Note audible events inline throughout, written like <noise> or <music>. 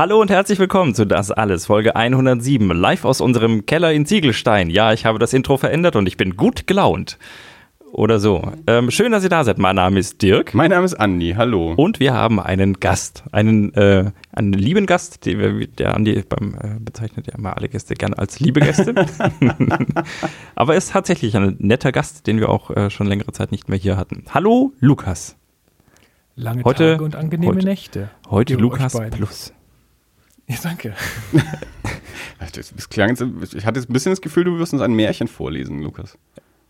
Hallo und herzlich willkommen zu Das Alles, Folge 107, live aus unserem Keller in Ziegelstein. Ja, ich habe das Intro verändert und ich bin gut gelaunt. Oder so. Ähm, schön, dass ihr da seid. Mein Name ist Dirk. Mein Name ist Andi, hallo. Und wir haben einen Gast, einen, äh, einen lieben Gast, den wir, der Andi beim, äh, bezeichnet ja immer alle Gäste gerne als liebe Gäste. <laughs> Aber er ist tatsächlich ein netter Gast, den wir auch äh, schon längere Zeit nicht mehr hier hatten. Hallo, Lukas. Lange Heute- Tage und angenehme heute- Nächte. Heute Lukas. Plus. Ja, danke. <laughs> Das, das klang jetzt, ich hatte jetzt ein bisschen das Gefühl, du wirst uns ein Märchen vorlesen, Lukas.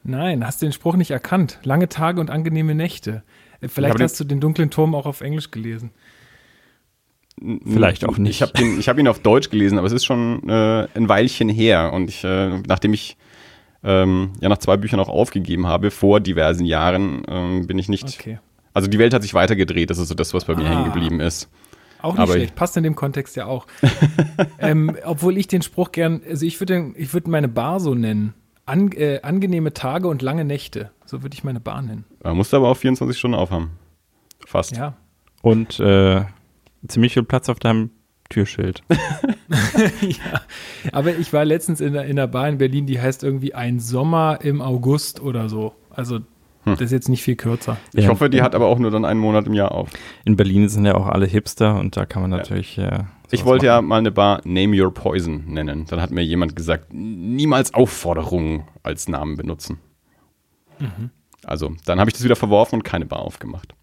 Nein, hast du den Spruch nicht erkannt. Lange Tage und angenehme Nächte. Äh, Vielleicht aber den- hast du den dunklen Turm auch auf Englisch gelesen. Vielleicht auch nicht. Ich habe hab ihn auf Deutsch gelesen, aber es ist schon äh, ein Weilchen her. Und ich, äh, nachdem ich ähm, ja nach zwei Büchern auch aufgegeben habe, vor diversen Jahren, ähm, bin ich nicht. Okay. Also die Welt hat sich weitergedreht, das ist so das, was bei mir Ah. hängen geblieben ist. Auch nicht Aber schlecht, passt in dem Kontext ja auch. <laughs> ähm, obwohl ich den Spruch gern, also ich würde ich würd meine Bar so nennen. An, äh, angenehme Tage und lange Nächte. So würde ich meine Bar nennen. Man musste aber auch 24 Stunden aufhaben. Fast. Ja. Und äh, ziemlich viel Platz auf deinem Türschild. <laughs> ja. Aber ich war letztens in, der- in einer Bar in Berlin, die heißt irgendwie ein Sommer im August oder so. Also das ist jetzt nicht viel kürzer. Ich Ja. hoffe, die hat aber auch nur dann einen Monat im Jahr auf. In Berlin sind ja auch alle Hipster und da kann man natürlich. Äh, Ich wollte ja machen. mal eine Bar Name Your Poison nennen. Dann hat mir jemand gesagt, niemals Aufforderungen als Namen benutzen. Mhm. Also, dann habe ich das wieder verworfen und keine Bar aufgemacht.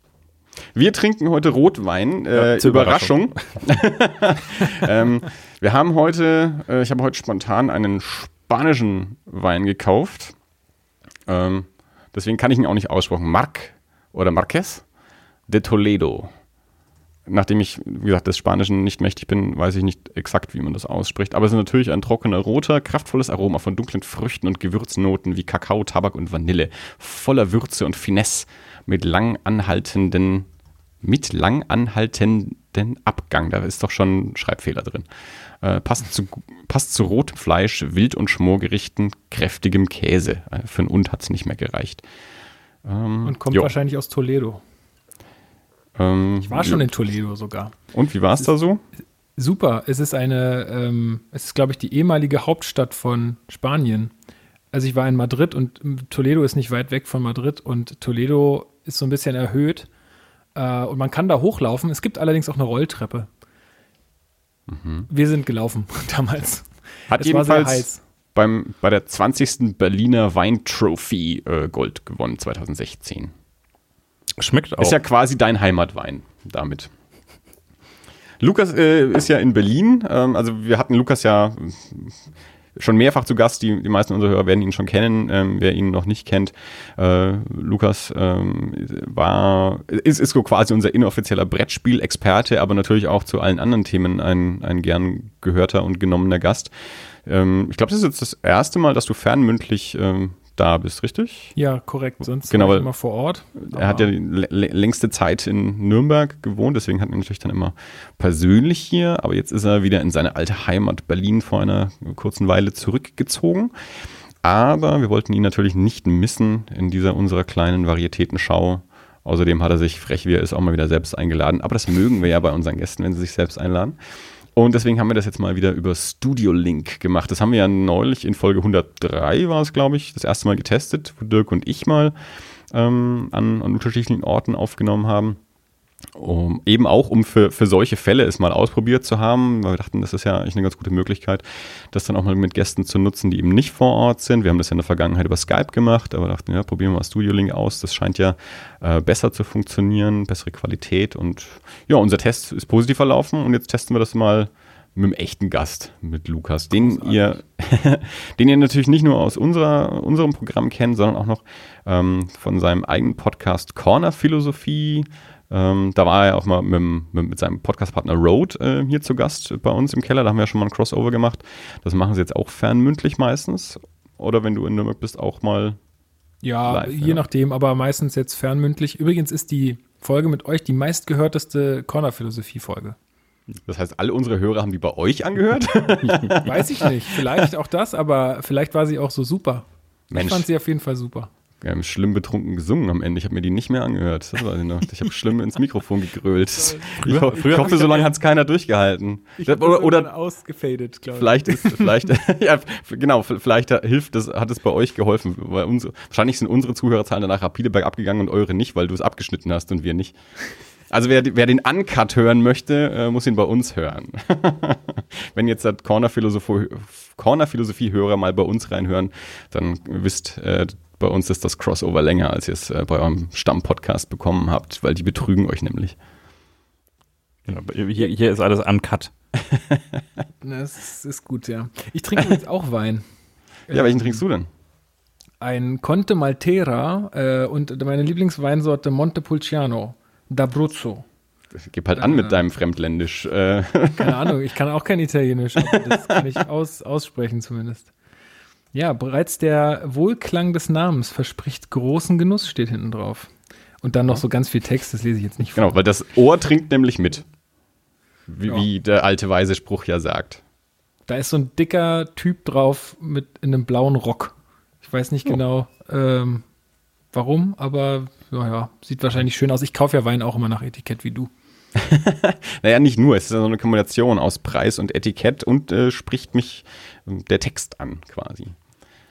Wir trinken heute Rotwein, äh, Ja, zur Überraschung. <laughs> ähm, wir haben heute, äh, ich habe heute spontan einen spanischen Wein gekauft. Ähm, deswegen kann ich ihn auch nicht aussprechen. Marc oder Marquez de Toledo. Nachdem ich, wie gesagt, des Spanischen nicht mächtig bin, weiß ich nicht exakt, wie man das ausspricht. Aber es ist natürlich ein trockener, roter, kraftvolles Aroma von dunklen Früchten und Gewürznoten wie Kakao, Tabak und Vanille. Voller Würze und Finesse mit lang anhaltenden, mit lang anhaltenden Abgang. Da ist doch schon ein Schreibfehler drin. Äh, passt, zu, passt zu rotem Fleisch, Wild- und Schmorgerichten, kräftigem Käse. Äh, für ein Und hat es nicht mehr gereicht. Ähm, Und kommt jo. wahrscheinlich aus Toledo. Ähm, Ich war schon in Toledo sogar. Und wie war es da so? Super. Es ist eine, ähm, es ist, glaube ich, die ehemalige Hauptstadt von Spanien. Also ich war in Madrid und ähm, Toledo ist nicht weit weg von Madrid und Toledo ist so ein bisschen erhöht äh, und man kann da hochlaufen. Es gibt allerdings auch eine Rolltreppe. Wir sind gelaufen <laughs> damals. Hat es jedenfalls beim, bei der 20. Berliner Weintrophy äh, Gold gewonnen 2016. Schmeckt auch. Ist ja quasi dein Heimatwein damit. Lukas äh, ist ja in Berlin. Ähm, also wir hatten Lukas ja schon mehrfach zu Gast. Die, die meisten unserer Hörer werden ihn schon kennen. Ähm, wer ihn noch nicht kennt, äh, Lukas ähm, war, ist, ist quasi unser inoffizieller Brettspiel-Experte, aber natürlich auch zu allen anderen Themen ein, ein gern gehörter und genommener Gast. Ähm, ich glaube, das ist jetzt das erste Mal, dass du fernmündlich ähm, da bist, richtig? Ja, korrekt. Sonst Genau, war ich immer vor Ort. Er hat ja die lä- lä- längste Zeit in Nürnberg gewohnt, deswegen hat er natürlich dann immer persönlich hier, aber jetzt ist er wieder in seine alte Heimat Berlin vor einer kurzen Weile zurückgezogen. Aber wir wollten ihn natürlich nicht missen in dieser unserer kleinen Varietätenschau. Außerdem hat er sich, frech wie er ist, auch mal wieder selbst eingeladen. Aber das mögen wir ja bei unseren Gästen, wenn sie sich selbst einladen. Und deswegen haben wir das jetzt mal wieder über Studio Link gemacht. Das haben wir ja neulich in Folge 103 war es, glaube ich, das erste Mal getestet, wo Dirk und ich mal ähm, an, an unterschiedlichen Orten aufgenommen haben. Um, eben auch, um für, für solche Fälle es mal ausprobiert zu haben, weil wir dachten, das ist ja eigentlich eine ganz gute Möglichkeit, das dann auch mal mit Gästen zu nutzen, die eben nicht vor Ort sind. Wir haben das ja in der Vergangenheit über Skype gemacht, aber dachten, ja, probieren wir mal Studio Link aus. Das scheint ja äh, besser zu funktionieren, bessere Qualität und ja, unser Test ist positiv verlaufen und jetzt testen wir das mal mit einem echten Gast, mit Lukas, den ihr, <laughs> den ihr natürlich nicht nur aus unserer, unserem Programm kennt, sondern auch noch ähm, von seinem eigenen Podcast Corner Philosophie. Ähm, da war er auch mal mit, mit seinem Podcastpartner Road äh, hier zu Gast bei uns im Keller. Da haben wir ja schon mal ein Crossover gemacht. Das machen sie jetzt auch fernmündlich meistens. Oder wenn du in Nürnberg bist, auch mal. Ja, Live, je ja. nachdem, aber meistens jetzt fernmündlich. Übrigens ist die Folge mit euch die meistgehörteste Corner-Philosophie-Folge. Das heißt, alle unsere Hörer haben die bei euch angehört. <laughs> Weiß ich nicht. Vielleicht auch das, aber vielleicht war sie auch so super. Mensch. Ich fand sie auf jeden Fall super. Ähm, schlimm betrunken gesungen am Ende. Ich habe mir die nicht mehr angehört. Das weiß ich noch. Ich habe schlimm ins Mikrofon gegrölt. Ich, ho- ich hab hoffe, ich so lange hat es keiner durchgehalten. Ich oder, oder ausgefadet, glaube vielleicht ist, vielleicht, <laughs> ja, genau, vielleicht hilft das, hat es bei euch geholfen. Weil unsere, wahrscheinlich sind unsere Zuhörerzahlen danach rapide bergab gegangen und eure nicht, weil du es abgeschnitten hast und wir nicht. Also wer, wer den Uncut hören möchte, äh, muss ihn bei uns hören. <laughs> Wenn jetzt das Corner-Philosophie- Corner-Philosophie-Hörer mal bei uns reinhören, dann wisst, äh, bei uns ist das Crossover länger, als ihr es äh, bei eurem Stammpodcast bekommen habt, weil die betrügen euch nämlich. Genau, hier, hier ist alles uncut. <laughs> Das ist, ist gut, ja. Ich trinke übrigens <laughs> auch Wein. Ja, welchen trinkst du denn? Ein Conte Maltera äh, und meine Lieblingsweinsorte Montepulciano d'Abruzzo. Gib halt an Äh. mit deinem Fremdländisch. Äh, Keine Ahnung, ich kann auch kein Italienisch, aber das kann ich <laughs> aus, aussprechen zumindest. Ja, bereits der Wohlklang des Namens verspricht großen Genuss, steht hinten drauf. Und dann noch so ganz viel Text, das lese ich jetzt nicht vor. genau, weil das Ohr trinkt nämlich mit. Wie, Ja. wie der alte weise Spruch ja sagt. Da ist so ein dicker Typ drauf mit in einem blauen Rock. Ich weiß nicht Oh. genau, ähm, warum, aber ja, ja, sieht wahrscheinlich schön aus. Ich kaufe ja Wein auch immer nach Etikett wie du. <laughs> Naja, nicht nur, es ist ja so eine Kombination aus Preis und Etikett und äh, spricht mich äh, der Text an quasi.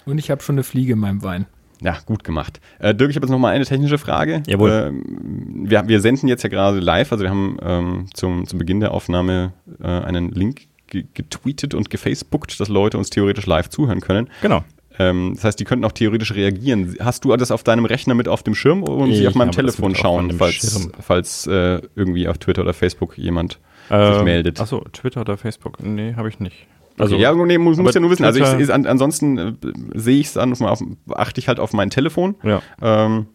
Und ich habe schon eine Fliege in meinem Wein. Ja, gut gemacht. Äh, Dirk, ich habe jetzt noch mal eine technische Frage. Jawohl. Ähm, wir, wir senden jetzt ja gerade live, also wir haben ähm, zum, zum Beginn der Aufnahme äh, einen Link ge getweetet und gefacebookt, dass Leute uns theoretisch live zuhören können. Genau. Ähm, das heißt, die könnten auch theoretisch reagieren. Hast du das auf deinem Rechner mit auf dem Schirm oder muss ich Ich auf meinem Telefon schauen, meinem falls, falls äh, irgendwie auf Twitter oder Facebook jemand Ähm, sich meldet? Achso, Twitter oder Facebook? Nee, habe ich nicht. Also, ja, nee, muss, muss ja nur wissen. Also ich, an, ansonsten äh, sehe ich es an, auf, achte ich halt auf mein Telefon. Ja. Ähm,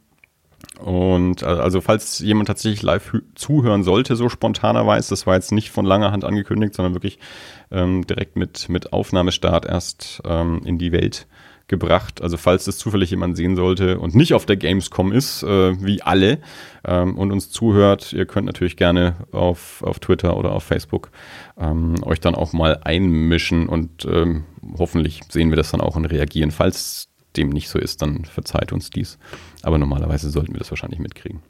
und äh, also falls jemand tatsächlich live zuhören sollte, so spontanerweise, das war jetzt nicht von langer Hand angekündigt, sondern wirklich ähm, direkt mit, mit Aufnahmestart erst ähm, in die Welt gebracht. Also falls das zufällig jemand sehen sollte und nicht auf der Gamescom ist, äh, wie alle, ähm, und uns zuhört, ihr könnt natürlich gerne auf, auf Twitter oder auf Facebook ähm, euch dann auch mal einmischen und ähm, hoffentlich sehen wir das dann auch und reagieren. Falls dem nicht so ist, dann verzeiht uns dies. Aber normalerweise sollten wir das wahrscheinlich mitkriegen.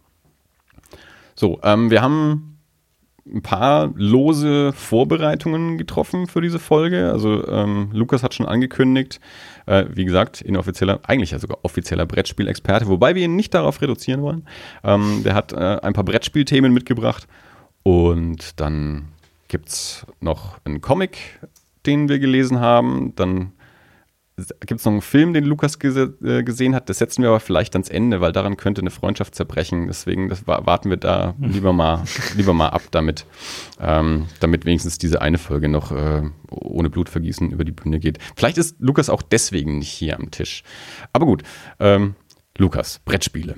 So, ähm, wir haben ein paar lose Vorbereitungen getroffen für diese Folge. Also ähm, Lukas hat schon angekündigt, äh, wie gesagt, inoffizieller, eigentlich ja sogar offizieller Brettspielexperte, wobei wir ihn nicht darauf reduzieren wollen. Ähm, der hat äh, ein paar Brettspielthemen mitgebracht und dann gibt es noch einen Comic, den wir gelesen haben. Dann gibt es noch einen Film, den Lukas gese äh, gesehen hat. Das setzen wir aber vielleicht ans Ende, weil daran könnte eine Freundschaft zerbrechen. Deswegen das wa warten wir da lieber mal, lieber mal ab damit, ähm, damit wenigstens diese eine Folge noch äh, ohne Blutvergießen über die Bühne geht. Vielleicht ist Lukas auch deswegen nicht hier am Tisch. Aber gut, ähm, Lukas, Brettspiele.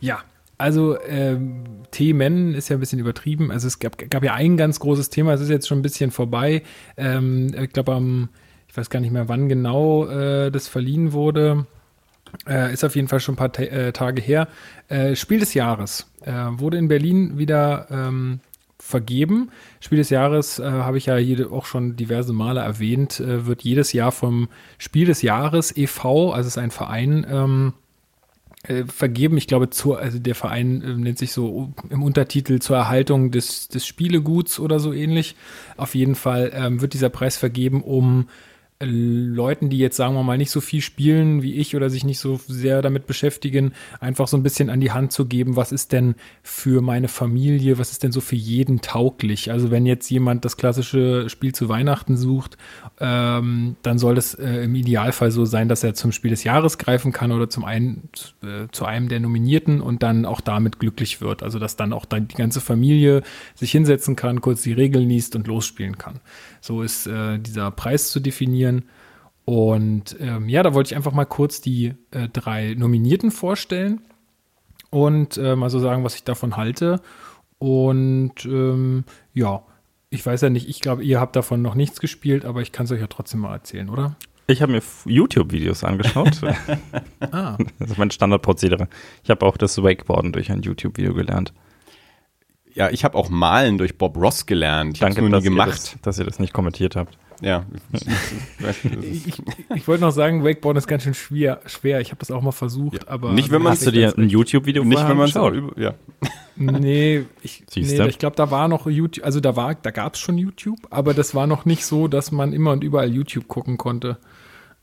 Ja, also ähm, Themen ist ja ein bisschen übertrieben. Also es gab, gab ja ein ganz großes Thema, es ist jetzt schon ein bisschen vorbei. Ähm, ich glaube am, weiß gar nicht mehr, wann genau äh, das verliehen wurde. Äh, ist auf jeden Fall schon ein paar Ta äh, Tage her. Äh, Spiel des Jahres äh, wurde in Berlin wieder ähm, vergeben. Spiel des Jahres äh, habe ich ja jede, auch schon diverse Male erwähnt, äh, wird jedes Jahr vom Spiel des Jahres e.V., also ist ein Verein, ähm, äh, vergeben. Ich glaube, zur, also der Verein äh, nennt sich so im Untertitel zur Erhaltung des, des Spieleguts oder so ähnlich. Auf jeden Fall ähm, wird dieser Preis vergeben, um Leuten, die jetzt sagen wir mal nicht so viel spielen wie ich oder sich nicht so sehr damit beschäftigen, einfach so ein bisschen an die Hand zu geben, was ist denn für meine Familie, was ist denn so für jeden tauglich. Also wenn jetzt jemand das klassische Spiel zu Weihnachten sucht, ähm, dann soll es äh, im Idealfall so sein, dass er zum Spiel des Jahres greifen kann oder zum einen äh, zu einem der Nominierten und dann auch damit glücklich wird. Also dass dann auch dann die ganze Familie sich hinsetzen kann, kurz die Regeln liest und losspielen kann. So ist äh, dieser Preis zu definieren. Und ähm, ja, da wollte ich einfach mal kurz die äh, drei Nominierten vorstellen und äh, mal so sagen, was ich davon halte. Und ähm, ja, ich weiß ja nicht, ich glaube, ihr habt davon noch nichts gespielt, aber ich kann es euch ja trotzdem mal erzählen, oder? Ich habe mir YouTube-Videos angeschaut. <laughs> <laughs> Ah, das ist mein Standardprozedere. Ich habe auch das Wakeboarden durch ein YouTube-Video gelernt. Ja, ich habe auch Malen durch Bob Ross gelernt. Ich habe Danke, nur nie dass ihr, gemacht. das, dass ihr das nicht kommentiert habt. Ja. <laughs> Ich, ich, wollte noch sagen, Wakeboarden ist ganz schön schwer. schwer. Ich habe das auch mal versucht, aber. Nicht, wenn man- Hast du dir ein YouTube-Video Nicht, wenn man es angeschaut? ja. <laughs> Nee, ich, <laughs> nee, ich glaube, da war noch YouTube, also da war, da gab es schon YouTube, aber das war noch nicht so, dass man immer und überall YouTube gucken konnte,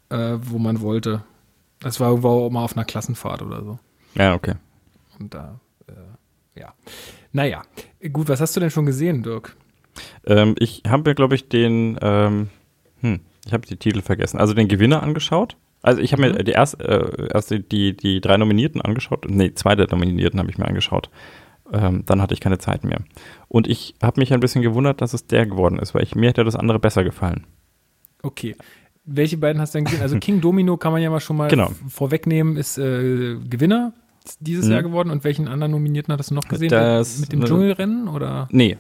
äh, wo man wollte. Das war, war auch mal auf einer Klassenfahrt oder so. Ja, okay. Und da, äh, ja. Naja, gut, was hast du denn schon gesehen, Dirk? Ähm, ich habe mir, glaube ich, den, ähm, hm, ich habe die Titel vergessen, also den Gewinner angeschaut. Also ich habe mir die erst, äh, erst die, die, die drei Nominierten angeschaut. Nee, zwei der Nominierten habe ich mir angeschaut. Ähm, dann hatte ich keine Zeit mehr. Und ich habe mich ein bisschen gewundert, dass es der geworden ist, weil ich, mir hätte das andere besser gefallen. Okay. Welche beiden hast du denn gesehen? Also King Domino kann man ja mal schon mal Genau. vorwegnehmen, ist äh, Gewinner dieses Mhm. Jahr geworden. Und welchen anderen Nominierten hattest du noch gesehen? Das- Mit dem äh, Dschungelrennen oder? Nee,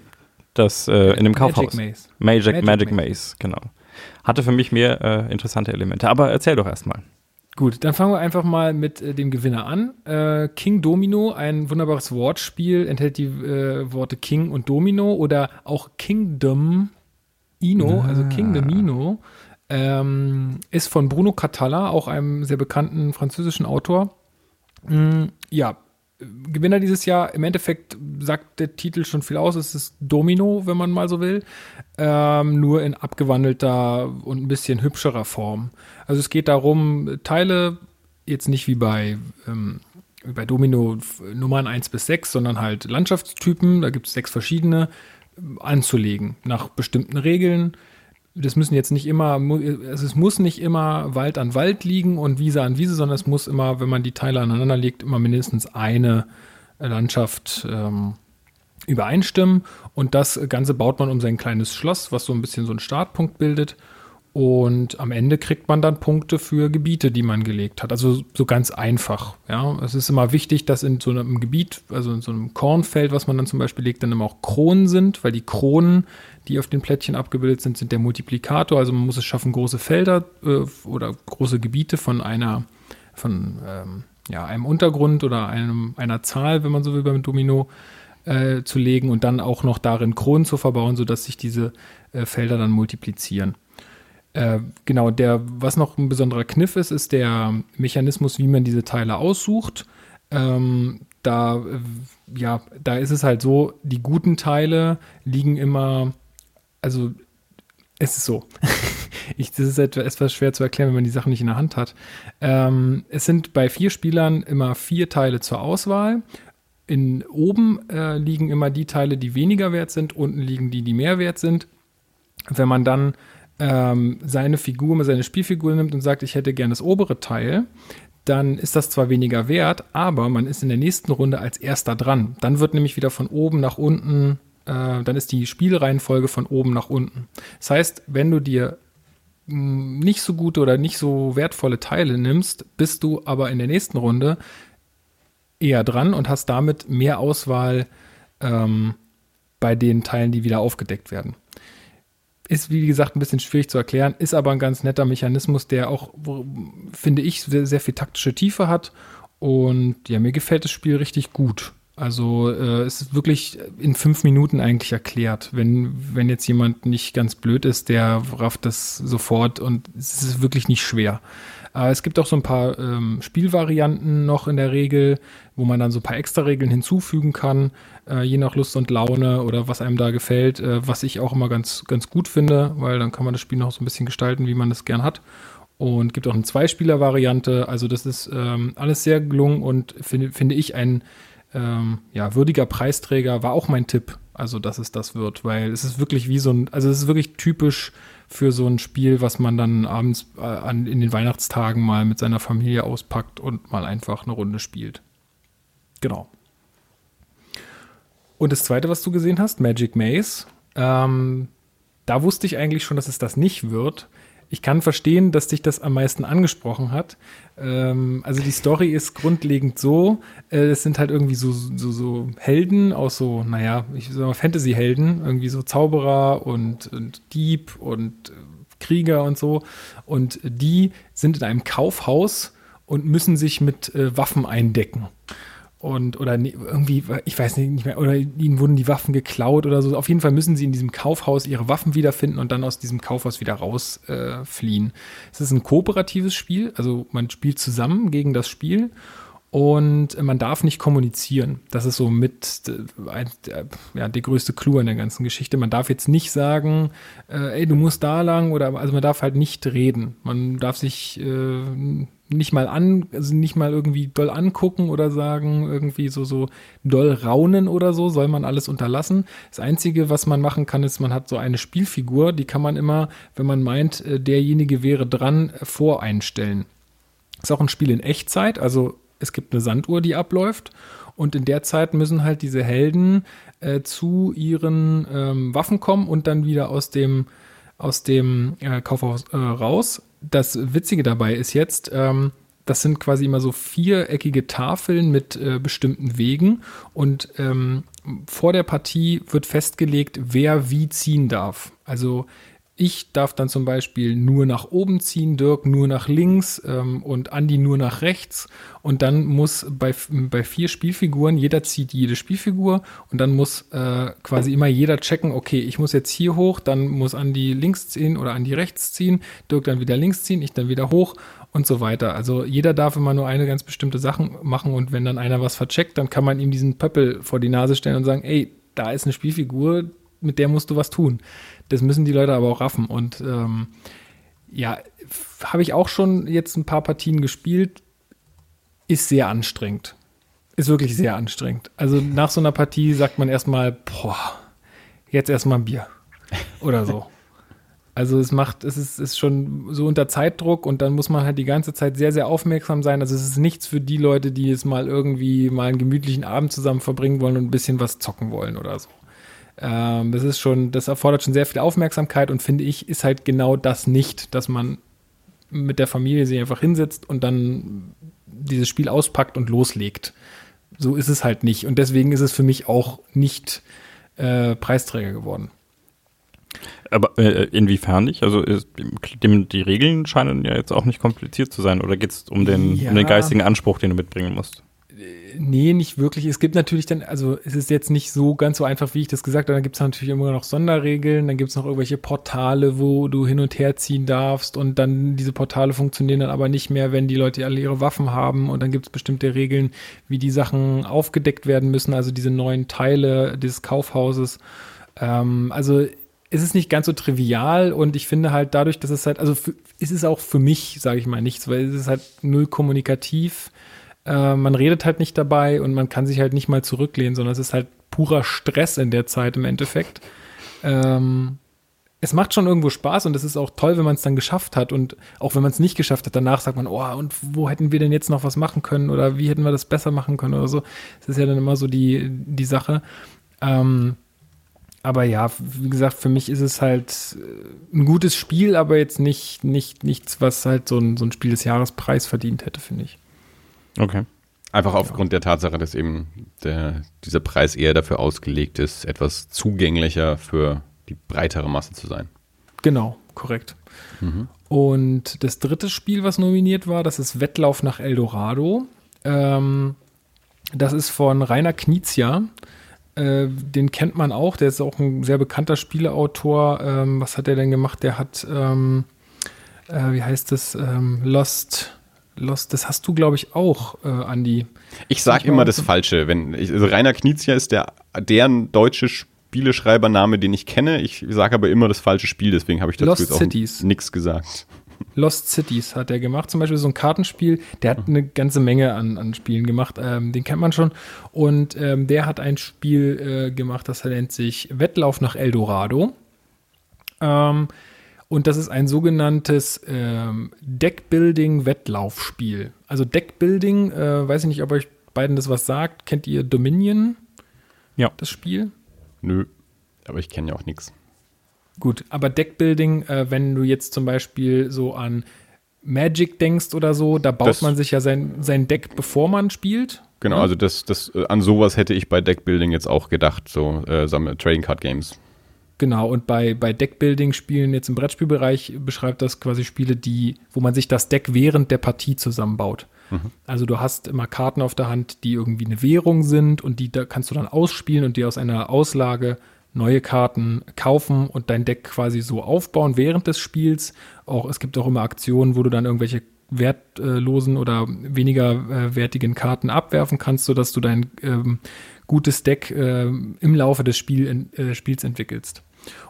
das äh, in dem Kaufhaus. Magic Maze. Magic, Magic Magic, Maze. Maze. genau. Hatte für mich mehr äh, interessante Elemente. Aber erzähl doch erstmal. Gut, dann fangen wir einfach mal mit äh, dem Gewinner an. Äh, King Domino, ein wunderbares Wortspiel, enthält die äh, Worte King und Domino oder auch Kingdom Ino, also Kingdom Ino, ähm, ist von Bruno Catalla, auch einem sehr bekannten französischen Autor. Mm, ja, Gewinner dieses Jahr, im Endeffekt sagt der Titel schon viel aus, es ist Domino, wenn man mal so will, ähm, nur in abgewandelter und ein bisschen hübscherer Form. Also es geht darum, Teile, jetzt nicht wie bei, ähm, wie bei Domino Nummern 1 bis 6, sondern halt Landschaftstypen, da gibt es sechs verschiedene, ähm, anzulegen nach bestimmten Regeln. Das müssen jetzt nicht immer, also es muss nicht immer Wald an Wald liegen und Wiese an Wiese, sondern es muss immer, wenn man die Teile aneinander legt, immer mindestens eine Landschaft ähm, übereinstimmen. Und das Ganze baut man um sein kleines Schloss, was so ein bisschen so einen Startpunkt bildet. Und am Ende kriegt man dann Punkte für Gebiete, die man gelegt hat. Also so ganz einfach. Ja, es ist immer wichtig, dass in so einem Gebiet, also in so einem Kornfeld, was man dann zum Beispiel legt, dann immer auch Kronen sind, weil die Kronen, die auf den Plättchen abgebildet sind, sind der Multiplikator. Also man muss es schaffen, große Felder äh, oder große Gebiete von einer, von ähm, ja, einem Untergrund oder einem, einer Zahl, wenn man so will, beim Domino äh, zu legen und dann auch noch darin Kronen zu verbauen, sodass sich diese äh, Felder dann multiplizieren. Äh, genau, der, was noch ein besonderer Kniff ist, ist der Mechanismus, wie man diese Teile aussucht. Ähm, da, äh, ja, da ist es halt so, die guten Teile liegen immer, also es ist so. <laughs> ich, das ist etwa- etwas schwer zu erklären, wenn man die Sachen nicht in der Hand hat. Ähm, es sind bei vier Spielern immer vier Teile zur Auswahl. In oben äh, liegen immer die Teile, die weniger wert sind, unten liegen die, die mehr wert sind. Wenn man dann ähm, seine Figur, seine Spielfigur nimmt und sagt, ich hätte gern das obere Teil, dann ist das zwar weniger wert, aber man ist in der nächsten Runde als erster dran. Dann wird nämlich wieder von oben nach unten, äh, dann ist die Spielreihenfolge von oben nach unten. Das heißt, wenn du dir mh, nicht so gute oder nicht so wertvolle Teile nimmst, bist du aber in der nächsten Runde eher dran und hast damit mehr Auswahl ähm, bei den Teilen, die wieder aufgedeckt werden. Ist, wie gesagt, ein bisschen schwierig zu erklären, ist aber ein ganz netter Mechanismus, der auch, finde ich, sehr, sehr viel taktische Tiefe hat. Und ja, mir gefällt das Spiel richtig gut. Also äh, es ist wirklich in fünf Minuten eigentlich erklärt. Wenn, wenn jetzt jemand nicht ganz blöd ist, der rafft das sofort und es ist wirklich nicht schwer. Aber es gibt auch so ein paar ähm, Spielvarianten noch in der Regel, wo man dann so ein paar extra Regeln hinzufügen kann, äh, je nach Lust und Laune oder was einem da gefällt, äh, was ich auch immer ganz, ganz gut finde, weil dann kann man das Spiel noch so ein bisschen gestalten, wie man es gern hat. Und gibt auch eine Zweispieler-Variante. Also das ist ähm, alles sehr gelungen und finde, finde ich ein ähm, ja, würdiger Preisträger war auch mein Tipp, also dass es das wird, weil es ist wirklich wie so ein, also es ist wirklich typisch für so ein Spiel, was man dann abends äh, an, in den Weihnachtstagen mal mit seiner Familie auspackt und mal einfach eine Runde spielt. Genau. Und das zweite, was du gesehen hast, Magic Maze, ähm, da wusste ich eigentlich schon, dass es das nicht wird. Ich kann verstehen, dass dich das am meisten angesprochen hat. Ähm, also die Story ist grundlegend so, äh, es sind halt irgendwie so, so, so Helden aus so, naja, ich sag mal Fantasy-Helden, irgendwie so Zauberer und, und Dieb und äh, Krieger und so. Und die sind in einem Kaufhaus und müssen sich mit äh, Waffen eindecken. Und oder ne, irgendwie, ich weiß nicht mehr, oder ihnen wurden die Waffen geklaut oder so. Auf jeden Fall müssen sie in diesem Kaufhaus ihre Waffen wiederfinden und dann aus diesem Kaufhaus wieder rausfliehen. Äh, es ist ein kooperatives Spiel, also man spielt zusammen gegen das Spiel und man darf nicht kommunizieren. Das ist so mit äh, ja, der größte Clou an der ganzen Geschichte. Man darf jetzt nicht sagen, äh, ey, du musst da lang oder also man darf halt nicht reden. Man darf sich äh, nicht mal an, also nicht mal irgendwie doll angucken oder sagen, irgendwie so, so doll raunen oder so, soll man alles unterlassen. Das Einzige, was man machen kann, ist, man hat so eine Spielfigur, die kann man immer, wenn man meint, äh, derjenige wäre dran, voreinstellen. Ist auch ein Spiel in Echtzeit, also es gibt eine Sanduhr, die abläuft. Und in der Zeit müssen halt diese Helden äh, zu ihren ähm, Waffen kommen und dann wieder aus dem, aus dem äh, Kaufhaus äh, raus. Das Witzige dabei ist jetzt, ähm, das sind quasi immer so viereckige Tafeln mit äh, bestimmten Wegen und ähm, vor der Partie wird festgelegt, wer wie ziehen darf. Also ich darf dann zum Beispiel nur nach oben ziehen, Dirk nur nach links ähm, und Andi nur nach rechts. Und dann muss bei, bei vier Spielfiguren, jeder zieht jede Spielfigur und dann muss äh, quasi immer jeder checken, okay, ich muss jetzt hier hoch, dann muss Andi links ziehen oder Andi rechts ziehen, Dirk dann wieder links ziehen, ich dann wieder hoch und so weiter. Also jeder darf immer nur eine ganz bestimmte Sache machen und wenn dann einer was vercheckt, dann kann man ihm diesen Pöppel vor die Nase stellen und sagen, ey, da ist eine Spielfigur, mit der musst du was tun. Das müssen die Leute aber auch raffen. Und ähm, ja, habe ich auch schon jetzt ein paar Partien gespielt. Ist sehr anstrengend. Ist wirklich sehr anstrengend. Also nach so einer Partie sagt man erstmal, boah, jetzt erstmal ein Bier. Oder so. Also es macht, es ist, ist schon so unter Zeitdruck und dann muss man halt die ganze Zeit sehr, sehr aufmerksam sein. Also es ist nichts für die Leute, die es mal irgendwie mal einen gemütlichen Abend zusammen verbringen wollen und ein bisschen was zocken wollen oder so. Ähm, das ist schon, das erfordert schon sehr viel Aufmerksamkeit und finde ich, ist halt genau das nicht, dass man mit der Familie sich einfach hinsetzt und dann dieses Spiel auspackt und loslegt. So ist es halt nicht. Und deswegen ist es für mich auch nicht äh, Preisträger geworden. Aber äh, inwiefern nicht? Also ist, dem, die Regeln scheinen ja jetzt auch nicht kompliziert zu sein. Oder geht es um den, ja. um den geistigen Anspruch, den du mitbringen musst? Nee, nicht wirklich. Es gibt natürlich dann, also es ist jetzt nicht so ganz so einfach, wie ich das gesagt habe. Dann gibt es natürlich immer noch Sonderregeln, dann gibt es noch irgendwelche Portale, wo du hin und her ziehen darfst. Und dann diese Portale funktionieren dann aber nicht mehr, wenn die Leute alle ihre Waffen haben. Und dann gibt es bestimmte Regeln, wie die Sachen aufgedeckt werden müssen, also diese neuen Teile dieses Kaufhauses. Ähm, also es ist nicht ganz so trivial. Und ich finde halt dadurch, dass es halt, also für, ist es auch für mich, sage ich mal, nichts, weil es ist halt null kommunikativ äh, man redet halt nicht dabei und man kann sich halt nicht mal zurücklehnen, sondern es ist halt purer Stress in der Zeit im Endeffekt. Ähm, es macht schon irgendwo Spaß und es ist auch toll, wenn man es dann geschafft hat. Und auch wenn man es nicht geschafft hat, danach sagt man, oh, und wo hätten wir denn jetzt noch was machen können oder wie hätten wir das besser machen können oder so. Das ist ja dann immer so die, die Sache. Ähm, aber ja, wie gesagt, für mich ist es halt äh, ein gutes Spiel, aber jetzt nicht, nicht nichts, was halt so ein, so ein Spiel des Jahrespreis verdient hätte, finde ich. Okay. Einfach aufgrund ja. der Tatsache, dass eben der, dieser Preis eher dafür ausgelegt ist, etwas zugänglicher für die breitere Masse zu sein. Genau, korrekt. Mhm. Und das dritte Spiel, was nominiert war, das ist Wettlauf nach Eldorado. Ähm, das ist von Rainer Knizia. Äh, den kennt man auch, der ist auch ein sehr bekannter Spieleautor. Ähm, was hat er denn gemacht? Der hat, ähm, äh, wie heißt das, ähm, Lost Lost, das hast du, glaube ich, auch, äh, Andi. Ich sage immer das Falsche. Wenn ich, also Rainer Knizia ist der, deren deutsche Spieleschreibername, den ich kenne. Ich sage aber immer das falsche Spiel, deswegen habe ich dazu Lost jetzt auch nichts gesagt. <laughs> Lost Cities hat er gemacht, zum Beispiel so ein Kartenspiel. Der hat eine ganze Menge an, an Spielen gemacht, ähm, den kennt man schon. Und ähm, der hat ein Spiel äh, gemacht, das nennt sich Wettlauf nach Eldorado. Ähm, und das ist ein sogenanntes ähm, Deckbuilding-Wettlaufspiel. Also Deckbuilding, äh, weiß ich nicht, ob euch beiden das was sagt. Kennt ihr Dominion? Ja. Das Spiel? Nö, aber ich kenne ja auch nichts. Gut, aber Deckbuilding, äh, wenn du jetzt zum Beispiel so an Magic denkst oder so, da baut das, man sich ja sein, sein Deck, bevor man spielt. Genau, ja? also das, das, äh, an sowas hätte ich bei Deckbuilding jetzt auch gedacht, so äh, Trading Card Games. Genau, und bei, bei Deckbuilding-Spielen jetzt im Brettspielbereich beschreibt das quasi Spiele, die, wo man sich das Deck während der Partie zusammenbaut. Also du hast immer Karten auf der Hand, die irgendwie eine Währung sind und die da kannst du dann ausspielen und dir aus einer Auslage neue Karten kaufen und dein Deck quasi so aufbauen während des Spiels. Auch es gibt auch immer Aktionen, wo du dann irgendwelche wertlosen oder weniger äh, wertigen Karten abwerfen kannst, sodass du dein ähm, gutes Deck äh, im Laufe des Spiel, äh, Spiels entwickelst.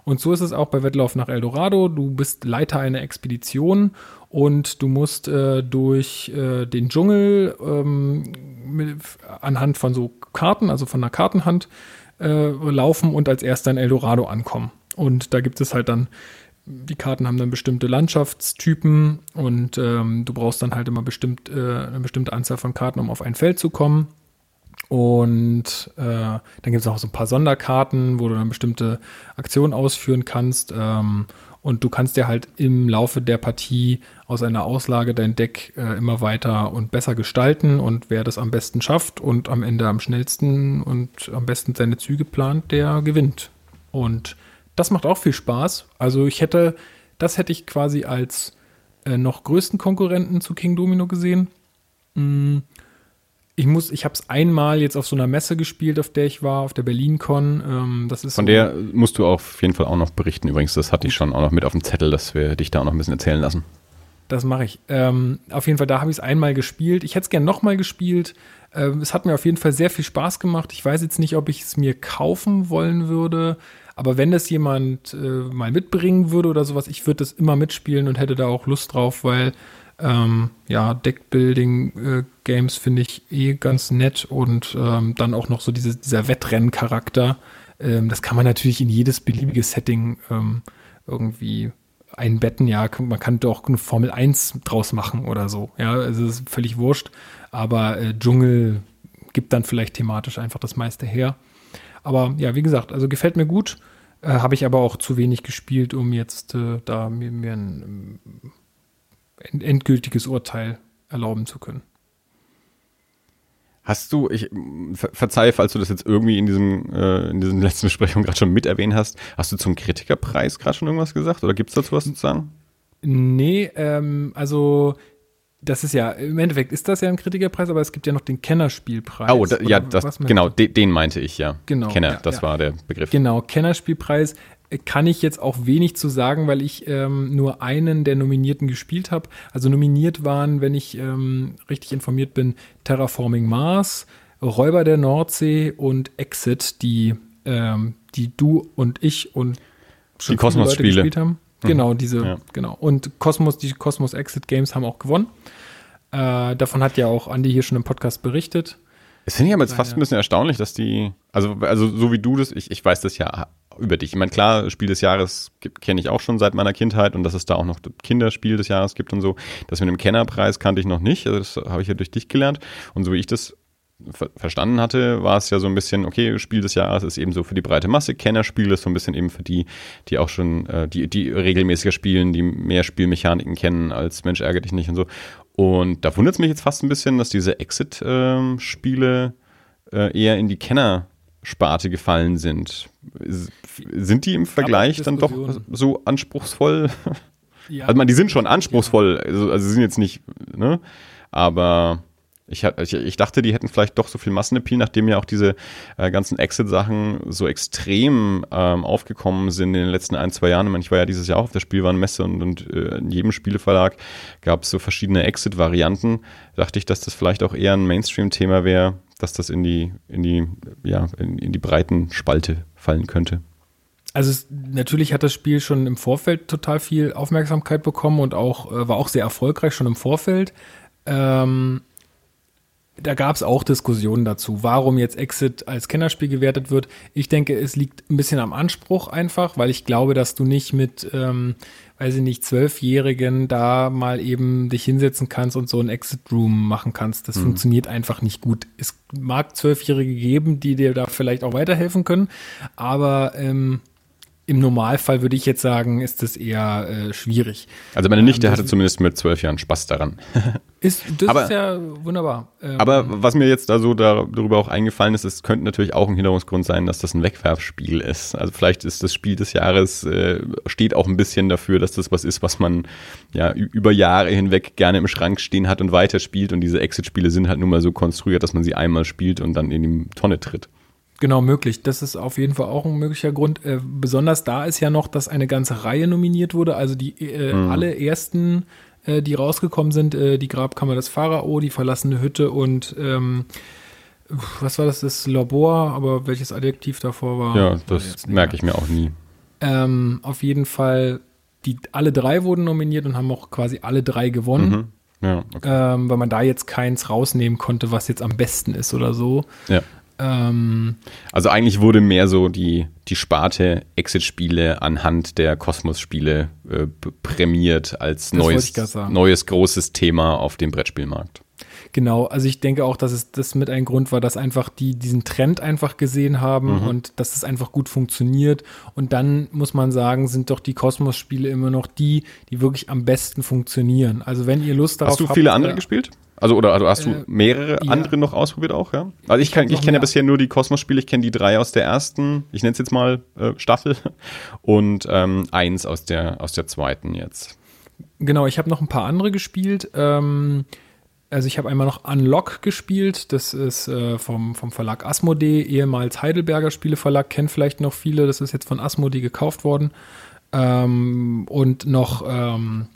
Und so ist es auch bei Wettlauf nach Eldorado. Du bist Leiter einer Expedition und du musst äh, durch äh, den Dschungel ähm, mit, anhand von so Karten, also von einer Kartenhand, äh, laufen und als erster in Eldorado ankommen. Und da gibt es halt dann, die Karten haben dann bestimmte Landschaftstypen und ähm, du brauchst dann halt immer bestimmt, äh, eine bestimmte Anzahl von Karten, um auf ein Feld zu kommen. Und äh, dann gibt es auch so ein paar Sonderkarten, wo du dann bestimmte Aktionen ausführen kannst. Ähm, und du kannst dir halt im Laufe der Partie aus einer Auslage dein Deck äh, immer weiter und besser gestalten. Und wer das am besten schafft und am Ende am schnellsten und am besten seine Züge plant, der gewinnt. Und das macht auch viel Spaß. Also ich hätte, das hätte ich quasi als äh, noch größten Konkurrenten zu King Domino gesehen. Mm ich muss, ich habe es einmal jetzt auf so einer Messe gespielt, auf der ich war, auf der BerlinCon. Ähm, das ist Von so, der musst du auf jeden Fall auch noch berichten. Übrigens, das hatte ich schon auch noch mit auf dem Zettel, dass wir dich da auch noch ein bisschen erzählen lassen. Das mache ich. Ähm, auf jeden Fall, da habe ich es einmal gespielt. Ich hätte es gerne nochmal gespielt. Ähm, es hat mir auf jeden Fall sehr viel Spaß gemacht. Ich weiß jetzt nicht, ob ich es mir kaufen wollen würde. Aber wenn das jemand äh, mal mitbringen würde oder sowas, ich würde das immer mitspielen und hätte da auch Lust drauf, weil ähm, ja, Deckbuilding-Games äh, finde ich eh ganz nett und ähm, dann auch noch so diese, dieser Wettrennen-Charakter. Ähm, das kann man natürlich in jedes beliebige Setting ähm, irgendwie einbetten. Ja, man kann doch eine Formel 1 draus machen oder so. Ja, also ist völlig wurscht. Aber äh, Dschungel gibt dann vielleicht thematisch einfach das meiste her. Aber ja, wie gesagt, also gefällt mir gut. Äh, Habe ich aber auch zu wenig gespielt, um jetzt äh, da mir, mir ein endgültiges Urteil erlauben zu können. Hast du, ich ver verzeih, falls du das jetzt irgendwie in diesem äh, in diesen <laughs> letzten Besprechung gerade schon mit erwähnt hast, hast du zum Kritikerpreis gerade schon irgendwas gesagt oder gibt es dazu was zu sagen? Nee, ähm, also das ist ja, im Endeffekt ist das ja ein Kritikerpreis, aber es gibt ja noch den Kennerspielpreis. Oh, da, ja, das, genau, de, den meinte ich, ja. Genau. Kenner, ja, das ja. war der Begriff. Genau, Kennerspielpreis kann ich jetzt auch wenig zu sagen, weil ich ähm, nur einen der Nominierten gespielt habe. Also nominiert waren, wenn ich ähm, richtig informiert bin, Terraforming Mars, Räuber der Nordsee und Exit, die, ähm, die du und ich und die Kosmos-Spiele gespielt haben. Mhm. Genau, diese, ja. genau. Und Cosmos, die Cosmos Exit Games haben auch gewonnen. Äh, davon hat ja auch Andi hier schon im Podcast berichtet. Es finde ich aber jetzt fast ein bisschen erstaunlich, dass die, also, also so wie du das, ich, ich weiß das ja über dich. Ich meine, klar, Spiel des Jahres kenne ich auch schon seit meiner Kindheit und dass es da auch noch Kinderspiel des Jahres gibt und so. Das mit dem Kennerpreis kannte ich noch nicht, also das habe ich ja durch dich gelernt. Und so wie ich das ver verstanden hatte, war es ja so ein bisschen, okay, Spiel des Jahres ist eben so für die breite Masse, Kennerspiel ist so ein bisschen eben für die, die auch schon, äh, die, die regelmäßiger spielen, die mehr Spielmechaniken kennen als Mensch ärgere dich nicht und so. Und da wundert es mich jetzt fast ein bisschen, dass diese Exit-Spiele äh, eher in die Kenner-Sparte gefallen sind. Sind die im Vergleich dann doch so anspruchsvoll? Ja, also man, die sind schon anspruchsvoll, also, also sie sind jetzt nicht, ne? Aber ich, ich, dachte, die hätten vielleicht doch so viel Massenappeal, nachdem ja auch diese äh, ganzen Exit-Sachen so extrem ähm, aufgekommen sind in den letzten ein, zwei Jahren. Ich, meine, ich war ja dieses Jahr auch auf der Spielwarenmesse und, und äh, in jedem Spieleverlag gab es so verschiedene Exit-Varianten. Dachte ich, dass das vielleicht auch eher ein Mainstream-Thema wäre, dass das in die, in die, ja, in, in die breiten Spalte fallen könnte. Also es, natürlich hat das Spiel schon im Vorfeld total viel Aufmerksamkeit bekommen und auch äh, war auch sehr erfolgreich schon im Vorfeld. Ähm, da gab es auch Diskussionen dazu, warum jetzt Exit als Kennerspiel gewertet wird. Ich denke, es liegt ein bisschen am Anspruch einfach, weil ich glaube, dass du nicht mit, ähm, weiß ich nicht, Zwölfjährigen da mal eben dich hinsetzen kannst und so ein Exit Room machen kannst. Das mhm. funktioniert einfach nicht gut. Es mag Zwölfjährige geben, die dir da vielleicht auch weiterhelfen können, aber ähm, im Normalfall würde ich jetzt sagen, ist das eher äh, schwierig. Also meine Nichte ähm, hatte zumindest mit zwölf Jahren Spaß daran. <laughs> ist, das aber, ist ja wunderbar. Ähm, aber was mir jetzt da so darüber auch eingefallen ist, es könnte natürlich auch ein Hinderungsgrund sein, dass das ein Wegwerfspiel ist. Also vielleicht ist das Spiel des Jahres, äh, steht auch ein bisschen dafür, dass das was ist, was man ja über Jahre hinweg gerne im Schrank stehen hat und weiterspielt. Und diese Exit-Spiele sind halt nun mal so konstruiert, dass man sie einmal spielt und dann in die Tonne tritt. Genau, möglich. Das ist auf jeden Fall auch ein möglicher Grund. Äh, besonders da ist ja noch, dass eine ganze Reihe nominiert wurde. Also die äh, mhm. alle ersten, äh, die rausgekommen sind, äh, die Grabkammer des Pharao, die verlassene Hütte und ähm, was war das? Das Labor, aber welches Adjektiv davor war? Ja, das merke ich mir auch nie. Ähm, auf jeden Fall, die alle drei wurden nominiert und haben auch quasi alle drei gewonnen. Mhm. Ja, okay. ähm, weil man da jetzt keins rausnehmen konnte, was jetzt am besten ist oder so. Ja. Ähm, also eigentlich wurde mehr so die, die Sparte Exit-Spiele anhand der Kosmos-Spiele äh, prämiert als neues, neues großes Thema auf dem Brettspielmarkt. Genau, also ich denke auch, dass es das mit ein Grund war, dass einfach die diesen Trend einfach gesehen haben mhm. und dass es einfach gut funktioniert. Und dann muss man sagen, sind doch die Kosmos-Spiele immer noch die, die wirklich am besten funktionieren. Also wenn ihr Lust darauf habt. Hast du viele habt, andere äh, gespielt? Also oder also hast du äh, mehrere ja. andere noch ausprobiert auch, ja? Also ich, ich kenne ja bisher nur die Kosmos-Spiele, ich kenne die drei aus der ersten, ich nenne es jetzt mal äh, Staffel <laughs> und ähm, eins aus der aus der zweiten jetzt. Genau, ich habe noch ein paar andere gespielt. Ähm, also ich habe einmal noch Unlock gespielt, das ist äh, vom, vom Verlag Asmodee, ehemals Heidelberger Spieleverlag, kennen vielleicht noch viele, das ist jetzt von Asmodee gekauft worden. Ähm, und noch ähm,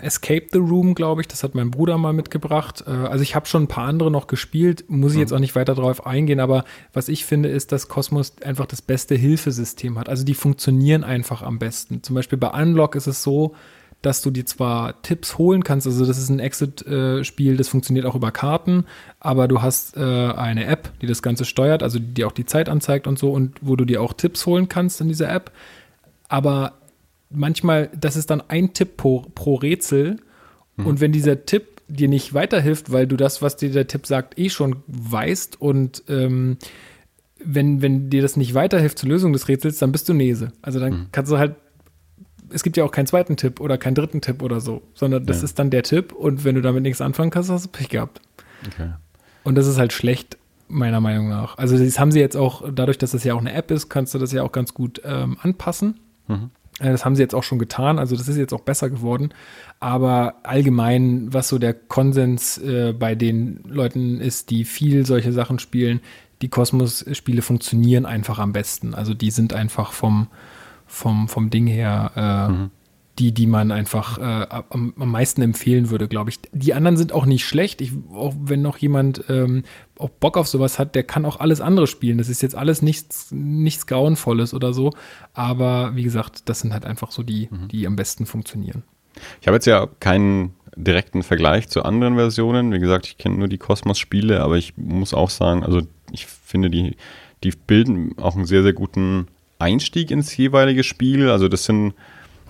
Escape the Room, glaube ich, das hat mein Bruder mal mitgebracht. Äh, also ich habe schon ein paar andere noch gespielt, muss ich jetzt mhm. auch nicht weiter darauf eingehen, aber was ich finde, ist, dass Cosmos einfach das beste Hilfesystem hat. Also die funktionieren einfach am besten. Zum Beispiel bei Unlock ist es so, dass du dir zwar Tipps holen kannst, also das ist ein Exit-Spiel, das funktioniert auch über Karten, aber du hast äh, eine App, die das Ganze steuert, also die dir auch die Zeit anzeigt und so und wo du dir auch Tipps holen kannst in dieser App. Aber manchmal, das ist dann ein Tipp pro, pro Rätsel. Mhm. Und wenn dieser Tipp dir nicht weiterhilft, weil du das, was dir der Tipp sagt, eh schon weißt und ähm, wenn, wenn dir das nicht weiterhilft zur Lösung des Rätsels, dann bist du Nese. Also dann mhm. kannst du halt, es gibt ja auch keinen zweiten Tipp oder keinen dritten Tipp oder so, sondern das ja. ist dann der Tipp und wenn du damit nichts anfangen kannst, hast du Pech gehabt. Okay. Und das ist halt schlecht, meiner Meinung nach. Also das haben sie jetzt auch, dadurch, dass das ja auch eine App ist, kannst du das ja auch ganz gut ähm, anpassen. Mhm. Äh, das haben sie jetzt auch schon getan, also das ist jetzt auch besser geworden. Aber allgemein, was so der Konsens äh, bei den Leuten ist, die viel solche Sachen spielen, die Kosmos-Spiele funktionieren einfach am besten. Also die sind einfach vom, vom, vom Ding her äh, mhm die, die man einfach äh, am, am, meisten empfehlen würde, glaube ich. Die anderen sind auch nicht schlecht. Ich, auch wenn noch jemand ähm, auch Bock auf sowas hat, der kann auch alles andere spielen. Das ist jetzt alles nichts, nichts Grauenvolles oder so. Aber wie gesagt, das sind halt einfach so die, mhm. die am besten funktionieren. Ich habe jetzt ja keinen direkten Vergleich zu anderen Versionen. Wie gesagt, ich kenne nur die Kosmos-Spiele, aber ich muss auch sagen, also ich finde, die, die bilden auch einen sehr, sehr guten Einstieg ins jeweilige Spiel. Also das sind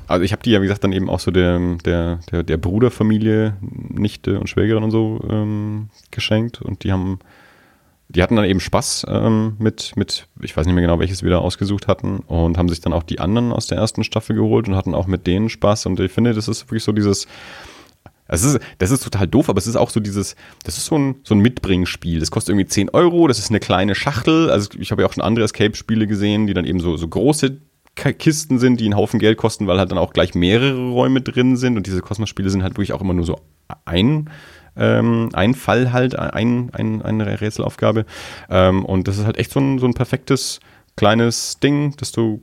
also ich habe die ja, wie gesagt, dann eben auch so der, der, der, der Bruderfamilie, Nichte und Schwägerin und so ähm, geschenkt und die haben, die hatten dann eben Spaß ähm, mit, mit, ich weiß nicht mehr genau, welches wir da ausgesucht hatten und haben sich dann auch die anderen aus der ersten Staffel geholt und hatten auch mit denen Spaß und ich finde, das ist wirklich so dieses, das ist, das ist total doof, aber es ist auch so dieses, das ist so ein, so ein Mitbringspiel. Das kostet irgendwie 10 Euro, das ist eine kleine Schachtel. Also ich habe ja auch schon andere Escape-Spiele gesehen, die dann eben so, so große Kisten sind, die einen Haufen Geld kosten, weil halt dann auch gleich mehrere Räume drin sind. Und diese Kosmos-Spiele sind halt wirklich auch immer nur so ein, ähm, ein Fall halt, ein, ein, eine Rätselaufgabe. Ähm, und das ist halt echt so ein, so ein perfektes kleines Ding, dass du,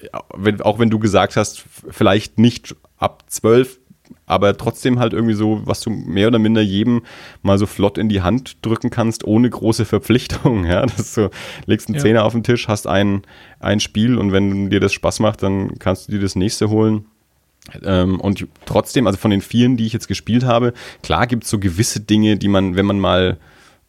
äh, wenn, auch wenn du gesagt hast, vielleicht nicht ab zwölf aber trotzdem halt irgendwie so, was du mehr oder minder jedem mal so flott in die Hand drücken kannst, ohne große Verpflichtung. <laughs> Ja, dass du legst einen ja. Zehner auf den Tisch, hast ein, ein Spiel und wenn dir das Spaß macht, dann kannst du dir das nächste holen. Ähm, und trotzdem, also von den vielen, die ich jetzt gespielt habe, klar gibt es so gewisse Dinge, die man, wenn man mal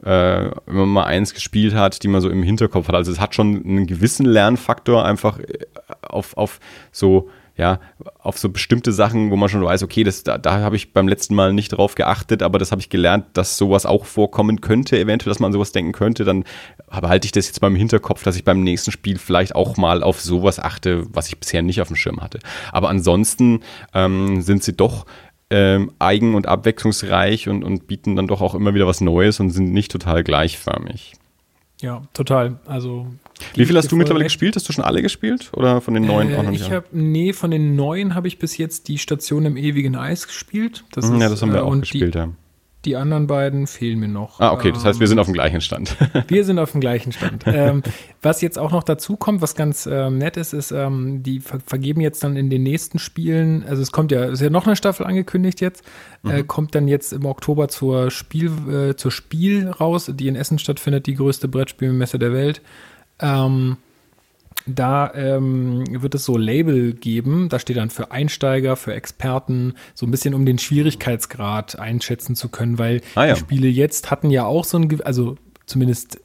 äh, wenn man mal eins gespielt hat, die man so im Hinterkopf hat. Also es hat schon einen gewissen Lernfaktor einfach äh, auf, auf so ja, auf so bestimmte Sachen, wo man schon weiß, okay, das, da, da habe ich beim letzten Mal nicht drauf geachtet, aber das habe ich gelernt, dass sowas auch vorkommen könnte, eventuell, dass man sowas denken könnte, dann behalte ich das jetzt beim Hinterkopf, dass ich beim nächsten Spiel vielleicht auch mal auf sowas achte, was ich bisher nicht auf dem Schirm hatte. Aber ansonsten ähm, sind sie doch ähm, eigen- und abwechslungsreich und, und bieten dann doch auch immer wieder was Neues und sind nicht total gleichförmig. Ja, total. Also wie viel hast du mittlerweile recht. gespielt? Hast du schon alle gespielt oder von den neuen äh, auch noch nicht? Ich hab, nee, von den neuen habe ich bis jetzt die Station im ewigen Eis gespielt. Das ja, ist, das haben wir äh, auch gespielt, die, ja. Die anderen beiden fehlen mir noch. Ah, okay, das heißt, wir sind auf dem gleichen Stand. <laughs> wir sind auf dem gleichen Stand. ähm, was jetzt auch noch dazu kommt, was ganz ähm, nett ist, ist, ähm, die ver vergeben jetzt dann in den nächsten Spielen, also es kommt ja, ist ja noch eine Staffel angekündigt jetzt, äh, mhm. kommt dann jetzt im Oktober zur Spiel, äh, zur Spiel raus, die in Essen stattfindet, die größte Brettspielmesse der Welt. Ähm, da ähm, wird es so Label geben, da steht dann für Einsteiger, für Experten, so ein bisschen um den Schwierigkeitsgrad einschätzen zu können, weil ah, ja. die Spiele jetzt hatten ja auch so ein, also zumindest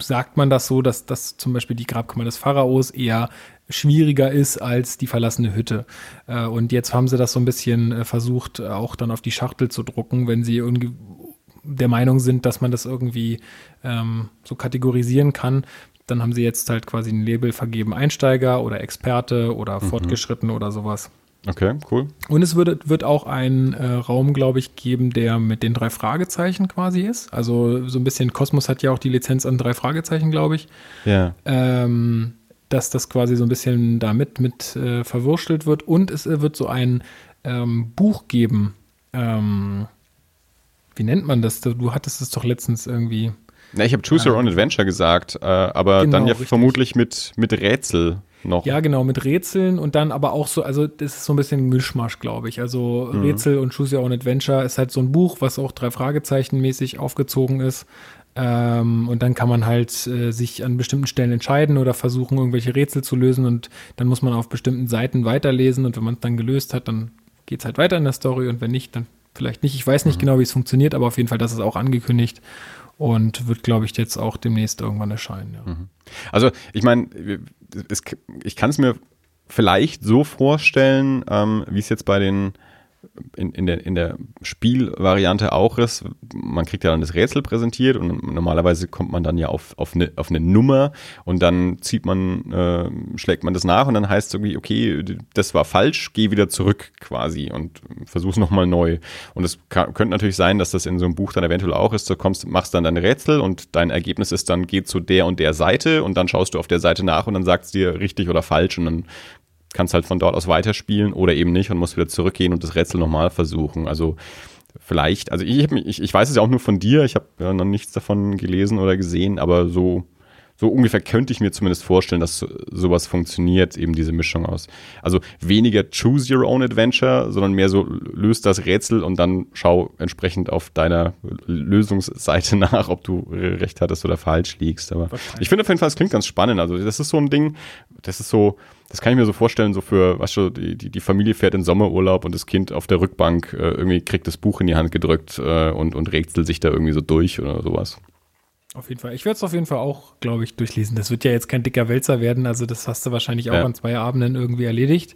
sagt man das so, dass, dass zum Beispiel die Grabkammer des Pharaos eher schwieriger ist als die verlassene Hütte. Äh, und jetzt haben sie das so ein bisschen äh, versucht, auch dann auf die Schachtel zu drucken, wenn sie irgendwie der Meinung sind, dass man das irgendwie ähm, so kategorisieren kann, dann haben sie jetzt halt quasi ein Label vergeben, Einsteiger oder Experte oder mhm. Fortgeschritten oder sowas. Okay, cool. Und es wird, wird auch einen äh, Raum, glaube ich, geben, der mit den drei Fragezeichen quasi ist. Also so ein bisschen, Kosmos hat ja auch die Lizenz an drei Fragezeichen, glaube ich. Ja. Ähm, dass das quasi so ein bisschen damit mit äh, verwurstelt wird. Und es wird so ein ähm, Buch geben. Ähm, wie nennt man das? Du hattest es doch letztens irgendwie. Na, ich habe Choose Your Own Adventure gesagt, äh, aber genau, dann ja richtig. vermutlich mit, mit Rätsel noch. Ja, genau, mit Rätseln und dann aber auch so, also das ist so ein bisschen Mischmasch, glaube ich. Also mhm. Rätsel und Choose Your Own Adventure ist halt so ein Buch, was auch drei Fragezeichen mäßig aufgezogen ist. Ähm, und dann kann man halt äh, sich an bestimmten Stellen entscheiden oder versuchen, irgendwelche Rätsel zu lösen und dann muss man auf bestimmten Seiten weiterlesen und wenn man es dann gelöst hat, dann geht es halt weiter in der Story und wenn nicht, dann vielleicht nicht. Ich weiß nicht mhm. genau, wie es funktioniert, aber auf jeden Fall, das ist auch angekündigt und wird, glaube ich, jetzt auch demnächst irgendwann erscheinen. Ja. Mhm. Also ich meine, ich kann es mir vielleicht so vorstellen, ähm, wie es jetzt bei den in, in, der, in der Spielvariante auch ist, man kriegt ja dann das Rätsel präsentiert und normalerweise kommt man dann ja auf, auf, eine, auf eine Nummer und dann zieht man, äh, schlägt man das nach und dann heißt es irgendwie, okay, das war falsch, geh wieder zurück quasi und versuch's nochmal neu. Und es könnte natürlich sein, dass das in so einem Buch dann eventuell auch ist, du kommst, machst dann dein Rätsel und dein Ergebnis ist dann, geh zu der und der Seite und dann schaust du auf der Seite nach und dann sagt es dir richtig oder falsch und dann kannst halt von dort aus weiterspielen oder eben nicht und musst wieder zurückgehen und das Rätsel nochmal versuchen. Also vielleicht, also ich, ich, ich weiß es ja auch nur von dir, ich habe ja noch nichts davon gelesen oder gesehen, aber so so ungefähr könnte ich mir zumindest vorstellen, dass sowas funktioniert, eben diese Mischung aus. Also weniger choose your own adventure, sondern mehr so löst das Rätsel und dann schau entsprechend auf deiner Lösungsseite <laughs> nach, ob du recht hattest oder falsch liegst. Aber ich finde auf jeden Fall, es klingt ganz spannend. Also das ist so ein Ding, das ist so, das kann ich mir so vorstellen, so für, weißt du, die, die Familie fährt in Sommerurlaub und das Kind auf der Rückbank äh, irgendwie kriegt das Buch in die Hand gedrückt äh, und, und rätselt sich da irgendwie so durch oder sowas. Auf jeden Fall. Ich werde es auf jeden Fall auch, glaube ich, durchlesen. Das wird ja jetzt kein dicker Wälzer werden, also das hast du wahrscheinlich auch ja. an zwei Abenden irgendwie erledigt.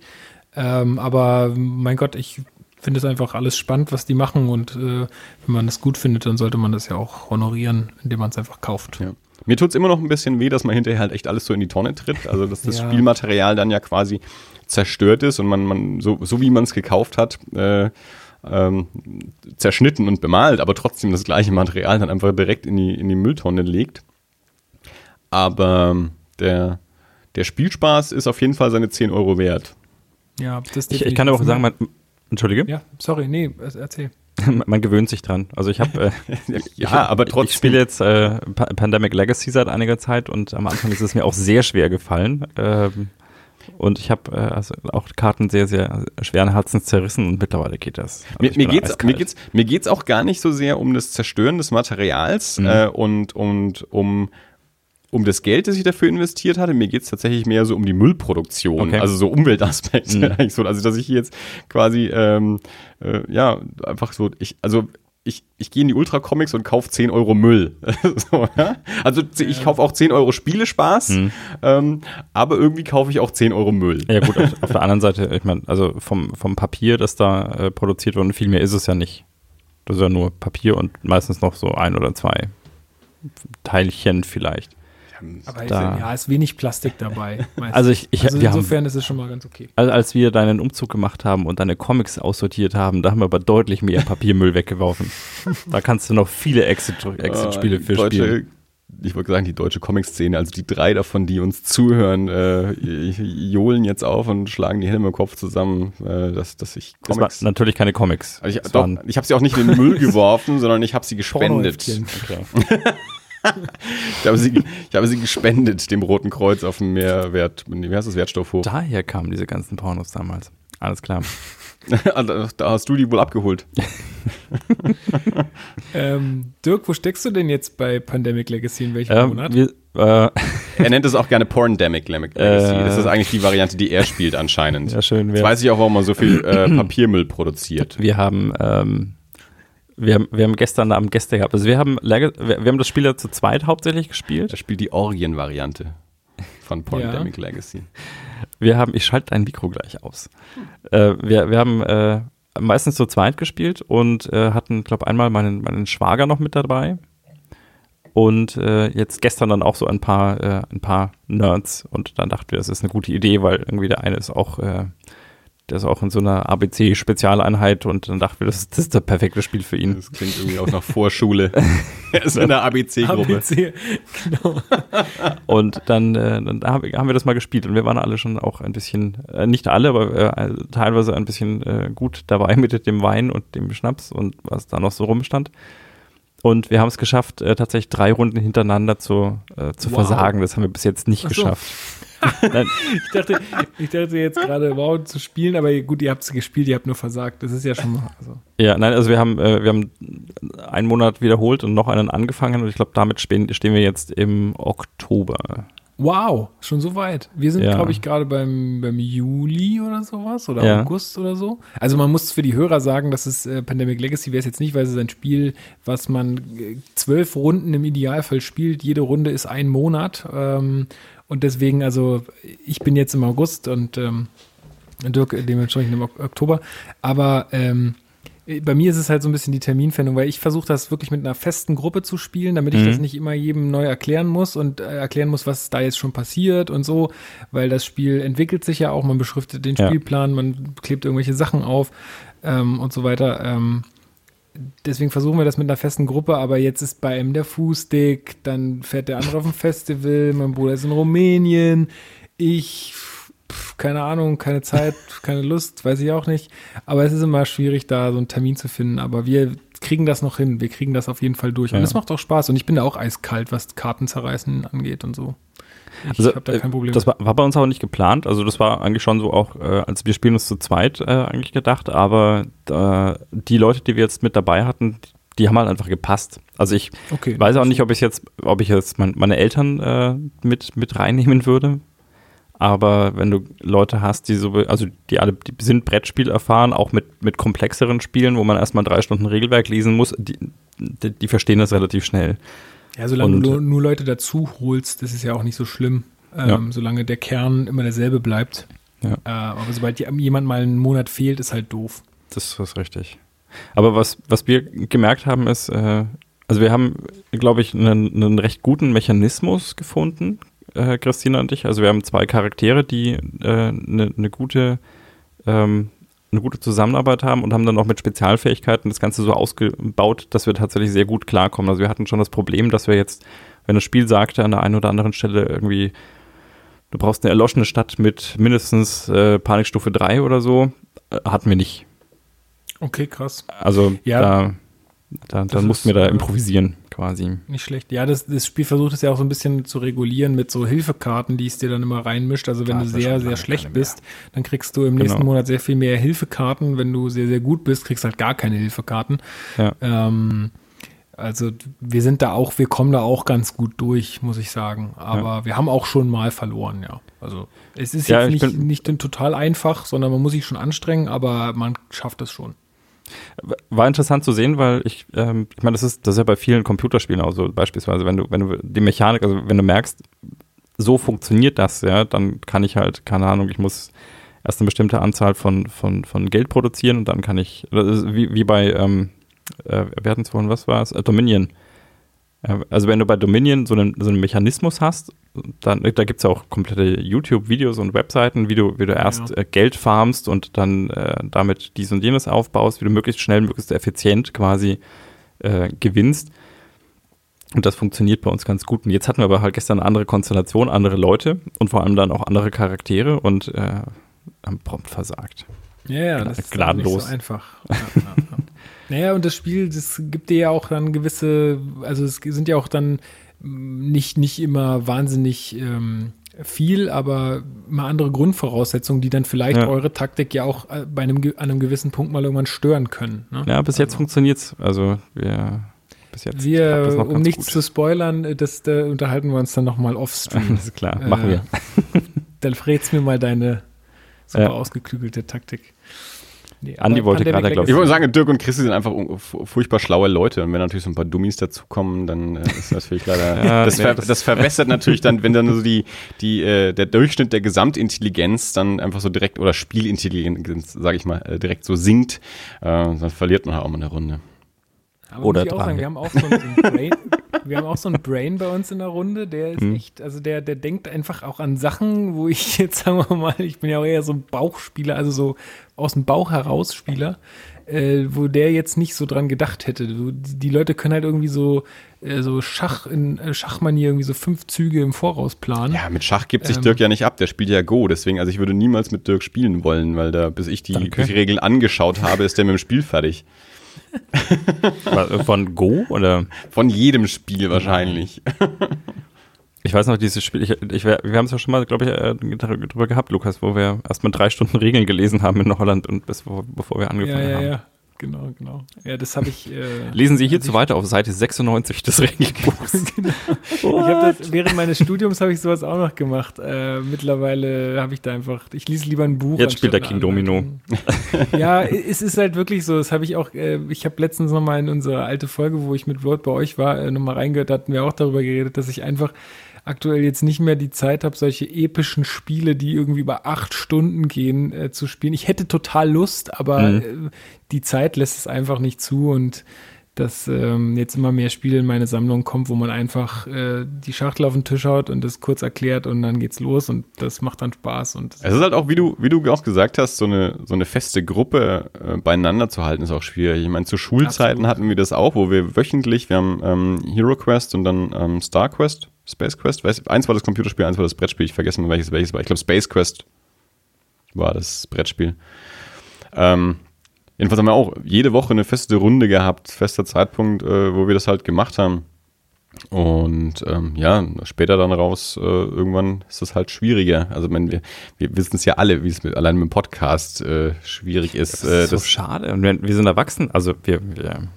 Ähm, aber mein Gott, ich finde es einfach alles spannend, was die machen und äh, wenn man es gut findet, dann sollte man das ja auch honorieren, indem man es einfach kauft. Ja. Mir tut es immer noch ein bisschen weh, dass man hinterher halt echt alles so in die Tonne tritt. Also dass das ja. Spielmaterial dann ja quasi zerstört ist und man, man so, so wie man es gekauft hat, äh, ähm, zerschnitten und bemalt, aber trotzdem das gleiche Material dann einfach direkt in die, in die Mülltonne legt. Aber der, der Spielspaß ist auf jeden Fall seine 10 Euro wert. Ja, das ich, ich kann auch sagen, man, Entschuldige? Ja, sorry, nee, erzähl. <laughs> Man gewöhnt sich dran. Also ich habe äh, <laughs> ja, ich, aber trotzdem. Ich spiele jetzt äh, Pandemic Legacy seit einiger Zeit und am Anfang ist es mir auch sehr schwer gefallen. Ähm, und ich habe äh, also auch Karten sehr, sehr schweren Herzens zerrissen und mittlerweile geht das. Also mir, mir, geht's, mir, geht's, mir geht's auch gar nicht so sehr um das Zerstören des Materials mhm. äh, und, und um um das Geld, das ich dafür investiert hatte. Mir geht's tatsächlich mehr so um die Müllproduktion, okay. also so Umweltaspekte. Mhm. <laughs> also, dass ich jetzt quasi, ähm, äh, ja, einfach so, ich, also ich, ich gehe in die Ultra Comics und kaufe 10 Euro Müll. <laughs> so, ja? Also ich kaufe auch 10 Euro Spielespaß, Hm. ähm, aber irgendwie kaufe ich auch 10 Euro Müll. Ja gut, auf, <laughs> auf der anderen Seite, ich meine, also vom, vom Papier, das da äh, produziert wurde, viel mehr ist es ja nicht. Das ist ja nur Papier und meistens noch so ein oder zwei Teilchen vielleicht. Aber Da- ja, ist wenig Plastik dabei. <laughs> Also ich, ich also wir haben, insofern ist es schon mal ganz okay. also als wir deinen Umzug gemacht haben und deine Comics aussortiert haben, da haben wir aber deutlich mehr <laughs> Papiermüll weggeworfen. Da kannst du noch viele Exit- Exit-Spiele Ah, die für deutsche, spielen. Ich wollte sagen, die deutsche Comic-Szene, also die drei davon, die uns zuhören, äh, johlen jetzt auf und schlagen die Hände im Kopf zusammen, äh, dass, dass ich Das Comics... war natürlich keine Comics. Also ich, Das doch, ich habe sie auch nicht in den Müll <laughs> geworfen, sondern ich habe sie gespendet. Okay. <laughs> Ich habe, sie, ich habe sie gespendet dem Roten Kreuz auf dem Mehrwert, wie heißt das, Wertstoffhof. Daher kamen diese ganzen Pornos damals. Alles klar. da, <laughs> da hast du die wohl abgeholt. <laughs> Ähm, Dirk, wo steckst du denn jetzt bei Pandemic Legacy? In welchem Ähm, Monat? wir, äh, Er nennt es auch gerne Porndemic Legacy. Äh. das ist eigentlich die Variante, die er spielt anscheinend. ja, schön. Jetzt weiß ich auch, warum er so viel äh, <clears throat> Papiermüll produziert. wir haben, ähm, wir haben, wir haben gestern Abend Gäste gehabt. Also wir haben, wir, wir haben das Spiel ja zu zweit hauptsächlich gespielt. Er spielt die Orgien-Variante von <laughs> Porndemic Legacy. Wir haben, ich schalte dein Mikro gleich aus. Äh, wir, wir haben äh, meistens zu zweit gespielt und äh, hatten, glaube einmal meinen, meinen Schwager noch mit dabei. Und äh, jetzt gestern dann auch so ein paar, äh, ein paar Nerds. Und dann dachten wir, das ist eine gute Idee, weil irgendwie der eine ist auch, äh, der ist auch in so einer ABC-Spezialeinheit und dann dachten wir, das, ist- das ist das perfekte Spiel für ihn. Das klingt irgendwie auch nach Vorschule. <laughs> er ist in der ABC-Gruppe. ABC, genau. <laughs> Und dann, äh, dann hab- haben wir das mal gespielt und wir waren alle schon auch ein bisschen, äh, nicht alle, aber äh, teilweise ein bisschen gut dabei mit dem Wein und dem Schnaps und was da noch so rumstand. Und wir haben es geschafft, äh, tatsächlich drei Runden hintereinander zu, äh, zu Wow. versagen. Das haben wir bis jetzt nicht so. geschafft. <laughs> Ich dachte, ich dachte jetzt gerade, wow, zu spielen, aber gut, ihr habt es gespielt, ihr habt nur versagt. Das ist ja schon mal. Also. ja, nein, also wir haben, äh, wir haben einen Monat wiederholt und noch einen angefangen und ich glaube, damit stehen, stehen wir jetzt im Oktober. Wow, schon so weit. Wir sind, Ja. glaube ich, gerade beim, beim Juli oder sowas oder Ja. August oder so. Also man muss für die Hörer sagen, dass es äh, Pandemic Legacy wäre es jetzt nicht, weil es ist ein Spiel, was man äh, zwölf Runden im Idealfall spielt. Jede Runde ist ein Monat. Ähm, und deswegen, also ich bin jetzt im August und ähm, Dirk dementsprechend im Ok- Oktober. Aber ähm, bei mir ist es halt so ein bisschen die Terminfindung, weil ich versuche das wirklich mit einer festen Gruppe zu spielen, damit ich Mhm. das nicht immer jedem neu erklären muss und äh, erklären muss, was da jetzt schon passiert und so, weil das Spiel entwickelt sich ja auch, man beschriftet den Ja. Spielplan, man klebt irgendwelche Sachen auf ähm, und so weiter. Ähm, deswegen versuchen wir das mit einer festen Gruppe, aber jetzt ist bei ihm der Fußdick, dann fährt der andere auf ein Festival, mein Bruder ist in Rumänien, ich, pf, keine Ahnung, keine Zeit, <laughs> keine Lust, weiß ich auch nicht. Aber es ist immer schwierig, da so einen Termin zu finden. Aber wir kriegen das noch hin, wir kriegen das auf jeden Fall durch. Und Ja. es macht auch Spaß. Und ich bin da auch eiskalt, was Karten zerreißen angeht und so. Ich Also, habe da kein Problem. Das war, war bei uns auch nicht geplant. Also das war eigentlich schon so auch, äh, als wir spielen uns zu zweit äh, eigentlich gedacht. Aber äh, die Leute, die wir jetzt mit dabei hatten, die haben halt einfach gepasst. Also ich okay. weiß auch nicht, ob ich jetzt, ob ich jetzt mein, meine Eltern äh, mit mit reinnehmen würde. Aber wenn du Leute hast, die so, also die alle die sind Brettspiel erfahren, auch mit mit komplexeren Spielen, wo man erstmal drei Stunden Regelwerk lesen muss, die, die, die verstehen das relativ schnell. Ja, solange Und- du nur, nur Leute dazu holst, das ist ja auch nicht so schlimm. Ähm, Ja. Solange der Kern immer derselbe bleibt. Ja. Äh, aber sobald jemand mal einen Monat fehlt, ist halt doof. Das ist richtig. Aber was, was wir gemerkt haben, ist, äh, also wir haben, glaube ich, einen, einen recht guten Mechanismus gefunden, äh, Christina und ich. Also wir haben zwei Charaktere, die äh, eine, eine gute ähm, eine gute Zusammenarbeit haben und haben dann auch mit Spezialfähigkeiten das Ganze so ausgebaut, dass wir tatsächlich sehr gut klarkommen. Also wir hatten schon das Problem, dass wir jetzt, wenn das Spiel sagte an der einen oder anderen Stelle irgendwie, du brauchst eine erloschene Stadt mit mindestens äh, Panikstufe 3 oder so, äh, hatten wir nicht. Okay, krass. Also Ja. da, da, dann mussten wir da äh, improvisieren quasi. Nicht schlecht. Ja, das, das Spiel versucht es ja auch so ein bisschen zu regulieren mit so Hilfekarten, die es dir dann immer reinmischt. Also wenn Da du ja sehr, sehr schlecht bist, dann kriegst du im nächsten Genau. Monat sehr viel mehr Hilfekarten. Wenn du sehr, sehr gut bist, kriegst du halt gar keine Hilfekarten. Ja. Ähm, also wir sind da auch, wir kommen da auch ganz gut durch, muss ich sagen. Aber wir haben auch schon mal verloren, ja. Also es ist Ja, jetzt ich nicht, nicht total einfach, sondern man muss sich schon anstrengen, aber man schafft es schon. War interessant zu sehen, weil ich, ähm, ich meine, das ist, das ist ja bei vielen Computerspielen auch so, beispielsweise, wenn du, wenn du die Mechanik, also wenn du merkst, so funktioniert das, ja, dann kann ich halt, keine Ahnung, ich muss erst eine bestimmte Anzahl von, von, von Geld produzieren und dann kann ich, wie, wie bei, ähm, äh, wir hatten es vorhin, was war es? Äh, Dominion. Äh, also wenn du bei Dominion so einen, so einen Mechanismus hast, dann, da gibt es ja auch komplette YouTube-Videos und Webseiten, wie du, wie du erst ja. äh, Geld farmst und dann äh, damit dies und jenes aufbaust, wie du möglichst schnell, möglichst effizient quasi äh, gewinnst. Und das funktioniert bei uns ganz gut. Und jetzt hatten wir aber halt gestern eine andere Konstellation, andere Leute und vor allem dann auch andere Charaktere und äh, haben prompt versagt. Ja, ja, das ist nicht so einfach. Ja, ja, ja. <laughs> naja, und das Spiel, das gibt dir ja auch dann gewisse, also es sind ja auch dann nicht, nicht immer wahnsinnig ähm, viel, aber mal andere Grundvoraussetzungen, die dann vielleicht ja. eure Taktik ja auch äh, bei einem, an einem gewissen Punkt mal irgendwann stören können. Ne? Ja, bis also. jetzt funktioniert es. Also wir bis jetzt. Wir, um nichts gut. zu spoilern, äh, das, da unterhalten wir uns dann nochmal offstream. Ist klar, äh, machen wir. <laughs> dann verrätst mir mal deine super ja. ausgeklügelte Taktik. Nee, Andi wollte gerade, glaube ich. Ich wollte sagen, Dirk und Christi sind einfach furchtbar schlaue Leute. Und wenn natürlich so ein paar Dummies dazukommen, dann äh, ist das natürlich leider. <laughs> ja, das, nee, ver das, verwässert natürlich dann, wenn dann so die, die, äh, der Durchschnitt der Gesamtintelligenz dann einfach so direkt, oder Spielintelligenz, sage ich mal, äh, direkt so sinkt, äh, dann verliert man halt auch mal eine Runde. Aber Oder muss sagen, wir haben auch so ein, Brain, <laughs> wir haben auch so ein Brain bei uns in der Runde, der ist hm. echt, also der, der denkt einfach auch an Sachen, wo ich <laughs> jetzt, sagen wir mal, ich bin ja auch eher so ein Bauchspieler, also so aus dem Bauch heraus Spieler, äh, wo der jetzt nicht so dran gedacht hätte. Die Leute können halt irgendwie so, äh, so Schach in äh, Schachmanier irgendwie so fünf Züge im Voraus planen. Ja, mit Schach gibt sich ähm, Dirk ja nicht ab, der spielt ja Go, deswegen, also ich würde niemals mit Dirk spielen wollen, weil da, bis ich die, die Regeln angeschaut habe, ist der mit dem Spiel fertig. Von Go oder? Von jedem Spiel wahrscheinlich. Ich weiß noch, dieses Spiel, ich, ich, wir haben es ja schon mal, glaube ich, äh, darüber gehabt, Lukas, wo wir erstmal drei Stunden Regeln gelesen haben in Holland und bis, bevor wir angefangen ja, ja, haben. Ja, genau, genau. Ja, das habe ich. Äh, Lesen Sie hierzu weiter auf Seite 96 des Regelbuchs. <laughs> genau. Ich habe das während meines Studiums habe ich sowas auch noch gemacht. Äh, mittlerweile habe ich da einfach, ich lese lieber ein Buch. Jetzt spielt der King Domino. <laughs> ja, es ist halt wirklich so. Das habe ich auch. Äh, ich habe letztens noch mal in unsere alte Folge, wo ich mit Word bei euch war, äh, noch mal reingehört. Da hatten wir auch darüber geredet, dass ich einfach aktuell jetzt nicht mehr die Zeit habe, solche epischen Spiele, die irgendwie über acht Stunden gehen, äh, zu spielen. Ich hätte total Lust, aber mhm. äh, die Zeit lässt es einfach nicht zu und dass ähm, jetzt immer mehr Spiele in meine Sammlung kommt, wo man einfach äh, die Schachtel auf den Tisch haut und das kurz erklärt und dann geht's los und das macht dann Spaß. Und es ist halt auch, wie du, wie du auch gesagt hast, so eine, so eine feste Gruppe äh, beieinander zu halten, ist auch schwierig. Ich meine, zu Schulzeiten Absolut. hatten wir das auch, wo wir wöchentlich, wir haben ähm, Hero Quest und dann ähm, Star Quest, Space Quest, weiß, eins war das Computerspiel, eins war das Brettspiel, ich vergesse mal welches welches war. Ich glaube Space Quest war das Brettspiel. Ähm, Jedenfalls haben wir auch jede Woche eine feste Runde gehabt, fester Zeitpunkt, äh, wo wir das halt gemacht haben. Und ähm, ja, später dann raus, äh, irgendwann ist das halt schwieriger. Also wenn wir, wir wissen es ja alle, wie es mit allein mit dem Podcast äh, schwierig ist. Das ist äh, so schade. Und wir, wir, sind erwachsen, also wir, wir,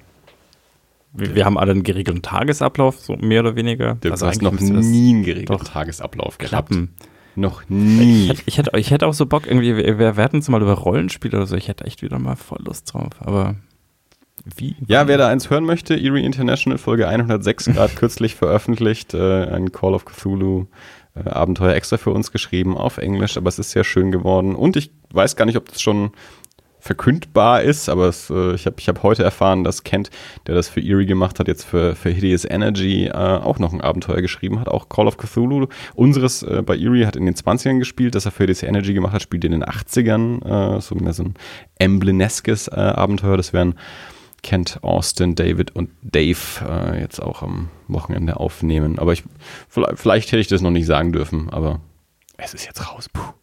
wir, wir, haben alle einen geregelten Tagesablauf, so mehr oder weniger. Du also hast noch nie einen geregelten Tagesablauf gehabt. Klappen. Noch nie. Ich, ich, hätte, ich hätte auch so Bock, irgendwie, wir, wir hatten es mal über Rollenspiele oder so, ich hätte echt wieder mal voll Lust drauf, aber wie? Ja, wer da eins hören möchte, Erie International, Folge 106, <laughs> gerade kürzlich veröffentlicht, äh, ein Call of Cthulhu. Äh, Abenteuer extra für uns geschrieben auf Englisch, aber es ist sehr schön geworden. Und ich weiß gar nicht, ob das schon verkündbar ist, aber es, äh, ich habe ich hab heute erfahren, dass Kent, der das für Eerie gemacht hat, jetzt für, für Hideous Energy äh, auch noch ein Abenteuer geschrieben hat, auch Call of Cthulhu. Unseres äh, bei Eerie hat in den 20ern gespielt, das er für Hideous Energy gemacht hat, spielt in den 80ern, äh, so mehr so ein embleneskes äh, Abenteuer. Das wären Kent, Austin, David und Dave äh, jetzt auch am Wochenende aufnehmen. Aber ich, vielleicht, vielleicht hätte ich das noch nicht sagen dürfen, aber es ist jetzt raus. Puh.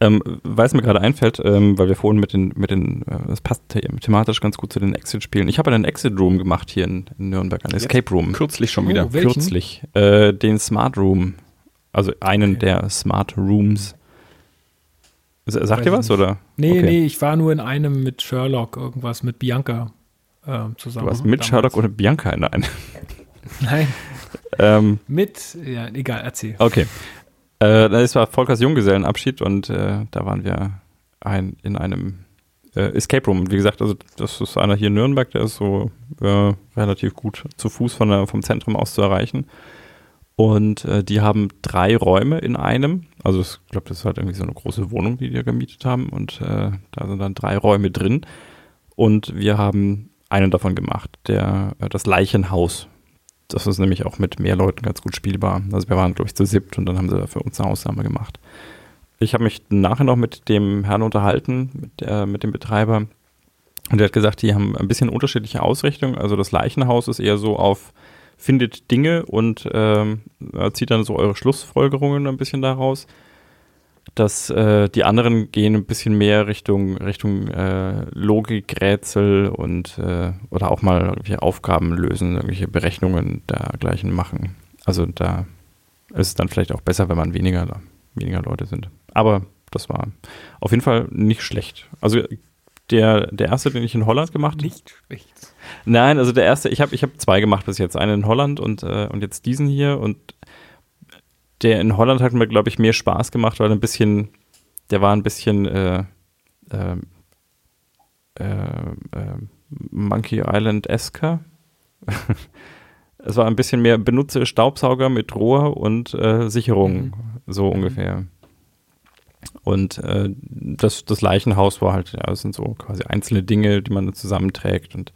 Ähm, weil es mir gerade einfällt, ähm, weil wir vorhin mit den, mit den, äh, das passt thematisch ganz gut zu den Exit-Spielen. Ich habe einen Exit-Room gemacht hier in, in Nürnberg, einen Escape Room. Kürzlich schon wieder. Oh, Kürzlich. Äh, den Smart Room. Also einen okay. der Smart Rooms. Sagt ihr was, nicht. oder? Nee, okay. nee, ich war nur in einem mit Sherlock, irgendwas mit Bianca äh, zusammen. Du warst mit damals. Sherlock oder Bianca in einem? Nein. <laughs> ähm, mit, ja, egal, erzähl. Okay. Äh, das war Volkers Junggesellenabschied und äh, da waren wir ein, in einem äh, Escape Room. Wie gesagt, also das ist einer hier in Nürnberg, der ist so äh, relativ gut zu Fuß von der, vom Zentrum aus zu erreichen. Und äh, die haben drei Räume in einem. Also ich glaube, das ist halt irgendwie so eine große Wohnung, die die gemietet haben. Und äh, da sind dann drei Räume drin. Und wir haben einen davon gemacht, der äh, das Leichenhaus. Das ist nämlich auch mit mehr Leuten ganz gut spielbar. Also wir waren, glaube ich, zu siebt und dann haben sie für uns eine Ausnahme gemacht. Ich habe mich nachher noch mit dem Herrn unterhalten, mit, äh, mit dem Betreiber. Und der hat gesagt, die haben ein bisschen unterschiedliche Ausrichtung. Also das Leichenhaus ist eher so auf findet Dinge und ähm, zieht dann so eure Schlussfolgerungen ein bisschen daraus. Dass äh, die anderen gehen ein bisschen mehr Richtung Richtung äh, Logik, Rätsel und äh, oder auch mal irgendwelche Aufgaben lösen, irgendwelche Berechnungen dergleichen machen. Also da ist es dann vielleicht auch besser, wenn man weniger, weniger Leute sind. Aber das war auf jeden Fall nicht schlecht. Also der, der erste, den ich in Holland gemacht habe. Nicht schlecht. Nein, also der erste, ich habe ich hab zwei gemacht bis jetzt. Einen in Holland und, äh, und jetzt diesen hier. Und der in Holland hat mir, glaube ich, mehr Spaß gemacht, weil ein bisschen, der war ein bisschen äh, ähm, äh, äh, Monkey Island-esker. <laughs> es war ein bisschen mehr benutze Staubsauger mit Rohr und äh, Sicherung, mhm. so ungefähr. Und äh, das, das Leichenhaus war halt, ja, das sind so quasi einzelne Dinge, die man zusammenträgt und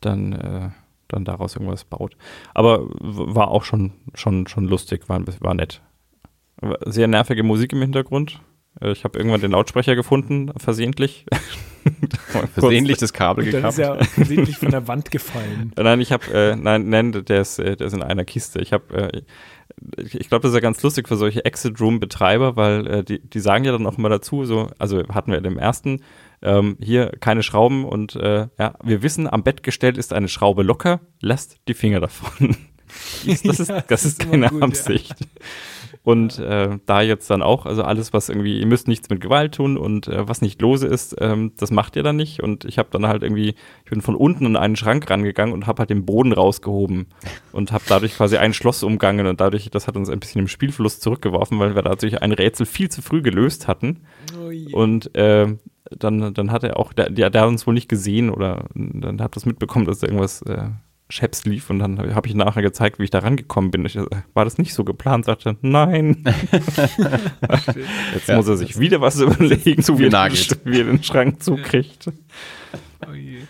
dann, äh, dann daraus irgendwas baut. Aber war auch schon, schon, schon lustig, war, war nett. Sehr nervige Musik im Hintergrund. Äh, ich habe irgendwann den Lautsprecher gefunden, versehentlich. <laughs> versehentlich das Kabel gekappt. ist ja versehentlich von der <laughs> Wand gefallen. Nein, ich habe, äh, nein, nein, der ist, äh, der ist in einer Kiste. Ich habe, äh, ich glaube, das ist ja ganz lustig für solche Exit-Room-Betreiber, weil äh, die, die sagen ja dann auch immer dazu, so, also hatten wir in dem ersten, ähm, hier keine Schrauben und äh, ja, wir wissen, am Bettgestell ist eine Schraube locker, lasst die Finger davon. <laughs> das, ist, das, das ist, ist keine gut, Absicht. Ja. Und äh, da jetzt dann auch, also alles, was irgendwie, ihr müsst nichts mit Gewalt tun und äh, was nicht lose ist, ähm, das macht ihr dann nicht. Und ich habe dann halt irgendwie, ich bin von unten in einen Schrank rangegangen und habe halt den Boden rausgehoben und habe dadurch quasi ein Schloss umgangen und dadurch, das hat uns ein bisschen im Spielfluss zurückgeworfen, weil wir dadurch ein Rätsel viel zu früh gelöst hatten. Oh yeah. Und äh, dann, dann hat er auch, der, der, hat uns wohl nicht gesehen oder dann hat das mitbekommen, dass irgendwas äh, Chaps lief und dann habe ich nachher gezeigt, wie ich da rangekommen bin. Ich, war das nicht so geplant? Sagte, nein. <laughs> Jetzt ja, muss er sich wieder was überlegen, zu wie, er, wie er den Schrank zukriegt. Oh je.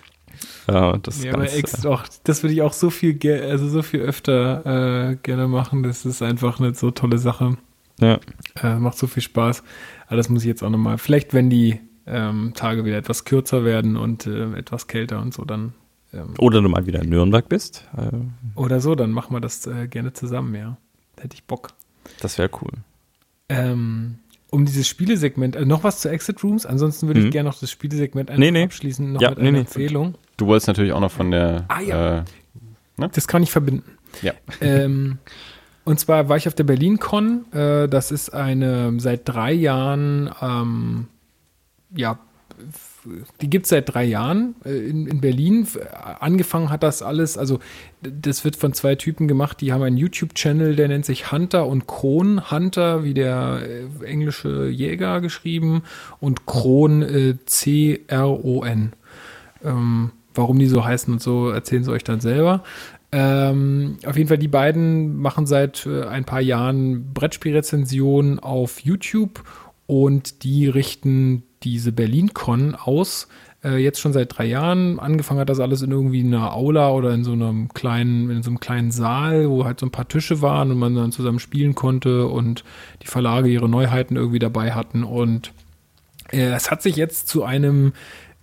Ja, das, ja, ganz, Ex, auch, das würde ich auch so viel, also so viel öfter äh, gerne machen. Das ist einfach eine so tolle Sache. Ja. Äh, macht so viel Spaß. Aber das muss ich jetzt auch nochmal. Vielleicht, wenn die ähm, Tage wieder etwas kürzer werden und äh, etwas kälter und so, dann ähm, oder du mal wieder in Nürnberg bist. Äh, oder so, dann machen wir das äh, gerne zusammen, ja. Hätte ich Bock. Das wäre cool. Ähm, um dieses Spielesegment, äh, noch was zu Exit Rooms? Ansonsten würde mhm. ich gerne noch das Spielesegment nee, nee. abschließen, noch ja, mit nee, einer Empfehlung. Du wolltest natürlich auch noch von der. Ah ja. Äh, ne? Das kann ich verbinden. Ja. Ähm, und zwar war ich auf der BerlinCon. Äh, das ist eine seit drei Jahren ähm, ja, die gibt es seit drei Jahren äh, in, in, Berlin. Angefangen hat das alles, also das wird von zwei Typen gemacht, die haben einen YouTube-Channel, der nennt sich Hunter und Kron. Hunter wie der äh, englische Jäger geschrieben und Kron äh, C-R-O-N. Ähm, warum die so heißen und so, erzählen sie euch dann selber. Ähm, auf jeden Fall, die beiden machen seit äh, ein paar Jahren Brettspielrezensionen auf YouTube und die richten diese BerlinCon aus. Äh, jetzt schon seit drei Jahren. Angefangen hat das alles in irgendwie einer Aula oder in so einem kleinen, in so einem kleinen Saal, wo halt so ein paar Tische waren und man dann zusammen spielen konnte und die Verlage ihre Neuheiten irgendwie dabei hatten. Und äh, es hat sich jetzt zu einem,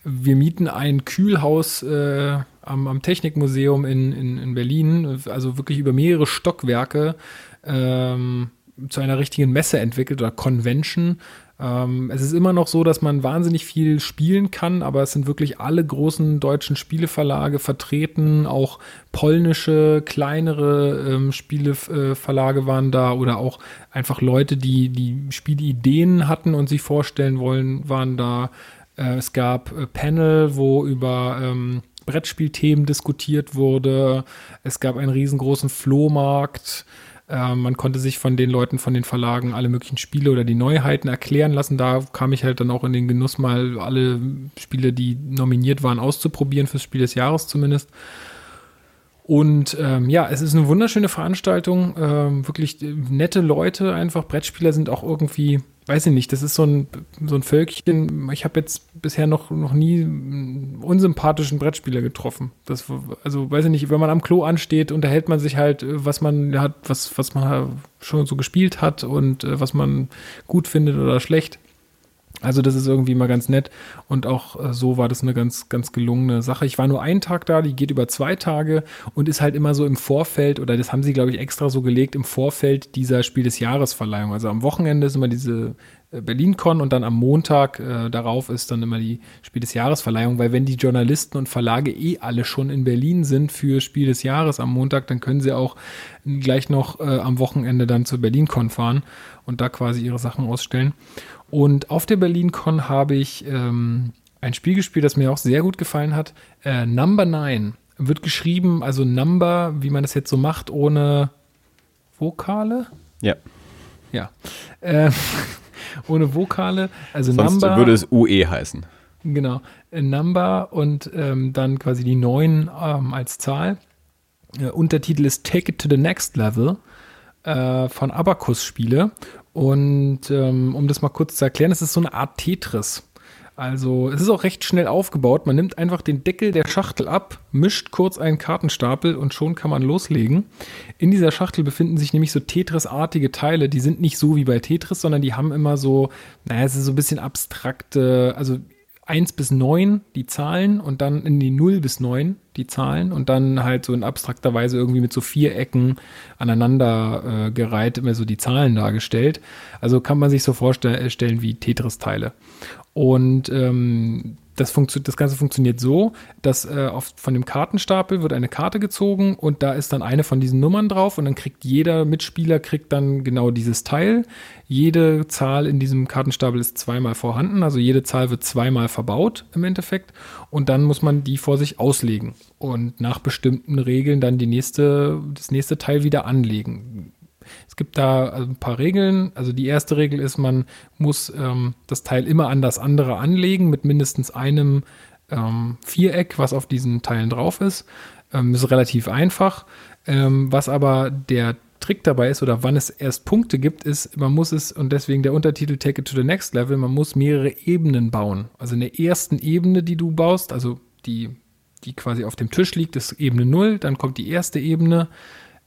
wir mieten ein Kühlhaus äh, am, am, Technikmuseum in, in, in, Berlin, also wirklich über mehrere Stockwerke. Ähm, zu einer richtigen Messe entwickelt oder Convention, ähm, es ist immer noch so, dass man wahnsinnig viel spielen kann, aber es sind wirklich alle großen deutschen Spieleverlage vertreten, auch polnische, kleinere ähm, Spieleverlage waren da oder auch einfach Leute, die die Spielideen hatten und sich vorstellen wollen, waren da. Äh, es gab äh, Panel, wo über ähm, Brettspielthemen diskutiert wurde. Es gab einen riesengroßen Flohmarkt. Äh, man konnte sich von den Leuten, von den Verlagen alle möglichen Spiele oder die Neuheiten erklären lassen. Da kam ich halt dann auch in den Genuss, mal alle Spiele, die nominiert waren, auszuprobieren, fürs Spiel des Jahres zumindest. Und ähm, ja, es ist eine wunderschöne Veranstaltung, ähm, wirklich äh, nette Leute einfach. Brettspieler sind auch irgendwie, weiß ich nicht, das ist so ein, so ein Völkchen. Ich habe jetzt bisher noch, noch nie einen unsympathischen Brettspieler getroffen. Das, also weiß ich nicht, wenn man am Klo ansteht, unterhält man sich halt, was man hat, was, was man schon so gespielt hat und äh, was man gut findet oder schlecht. Also das ist irgendwie mal ganz nett und auch äh, so war das eine ganz, ganz gelungene Sache. Ich war nur einen Tag da, die geht über zwei Tage und ist halt immer so im Vorfeld oder das haben sie, glaube ich, extra so gelegt im Vorfeld dieser Spiel des Jahresverleihung. Also am Wochenende ist immer diese äh, BerlinCon und dann am Montag äh, darauf ist dann immer die Spiel des Jahresverleihung, weil wenn die Journalisten und Verlage eh alle schon in Berlin sind für Spiel des Jahres am Montag, dann können sie auch gleich noch äh, am Wochenende dann zur BerlinCon fahren und da quasi ihre Sachen ausstellen. Und auf der BerlinCon habe ich ähm, ein Spiel gespielt, das mir auch sehr gut gefallen hat. Äh, Number 9 wird geschrieben, also Number, wie man das jetzt so macht, ohne Vokale. Ja. Ja. Äh, <laughs> ohne Vokale. Also Sonst Number. würde es UE heißen. Genau. Äh, Number und ähm, dann quasi die 9 ähm, als Zahl. Äh, Untertitel ist Take It to the Next Level äh, von Abacus Spiele. Und ähm, um das mal kurz zu erklären, es ist so eine Art Tetris. Also es ist auch recht schnell aufgebaut. Man nimmt einfach den Deckel der Schachtel ab, mischt kurz einen Kartenstapel und schon kann man loslegen. In dieser Schachtel befinden sich nämlich so Tetris-artige Teile. Die sind nicht so wie bei Tetris, sondern die haben immer so, naja, es ist so ein bisschen abstrakte, also 1 bis 9 die Zahlen und dann in die 0 bis 9 die Zahlen und dann halt so in abstrakter Weise irgendwie mit so Vierecken aneinander äh, gereiht immer so die Zahlen dargestellt. Also kann man sich so vorstellen wie Tetris-Teile. Und ähm, das, das Ganze funktioniert so, dass äh, auf, von dem Kartenstapel wird eine Karte gezogen und da ist dann eine von diesen Nummern drauf und dann kriegt jeder Mitspieler kriegt dann genau dieses Teil. Jede Zahl in diesem Kartenstapel ist zweimal vorhanden, also jede Zahl wird zweimal verbaut im Endeffekt und dann muss man die vor sich auslegen und nach bestimmten Regeln dann die nächste, das nächste Teil wieder anlegen. Gibt da ein paar Regeln. Also die erste Regel ist, man muss ähm, das Teil immer an das andere anlegen mit mindestens einem ähm, Viereck, was auf diesen Teilen drauf ist. Ähm, ist relativ einfach. Ähm, was aber der Trick dabei ist oder wann es erst Punkte gibt, ist, man muss es, und deswegen der Untertitel Take it to the next level, man muss mehrere Ebenen bauen. Also in der ersten Ebene, die du baust, also die, die quasi auf dem Tisch liegt, ist Ebene 0, dann kommt die erste Ebene.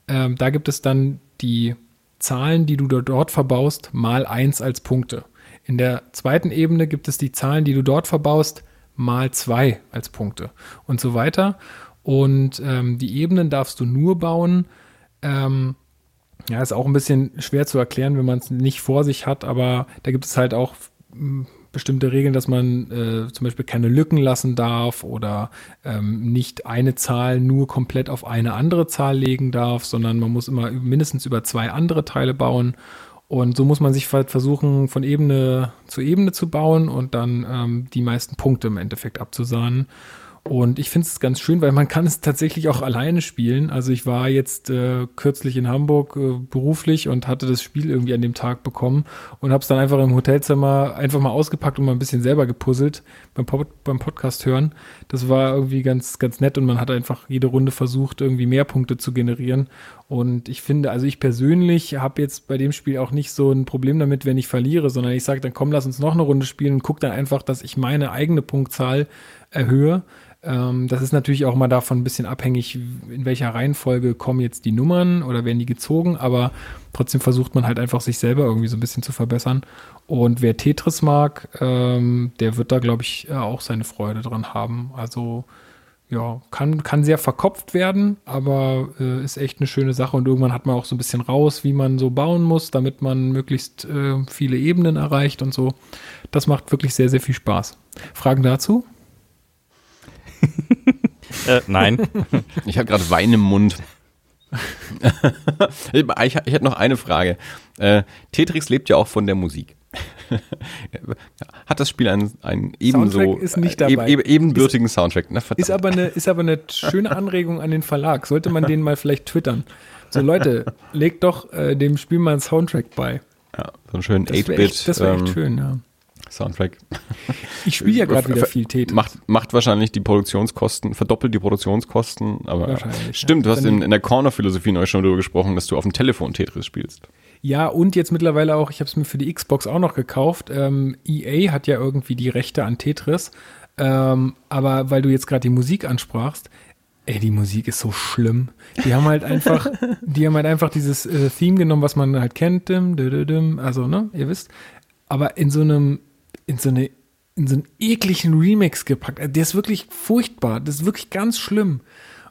Ähm, da gibt es dann die Zahlen, die du dort verbaust, mal 1 als Punkte. In der zweiten Ebene gibt es die Zahlen, die du dort verbaust, mal 2 als Punkte und so weiter. Und ähm, die Ebenen darfst du nur bauen. Ähm, ja, ist auch ein bisschen schwer zu erklären, wenn man es nicht vor sich hat, aber da gibt es halt auch bestimmte Regeln, dass man äh, zum Beispiel keine Lücken lassen darf oder ähm, nicht eine Zahl nur komplett auf eine andere Zahl legen darf, sondern man muss immer mindestens über zwei andere Teile bauen. Und so muss man sich halt versuchen, von Ebene zu Ebene zu bauen und dann ähm, die meisten Punkte im Endeffekt abzusahnen. Und ich finde es ganz schön, weil man kann es tatsächlich auch alleine spielen. Also ich war jetzt äh, kürzlich in Hamburg äh, beruflich und hatte das Spiel irgendwie an dem Tag bekommen und habe es dann einfach im Hotelzimmer einfach mal ausgepackt und mal ein bisschen selber gepuzzelt beim, Pod beim Podcast hören. Das war irgendwie ganz, ganz nett und man hat einfach jede Runde versucht, irgendwie mehr Punkte zu generieren. Und ich finde, also ich persönlich habe jetzt bei dem Spiel auch nicht so ein Problem damit, wenn ich verliere, sondern ich sage dann, komm, lass uns noch eine Runde spielen und guck dann einfach, dass ich meine eigene Punktzahl erhöhe das ist natürlich auch mal davon ein bisschen abhängig, in welcher Reihenfolge kommen jetzt die Nummern oder werden die gezogen, aber trotzdem versucht man halt einfach sich selber irgendwie so ein bisschen zu verbessern. Und wer Tetris mag, ähm, der wird da, glaube ich, äh, auch seine Freude dran haben. Also ja, kann, kann sehr verkopft werden, aber äh, ist echt eine schöne Sache und irgendwann hat man auch so ein bisschen raus, wie man so bauen muss, damit man möglichst äh, viele Ebenen erreicht und so. Das macht wirklich sehr, sehr viel Spaß. Fragen dazu? Äh, nein. <laughs> Ich habe gerade Wein im Mund. <laughs> ich, ich hätte noch eine Frage. Äh, Tetris lebt ja auch von der Musik. <laughs> Hat das Spiel einen, einen ebenso Soundtrack ist nicht dabei. eben- ebenbürtigen Soundtrack? Na, verdammt. Ist aber, eine, ist aber eine schöne Anregung an den Verlag. Sollte man den mal vielleicht twittern. So, Leute, legt doch äh, dem Spiel mal einen Soundtrack bei. ja, so einen schönen Das wäre echt, das wär echt 8-Bit ähm, schön, ja. Soundtrack. Ich spiele ja gerade wieder viel Tetris. Macht, macht wahrscheinlich die Produktionskosten, verdoppelt die Produktionskosten, aber stimmt, ja. du hast in, in der Corner-Philosophie neulich schon darüber gesprochen, dass du auf dem Telefon Tetris spielst. Ja, und jetzt mittlerweile auch, ich habe es mir für die Xbox auch noch gekauft. Ähm, EA hat ja irgendwie die Rechte an Tetris. Ähm, aber weil du jetzt gerade die Musik ansprachst, ey, die Musik ist so schlimm. Die haben halt einfach, <laughs> die haben halt einfach dieses äh, Theme genommen, was man halt kennt, dim, dim, dim, also, ne, ihr wisst. Aber in so einem, in so eine, in so einen ekligen Remix gepackt. Der ist wirklich furchtbar. Das ist wirklich ganz schlimm.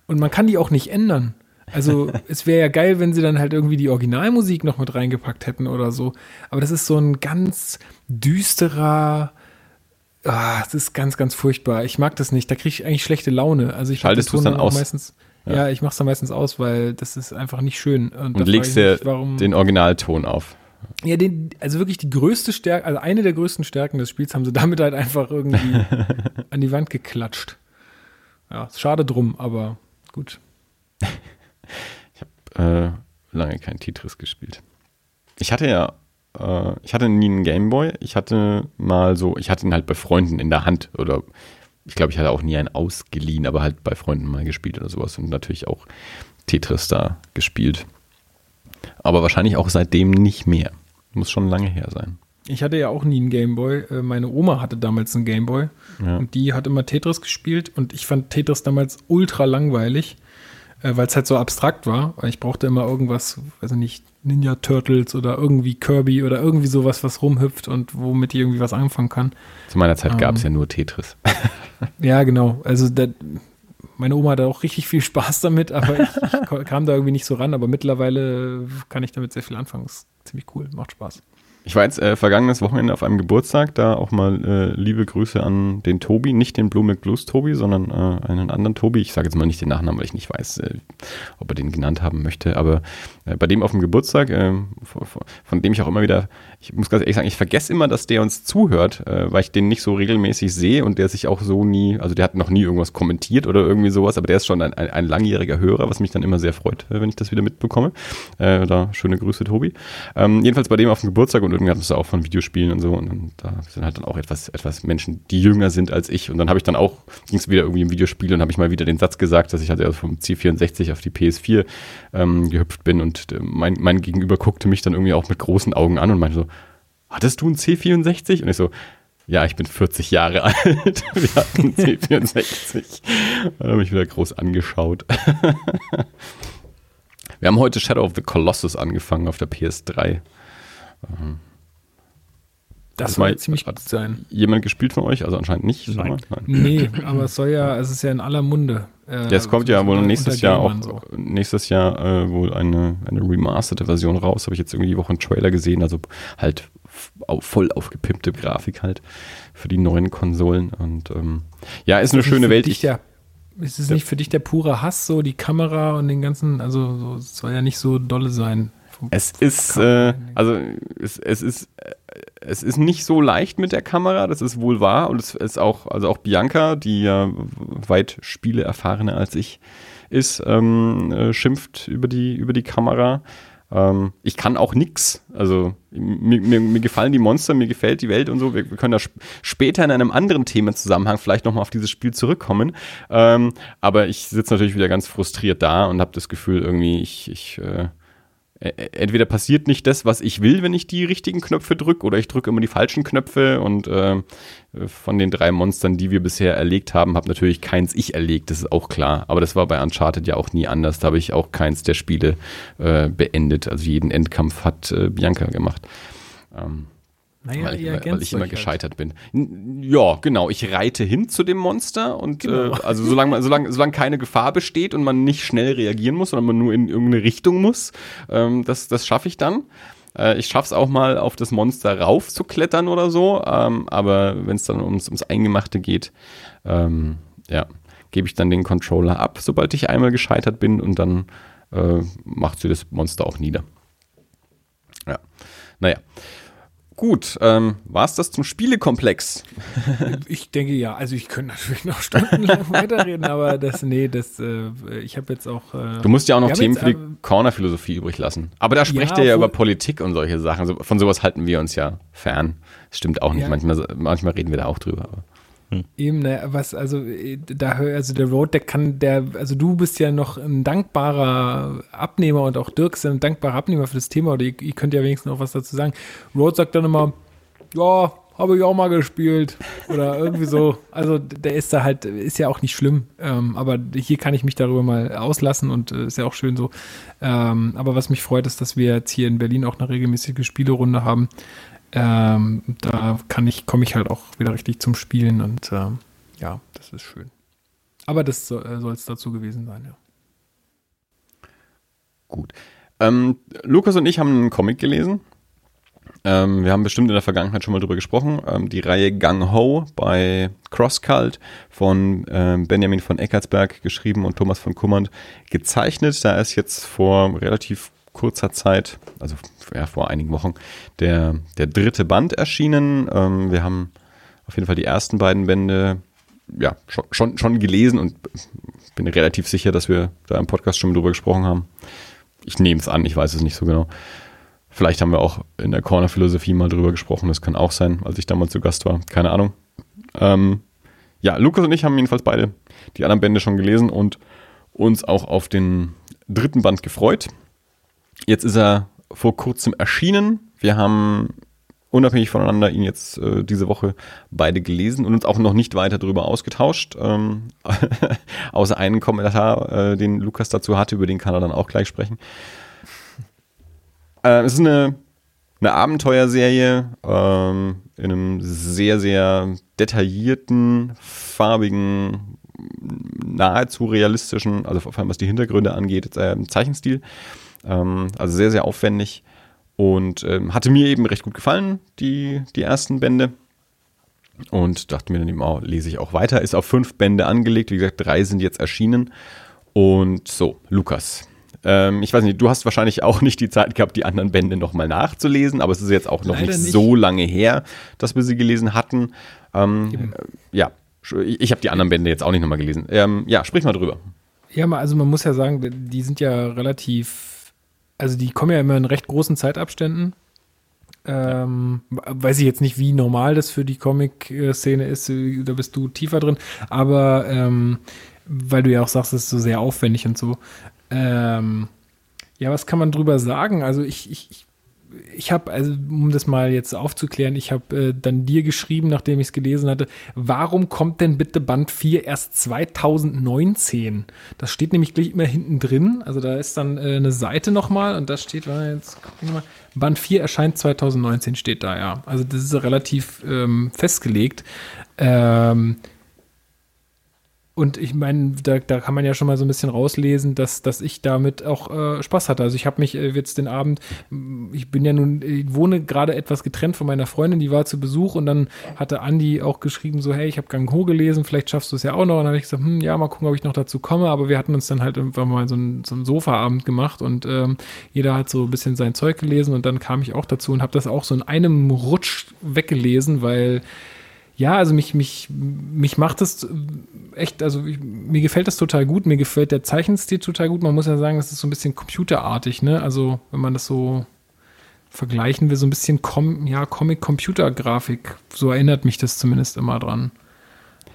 Und man kann die auch nicht ändern. Also <laughs> es wäre ja geil, wenn sie dann halt irgendwie die Originalmusik noch mit reingepackt hätten oder so. Aber das ist so ein ganz düsterer, ah, das ist ganz, ganz furchtbar. Ich mag das nicht. Da kriege ich eigentlich schlechte Laune. Also ich Schaltest den du's Ton dann auch aus? meistens. Ja, ich mache es dann meistens aus, weil das ist einfach nicht schön. Und da legst dir den Originalton auf. Ja, den, also wirklich die größte Stärke, also eine der größten Stärken des Spiels haben sie <laughs> damit halt einfach irgendwie <laughs> an die Wand geklatscht. Ja, schade drum, aber gut. Äh, lange kein Tetris gespielt. Ich hatte ja, äh, ich hatte nie einen Gameboy. Ich hatte mal so, ich hatte ihn halt bei Freunden in der Hand oder ich glaube, ich hatte auch nie einen ausgeliehen, aber halt bei Freunden mal gespielt oder sowas und natürlich auch Tetris da gespielt. Aber wahrscheinlich auch seitdem nicht mehr. Muss schon lange her sein. Ich hatte ja auch nie einen Gameboy. Äh, Meine Oma hatte damals einen Gameboy Ja. und die hat immer Tetris gespielt und ich fand Tetris damals ultra langweilig, äh, weil es halt so abstrakt war. Ich brauchte immer irgendwas, weiß ich nicht, Ninja Turtles oder irgendwie Kirby oder irgendwie sowas, was rumhüpft und womit ich irgendwie was anfangen kann. Zu meiner Zeit gab es Ähm. ja nur Tetris. <laughs> Ja, genau. Also da, meine Oma hatte auch richtig viel Spaß damit, aber ich, ich kam da irgendwie nicht so ran. Aber mittlerweile kann ich damit sehr viel anfangen. Ist ziemlich cool, macht Spaß. Ich war jetzt äh, vergangenes Wochenende auf einem Geburtstag, da auch mal äh, liebe Grüße an den Tobi, nicht den Blue Blues Tobi, sondern äh, einen anderen Tobi. Ich sage jetzt mal nicht den Nachnamen, weil ich nicht weiß, äh, ob er den genannt haben möchte, aber äh, bei dem auf dem Geburtstag, äh, von, von dem ich auch immer wieder, ich muss ganz ehrlich sagen, ich vergesse immer, dass der uns zuhört, äh, weil ich den nicht so regelmäßig sehe und der sich auch so nie, also der hat noch nie irgendwas kommentiert oder irgendwie sowas, aber der ist schon ein, ein, ein langjähriger Hörer, was mich dann immer sehr freut, äh, wenn ich das wieder mitbekomme. Äh, da schöne Grüße, Tobi. Ähm, jedenfalls bei dem auf dem Geburtstag und irgendwie hatten wir auch von Videospielen und so und dann, da sind halt dann auch etwas, etwas Menschen, die jünger sind als ich und dann habe ich dann auch, ging es wieder irgendwie im Videospiel und habe ich mal wieder den Satz gesagt, dass ich halt also vom C64 auf die PS4 ähm, gehüpft bin und äh, mein, mein Gegenüber guckte mich dann irgendwie auch mit großen Augen an und meinte so, hattest du ein C64? Und ich so, ja, ich bin 40 Jahre <laughs> alt. Wir hatten einen C64. Dann habe ich wieder groß angeschaut. <laughs> Wir haben heute Shadow of the Colossus angefangen auf der PS3. Das Hat soll ziemlich gut sein. Jemand gespielt von euch? Also anscheinend nicht. Nein. Nein. Nee, aber es soll ja, es ist ja in aller Munde. Äh, Ja, es kommt ja wohl nächstes Jahr auch, so. nächstes Jahr äh, wohl eine, eine remasterte Version raus. Habe ich jetzt irgendwie die Woche einen Trailer gesehen, also halt f- au- voll aufgepimpte Grafik halt für die neuen Konsolen. Und ähm, ja, ist eine Ist schöne Welt. Der, ist es nicht für dich der pure Hass, so die Kamera und den ganzen, also so, es soll ja nicht so dolle sein. Vom- es ist, äh, also es, es ist, äh, es ist nicht so leicht mit der Kamera, das ist wohl wahr. Und es ist auch, also auch Bianca, die ja weit Spiele erfahrener als ich ist, ähm, äh, schimpft über die, über die Kamera. Ähm, ich kann auch nix. Also mir, mir, mir gefallen die Monster, mir gefällt die Welt und so. Wir, wir können da sp später in einem anderen Themenzusammenhang vielleicht nochmal auf dieses Spiel zurückkommen. Ähm, aber ich sitze natürlich wieder ganz frustriert da und habe das Gefühl, irgendwie, ich, ich äh, entweder passiert nicht das, was ich will, wenn ich die richtigen Knöpfe drücke, oder ich drücke immer die falschen Knöpfe und äh, von den drei Monstern, die wir bisher erlegt haben, habe natürlich keins ich erlegt, das ist auch klar. Aber das war bei Uncharted ja auch nie anders. Da habe ich auch keins der Spiele äh, beendet. Also jeden Endkampf hat äh, Bianca gemacht. Ähm, Naja, weil, ich, weil ergänzt ich immer halt. gescheitert bin. N- Ja, genau. Ich reite hin zu dem Monster und Genau. äh, also solange, solange, solange keine Gefahr besteht und man nicht schnell reagieren muss, sondern man nur in irgendeine Richtung muss, ähm, das, das schaffe ich dann. Äh, ich schaffe es auch mal auf das Monster rauf zu klettern oder so, ähm, aber wenn es dann ums, ums Eingemachte geht, ähm, ja, gebe ich dann den Controller ab, sobald ich einmal gescheitert bin und dann äh, macht sie das Monster auch nieder. Ja, naja. Gut, ähm, war es das zum Spielekomplex? <laughs> Ich denke ja. Also ich könnte natürlich noch stundenlang <laughs> weiterreden, aber das, nee, das, äh, ich habe jetzt auch. Äh, Du musst ja auch noch Themen jetzt, für die äh, Corner-Philosophie übrig lassen. Aber da sprecht Ja, ihr ja über Politik und solche Sachen. Von sowas halten wir uns ja fern. Das stimmt auch nicht. Ja. Manchmal, manchmal reden wir da auch drüber. Aber. Eben, ne, was, also äh, da also der Road, der kann, der, also du bist ja noch ein dankbarer Abnehmer und auch Dirk ist ein dankbarer Abnehmer für das Thema, oder ihr, ihr könnt ja wenigstens noch was dazu sagen. Road sagt dann immer, ja, habe ich auch mal gespielt. Oder irgendwie so. Also der ist da halt, ist ja auch nicht schlimm. Ähm, aber hier kann ich mich darüber mal auslassen und äh, ist ja auch schön so. Ähm, aber was mich freut, ist, dass wir jetzt hier in Berlin auch eine regelmäßige Spielerunde haben. Ähm, da kann ich, komme ich halt auch wieder richtig zum Spielen und ähm, ja, das ist schön. Aber das soll es dazu gewesen sein, ja. Gut. Ähm, Lukas und ich haben einen Comic gelesen. Ähm, wir haben bestimmt in der Vergangenheit schon mal drüber gesprochen. Ähm, die Reihe Gang Ho bei CrossCult von ähm, Benjamin von Eckartsberg geschrieben und Thomas von Kummernd gezeichnet. Da ist jetzt vor relativ kurzer Zeit, also ja, vor einigen Wochen, der, der dritte Band erschienen. Ähm, wir haben auf jeden Fall die ersten beiden Bände ja, schon, schon, schon gelesen und bin relativ sicher, dass wir da im Podcast schon drüber gesprochen haben. Ich nehme es an, ich weiß es nicht so genau. Vielleicht haben wir auch in der Corner-Philosophie mal drüber gesprochen, das kann auch sein, als ich damals zu Gast war. Keine Ahnung. Ähm, ja, Lukas und ich haben jedenfalls beide die anderen Bände schon gelesen und uns auch auf den dritten Band gefreut. Jetzt ist er vor kurzem erschienen. Wir haben unabhängig voneinander ihn jetzt äh, diese Woche beide gelesen und uns auch noch nicht weiter darüber ausgetauscht. Ähm, <laughs> außer einen Kommentar, äh, den Lukas dazu hatte, über den kann er dann auch gleich sprechen. Äh, es ist eine, eine Abenteuerserie ähm, in einem sehr, sehr detaillierten, farbigen, nahezu realistischen, also vor allem was die Hintergründe angeht, äh, Zeichenstil. Ähm, also sehr, sehr aufwendig und ähm, hatte mir eben recht gut gefallen, die, die ersten Bände. Und dachte mir dann eben auch, lese ich auch weiter. Ist auf fünf Bände angelegt. Wie gesagt, drei sind jetzt erschienen. Und so, Lukas. Ähm, ich weiß nicht, du hast wahrscheinlich auch nicht die Zeit gehabt, die anderen Bände nochmal nachzulesen, aber es ist jetzt auch noch nicht, nicht. so lange her, dass wir sie gelesen hatten. Ähm, äh, ja, ich, ich habe die anderen Bände jetzt auch nicht nochmal gelesen. Ähm, ja, sprich mal drüber. Ja, also man muss ja sagen, die sind ja relativ, also die kommen ja immer in recht großen Zeitabständen. Ähm, weiß ich jetzt nicht, wie normal das für die Comic-Szene ist, da bist du tiefer drin, aber ähm, weil du ja auch sagst, es ist so sehr aufwendig und so. Ähm, ja, was kann man drüber sagen? Also ich, ich, ich ich habe, also um das mal jetzt aufzuklären, ich habe äh, dann dir geschrieben, nachdem ich es gelesen hatte, warum kommt denn bitte Band 4 erst 2019? Das steht nämlich gleich immer hinten drin. Also da ist dann äh, eine Seite nochmal und da steht, warte, jetzt gucken wir mal, Band 4 erscheint 2019, steht da, ja. Also das ist relativ ähm, festgelegt. Ähm, und ich meine, da, da kann man ja schon mal so ein bisschen rauslesen, dass, dass ich damit auch äh, Spaß hatte. Also ich habe mich äh, jetzt den Abend, ich bin ja nun, ich wohne gerade etwas getrennt von meiner Freundin, die war zu Besuch und dann hatte Andi auch geschrieben, so, hey, ich habe Gang Ho gelesen, vielleicht schaffst du es ja auch noch. Und dann habe ich gesagt, hm, ja, mal gucken, ob ich noch dazu komme. Aber wir hatten uns dann halt irgendwann mal so einen, so einen Sofaabend gemacht und ähm, jeder hat so ein bisschen sein Zeug gelesen und dann kam ich auch dazu und habe das auch so in einem Rutsch weggelesen, weil ja, also mich, mich, mich macht das echt, also ich, mir gefällt das total gut, mir gefällt der Zeichenstil total gut. Man muss ja sagen, das ist so ein bisschen computerartig, ne? Also, wenn man das so vergleichen will, so ein bisschen Com ja, Comic-Computer-Grafik. So erinnert mich das zumindest immer dran.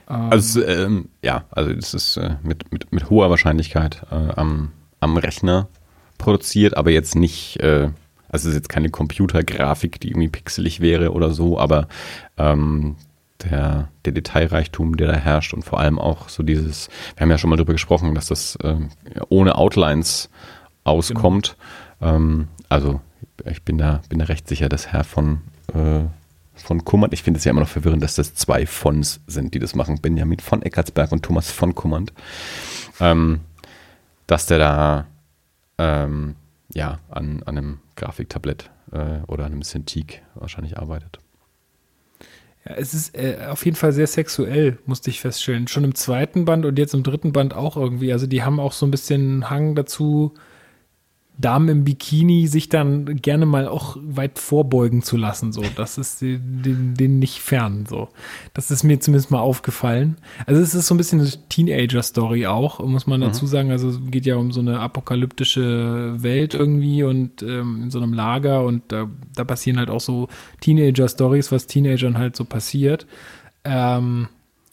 Ähm, Also, ähm, ja, also das ist äh, mit, mit, mit hoher Wahrscheinlichkeit äh, am, am Rechner produziert, aber jetzt nicht, äh, also es ist jetzt keine Computergrafik, die irgendwie pixelig wäre oder so, aber ähm, der, der Detailreichtum, der da herrscht und vor allem auch so dieses, wir haben ja schon mal drüber gesprochen, dass das ähm, ohne Outlines auskommt. Ähm, also ich bin da, bin da recht sicher, dass Herr von, äh, von Kummert, ich finde es ja immer noch verwirrend, dass das zwei Fons sind, die das machen, Benjamin von Eckartsberg und Thomas von Kummert, ähm, dass der da ähm, ja, an, an einem Grafiktablett äh, oder an einem Cintiq wahrscheinlich arbeitet. Es ist äh, auf jeden Fall sehr sexuell, musste ich feststellen. Schon im zweiten Band und jetzt im dritten Band auch irgendwie. Also die haben auch so ein bisschen Hang dazu, Damen im Bikini sich dann gerne mal auch weit vorbeugen zu lassen. So, das ist denen, denen nicht fern. So, das ist mir zumindest mal aufgefallen. Also es ist so ein bisschen eine Teenager-Story auch, muss man dazu mhm. sagen. Also es geht ja um so eine apokalyptische Welt irgendwie und ähm, in so einem Lager und da, da passieren halt auch so Teenager-Stories, was Teenagern halt so passiert. Ähm,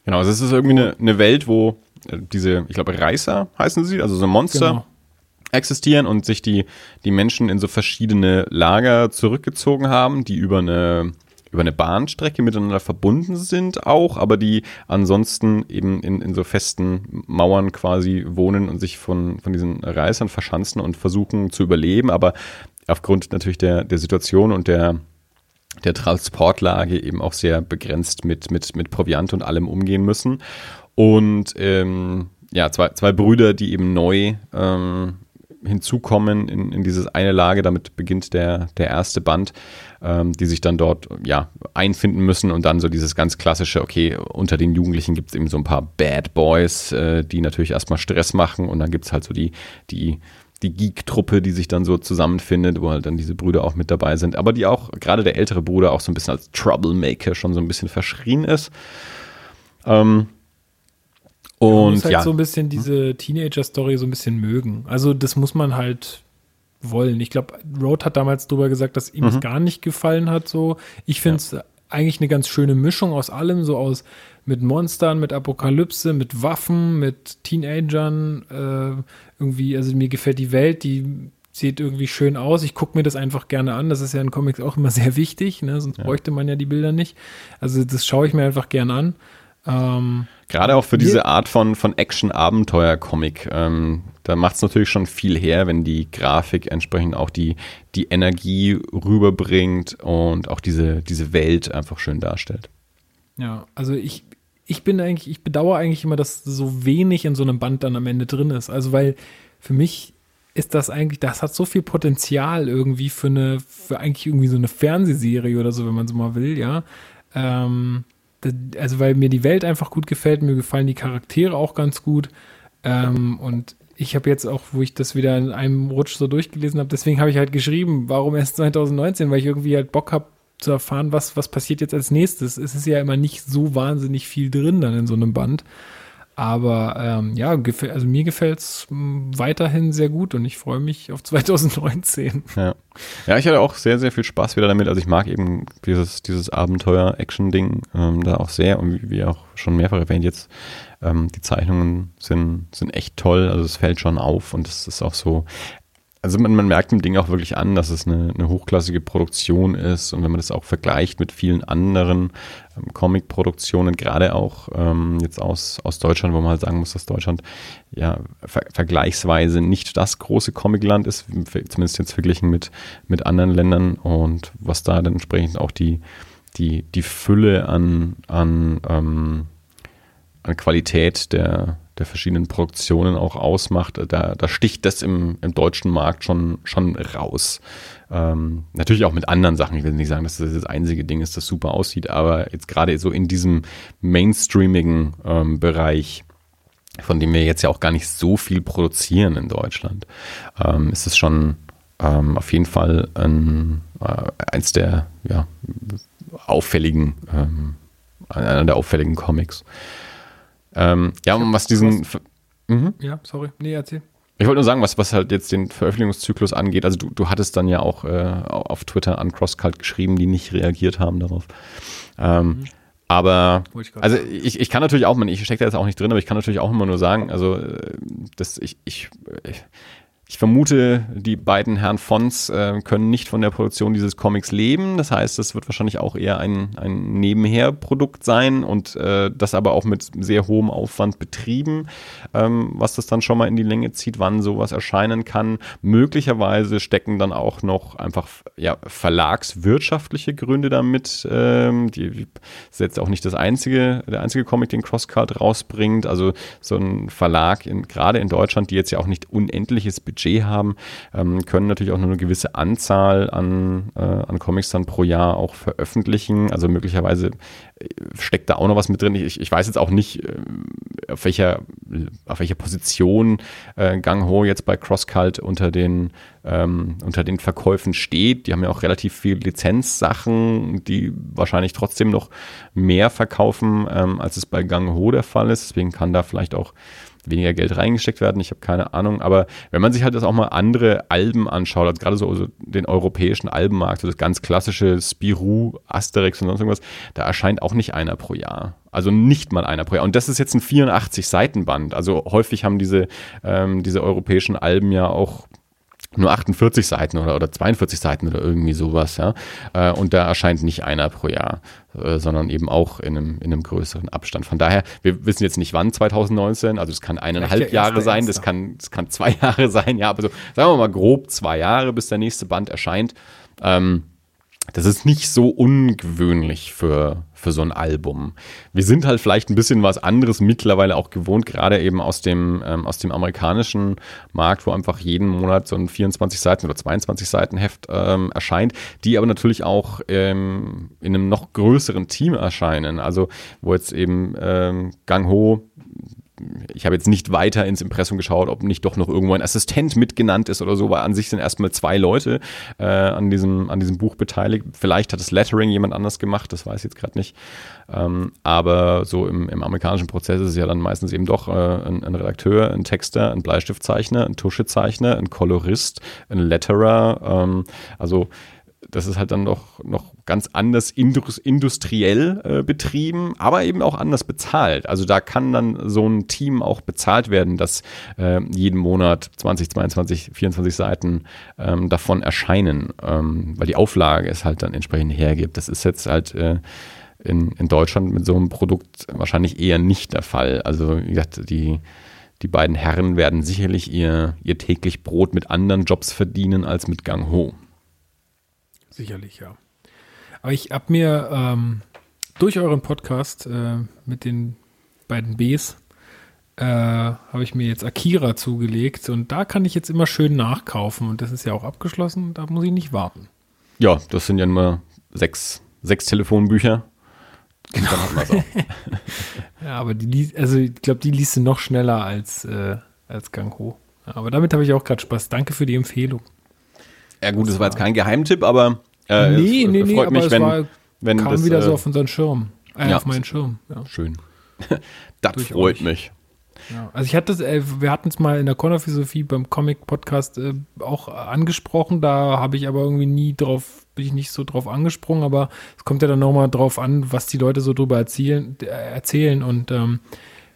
genau, also es ist irgendwie eine, eine Welt, wo äh, diese, ich glaube, Reißer heißen sie, also so Monster. Genau existieren und sich die, die Menschen in so verschiedene Lager zurückgezogen haben, die über eine, über eine Bahnstrecke miteinander verbunden sind auch, aber die ansonsten eben in, in so festen Mauern quasi wohnen und sich von, von diesen Reißern verschanzen und versuchen zu überleben, aber aufgrund natürlich der, der Situation und der, der Transportlage eben auch sehr begrenzt mit, mit, mit Proviant und allem umgehen müssen. Und ähm, ja, zwei, zwei Brüder, die eben neu ähm, hinzukommen in, in dieses eine Lage. Damit beginnt der, der erste Band, ähm, die sich dann dort ja, einfinden müssen und dann so dieses ganz klassische, okay, unter den Jugendlichen gibt es eben so ein paar Bad Boys, äh, die natürlich erstmal Stress machen und dann gibt es halt so die, die die Geek-Truppe, die sich dann so zusammenfindet, wo halt dann diese Brüder auch mit dabei sind, aber die auch, gerade der ältere Bruder auch so ein bisschen als Troublemaker schon so ein bisschen verschrien ist. Ähm, und man muss halt ja. so ein bisschen diese Teenager-Story so ein bisschen mögen. Also das muss man halt wollen. Ich glaube, Road hat damals drüber gesagt, dass ihm es mhm. gar nicht gefallen hat. So, ich finde es ja. eigentlich eine ganz schöne Mischung aus allem, so aus mit Monstern, mit Apokalypse, mit Waffen, mit Teenagern. Äh, irgendwie, also mir gefällt die Welt, die sieht irgendwie schön aus. Ich gucke mir das einfach gerne an. Das ist ja in Comics auch immer <laughs> sehr wichtig, ne? sonst ja. bräuchte man ja die Bilder nicht. Also das schaue ich mir einfach gerne an. Ähm, Gerade auch für diese Art von, von Action-Abenteuer-Comic. Ähm, da macht es natürlich schon viel her, wenn die Grafik entsprechend auch die, die Energie rüberbringt und auch diese, diese Welt einfach schön darstellt. Ja, also ich, ich bin eigentlich, ich bedauere eigentlich immer, dass so wenig in so einem Band dann am Ende drin ist. Also weil für mich ist das eigentlich, das hat so viel Potenzial irgendwie für eine, für eigentlich irgendwie so eine Fernsehserie oder so, wenn man so mal will, ja. Ähm, also weil mir die Welt einfach gut gefällt, mir gefallen die Charaktere auch ganz gut. Ähm, und ich habe jetzt auch, wo ich das wieder in einem Rutsch so durchgelesen habe, deswegen habe ich halt geschrieben, warum erst 2019, weil ich irgendwie halt Bock habe zu erfahren, was, was passiert jetzt als nächstes. Es ist ja immer nicht so wahnsinnig viel drin dann in so einem Band. Aber ähm, ja, also mir gefällt es hm, weiterhin sehr gut und ich freue mich auf <laughs> 2019. Ja. ja, ich hatte auch sehr, sehr viel Spaß wieder damit. Also ich mag eben dieses, dieses Abenteuer-Action-Ding ähm, da auch sehr und wie, auch schon mehrfach erwähnt jetzt, ähm, die Zeichnungen sind, sind echt toll. Also es fällt schon auf und es ist auch so, also man, man, merkt dem Ding auch wirklich an, dass es eine, eine, hochklassige Produktion ist. Und wenn man das auch vergleicht mit vielen anderen ähm, Comic-Produktionen, gerade auch ähm, jetzt aus, aus Deutschland, wo man halt sagen muss, dass Deutschland ja ver vergleichsweise nicht das große Comicland ist, zumindest jetzt verglichen mit, mit anderen Ländern. Und was da dann entsprechend auch die, die, die Fülle an, an, ähm, an Qualität der, der verschiedenen Produktionen auch ausmacht, da, da sticht das im, im deutschen Markt schon, schon raus. Ähm, natürlich auch mit anderen Sachen. Ich will nicht sagen, dass das das einzige Ding ist, das super aussieht, aber jetzt gerade so in diesem mainstreamigen ähm, Bereich, von dem wir jetzt ja auch gar nicht so viel produzieren in Deutschland, ähm, ist es schon ähm, auf jeden Fall ein, äh, eins der ja, auffälligen, ähm, einer der auffälligen Comics. Ähm, ja, und was diesen. Was, mhm. Ja, sorry. Nee, erzähl. Ich wollte nur sagen, was, was halt jetzt den Veröffentlichungszyklus angeht. Also du, du hattest dann ja auch äh, auf Twitter an CrossCult geschrieben, die nicht reagiert haben darauf. Ähm, mhm. Aber also ich, ich kann natürlich auch, ich stecke da jetzt auch nicht drin, aber ich kann natürlich auch immer nur sagen, also äh, das, ich, ich, ich ich vermute, die beiden Herren Fons äh, können nicht von der Produktion dieses Comics leben. Das heißt, es wird wahrscheinlich auch eher ein, ein Nebenherprodukt sein und äh, das aber auch mit sehr hohem Aufwand betrieben, ähm, was das dann schon mal in die Länge zieht, wann sowas erscheinen kann. Möglicherweise stecken dann auch noch einfach ja, verlagswirtschaftliche Gründe damit. Ähm, die, die ist jetzt auch nicht das einzige, der einzige Comic, den Crosscard rausbringt. Also so ein Verlag in, gerade in Deutschland, die jetzt ja auch nicht unendliches Budget Budget haben, ähm, können natürlich auch nur eine gewisse Anzahl an, äh, an Comics dann pro Jahr auch veröffentlichen. Also möglicherweise äh, steckt da auch noch was mit drin. Ich, ich weiß jetzt auch nicht, äh, auf welcher, auf welcher Position äh, Gang Ho jetzt bei CrossCult unter den, ähm, unter den Verkäufen steht. Die haben ja auch relativ viel Lizenzsachen, die wahrscheinlich trotzdem noch mehr verkaufen, ähm, als es bei Gang Ho der Fall ist. Deswegen kann da vielleicht auch weniger Geld reingesteckt werden. Ich habe keine Ahnung. Aber wenn man sich halt das auch mal andere Alben anschaut, also gerade so also den europäischen Albenmarkt, so das ganz klassische Spirou, Asterix und sonst irgendwas, da erscheint auch nicht einer pro Jahr. Also nicht mal einer pro Jahr. Und das ist jetzt ein 84-Seiten-Band. Also häufig haben diese, ähm, diese europäischen Alben ja auch nur 48 Seiten oder, oder 42 Seiten oder irgendwie sowas, ja. Äh, und da erscheint nicht einer pro Jahr, äh, sondern eben auch in einem, in einem größeren Abstand. Von daher, wir wissen jetzt nicht wann 2019, also es kann eineinhalb Jahre sein, das kann, das kann zwei <laughs> Jahre sein, ja, aber so, sagen wir mal grob zwei Jahre, bis der nächste Band erscheint. Ähm, das ist nicht so ungewöhnlich für, für so ein Album. Wir sind halt vielleicht ein bisschen was anderes mittlerweile auch gewohnt, gerade eben aus dem, ähm, aus dem amerikanischen Markt, wo einfach jeden Monat so ein 24 Seiten oder 22 Seiten Heft ähm, erscheint, die aber natürlich auch ähm, in einem noch größeren Team erscheinen. Also wo jetzt eben ähm, Gang Ho ich habe jetzt nicht weiter ins Impressum geschaut, ob nicht doch noch irgendwo ein Assistent mitgenannt ist oder so, weil an sich sind erstmal zwei Leute äh, an, diesem, an diesem Buch beteiligt. Vielleicht hat das Lettering jemand anders gemacht, das weiß ich jetzt gerade nicht. Ähm, aber so im, im amerikanischen Prozess ist es ja dann meistens eben doch äh, ein, ein, Redakteur, ein Texter, ein Bleistiftzeichner, ein Tuschezeichner, ein Kolorist, ein Letterer. Ähm, also das ist halt dann noch, noch ganz anders industriell äh, betrieben, aber eben auch anders bezahlt. Also da kann dann so ein Team auch bezahlt werden, dass äh, jeden Monat 20, 22, 24 Seiten ähm, davon erscheinen, ähm, weil die Auflage es halt dann entsprechend hergibt. Das ist jetzt halt äh, in, in Deutschland mit so einem Produkt wahrscheinlich eher nicht der Fall. Also wie gesagt, die die beiden Herren werden sicherlich ihr, ihr täglich Brot mit anderen Jobs verdienen als mit Gang Ho. Sicherlich, ja. Aber ich habe mir ähm, durch euren Podcast äh, mit den beiden Bs äh, habe ich mir jetzt Akira zugelegt und da kann ich jetzt immer schön nachkaufen und das ist ja auch abgeschlossen, da muss ich nicht warten. Ja, das sind ja nur sechs, sechs Telefonbücher. Genau. Dann hat man es auch. <laughs> ja, aber die, also ich glaube, die liest du noch schneller als, äh, als Gang Ho. aber damit habe ich auch gerade Spaß. Danke für die Empfehlung. Ja gut, das war jetzt kein Geheimtipp, aber äh, nee, es, nee, nee, freut mich, wenn, war, wenn kam das, wieder so äh, auf unseren Schirm. Äh, ja, auf meinen Schirm. Ja. Schön. <laughs> das freut mich. Ja, also ich hatte es, äh, wir hatten es mal in der Cornerphilosophie beim Comic-Podcast äh, auch angesprochen, da habe ich aber irgendwie nie drauf, bin ich nicht so drauf angesprungen, aber es kommt ja dann nochmal drauf an, was die Leute so drüber erzählen, äh, erzählen und ähm,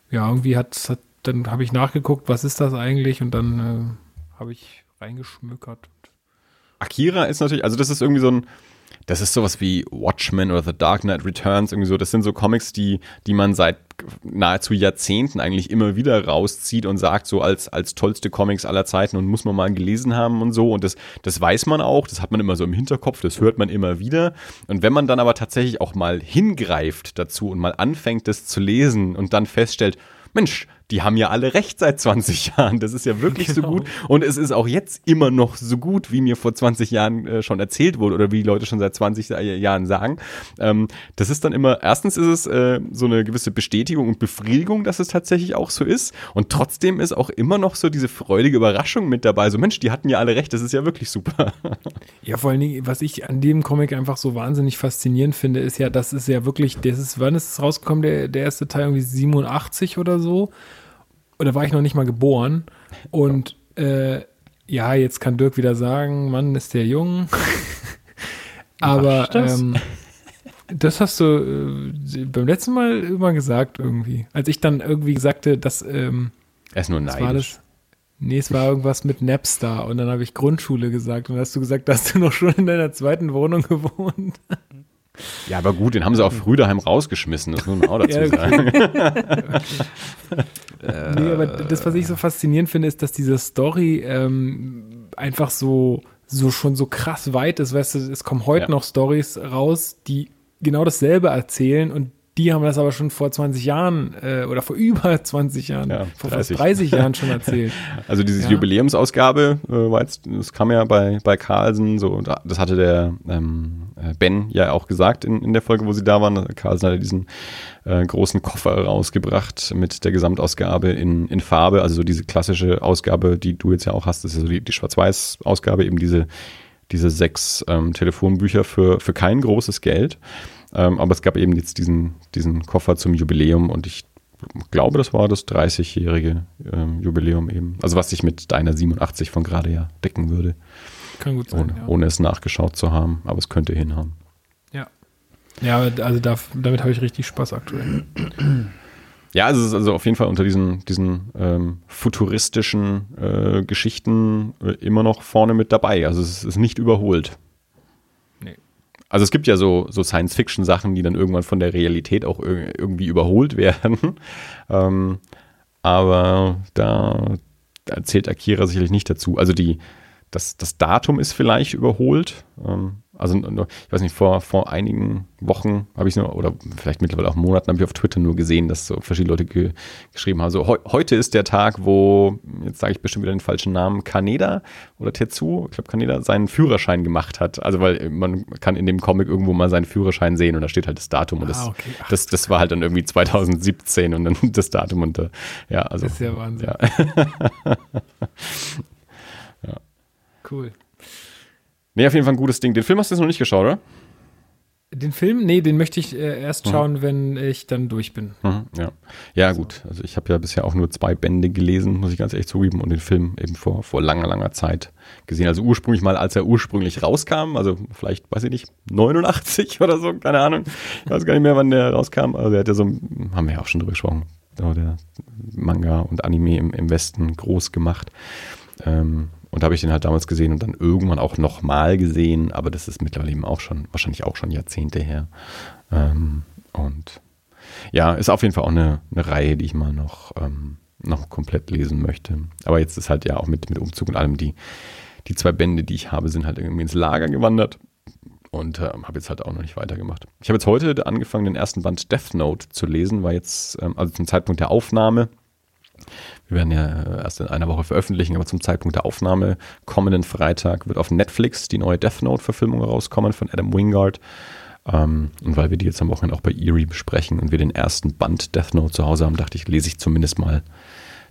ja, irgendwie hat, hat dann habe ich nachgeguckt, was ist das eigentlich und dann äh, habe ich reingeschmückert. Akira ist natürlich, also das ist irgendwie so ein, das ist sowas wie Watchmen oder The Dark Knight Returns, irgendwie so. Das sind so Comics, die, die man seit nahezu Jahrzehnten eigentlich immer wieder rauszieht und sagt, so als, als tollste Comics aller Zeiten und muss man mal gelesen haben und so. Und das, das weiß man auch, das hat man immer so im Hinterkopf, das hört man immer wieder. Und wenn man dann aber tatsächlich auch mal hingreift dazu und mal anfängt, das zu lesen und dann feststellt, Mensch, die haben ja alle recht seit 20 Jahren. Das ist ja wirklich genau. so gut. Und es ist auch jetzt immer noch so gut, wie mir vor 20 Jahren äh, schon erzählt wurde oder wie die Leute schon seit 20 Jahren sagen. Ähm, das ist dann immer, erstens ist es äh, so eine gewisse Bestätigung und Befriedigung, dass es tatsächlich auch so ist. Und trotzdem ist auch immer noch so diese freudige Überraschung mit dabei. So, Mensch, die hatten ja alle recht, das ist ja wirklich super. <laughs> Ja, vor allen Dingen, was ich an dem Comic einfach so wahnsinnig faszinierend finde, ist ja, das ist ja wirklich, das ist, wann ist es rausgekommen, der, der erste Teil irgendwie 87 oder so? Oder war ich noch nicht mal geboren. Und äh, ja, jetzt kann Dirk wieder sagen, Mann, ist der jung. <laughs> Aber das? Ähm, das hast du äh, beim letzten Mal immer gesagt irgendwie. Als ich dann irgendwie sagte, dass ähm, er ist nur neidisch. War das, nee, es war irgendwas mit Napstar und dann habe ich Grundschule gesagt und dann hast du gesagt, dass du noch schon in deiner zweiten Wohnung gewohnt. Ja, aber gut, den haben sie auch früh daheim rausgeschmissen, das muss man auch dazu sagen. <laughs> nee, aber das, was ich so faszinierend finde, ist, dass diese Story ähm, einfach so, so schon so krass weit ist. Weißt du, es kommen heute ja. noch Stories raus, die genau dasselbe erzählen und Die haben das aber schon vor 20 Jahren äh, oder vor <laughs> über 20 Jahren, Ja, vor 30. fast 30 Jahren schon erzählt. <laughs> Also diese Ja. Jubiläumsausgabe, äh, war jetzt, das kam ja bei, bei Carlsen so, das hatte der ähm, äh, Ben ja auch gesagt in, in der Folge, wo sie da waren. Carlsen hatte diesen äh, großen Koffer rausgebracht mit der Gesamtausgabe in, in Farbe, also so diese klassische Ausgabe, die du jetzt ja auch hast, das ist ja so die, die Schwarz-Weiß-Ausgabe, eben diese, diese sechs ähm, Telefonbücher für, für kein großes Geld. Ähm, aber es gab eben jetzt diesen, diesen Koffer zum Jubiläum und ich glaube, das war das 30-jährige ähm, Jubiläum eben. Also was sich mit deiner 87 von gerade ja decken würde, Kann gut sein. ohne, ja. ohne es nachgeschaut zu haben. Aber es könnte hinhauen. Ja. Ja, also da, damit habe ich richtig Spaß aktuell. <clears throat> Ja, also es ist also auf jeden Fall unter diesen, diesen ähm, futuristischen äh, Geschichten äh, immer noch vorne mit dabei. Also es ist nicht überholt. Also es gibt ja so, so Science-Fiction-Sachen, die dann irgendwann von der Realität auch ir irgendwie überholt werden. <laughs> ähm, aber da, da zählt Akira sicherlich nicht dazu. Also die, das, das Datum ist vielleicht überholt. Ähm, also ich weiß nicht, vor, vor einigen Wochen habe ich nur, oder vielleicht mittlerweile auch Monaten, habe ich auf Twitter nur gesehen, dass so verschiedene Leute ge geschrieben haben, so heu heute ist der Tag, wo, jetzt sage ich bestimmt wieder den falschen Namen, Kaneda oder Tetsu, ich glaube Kaneda, seinen Führerschein gemacht hat. Also weil man kann in dem Comic irgendwo mal seinen Führerschein sehen und da steht halt das Datum und das, Ah, okay. Ach, das, das war halt dann irgendwie 2017 und dann <laughs> das Datum und äh, ja, also. Das ist ja Wahnsinn. Ja. <laughs> Cool. Nee, auf jeden Fall ein gutes Ding. Den Film hast du jetzt noch nicht geschaut, oder? Den Film, nee, den möchte ich äh, erst Mhm. schauen, wenn ich dann durch bin. Mhm, ja. ja, gut. Also ich habe ja bisher auch nur zwei Bände gelesen, muss ich ganz ehrlich zugeben, und den Film eben vor, vor langer, langer Zeit gesehen. Also ursprünglich mal, als er ursprünglich rauskam, also vielleicht, weiß ich nicht, 89 oder so, keine Ahnung. Ich weiß gar nicht mehr, wann der rauskam. Also er hat ja so, haben wir ja auch schon drüber gesprochen, der Manga und Anime im, im Westen groß gemacht. Ähm, und da habe ich den halt damals gesehen und dann irgendwann auch nochmal gesehen, aber das ist mittlerweile eben auch schon, wahrscheinlich auch schon Jahrzehnte her. Ähm, und ja, ist auf jeden Fall auch eine, eine Reihe, die ich mal noch, ähm, noch komplett lesen möchte. Aber jetzt ist halt ja auch mit, mit Umzug und allem, die, die zwei Bände, die ich habe, sind halt irgendwie ins Lager gewandert und ähm, habe jetzt halt auch noch nicht weitergemacht. Ich habe jetzt heute angefangen, den ersten Band Death Note zu lesen, war jetzt, ähm, also zum Zeitpunkt der Aufnahme, wir werden ja äh, erst in einer Woche veröffentlichen, aber zum Zeitpunkt der Aufnahme kommenden Freitag wird auf Netflix die neue Death Note-Verfilmung rauskommen von Adam Wingard. Ähm, und weil wir die jetzt am Wochenende auch bei Erie besprechen und wir den ersten Band Death Note zu Hause haben, dachte ich, lese ich zumindest mal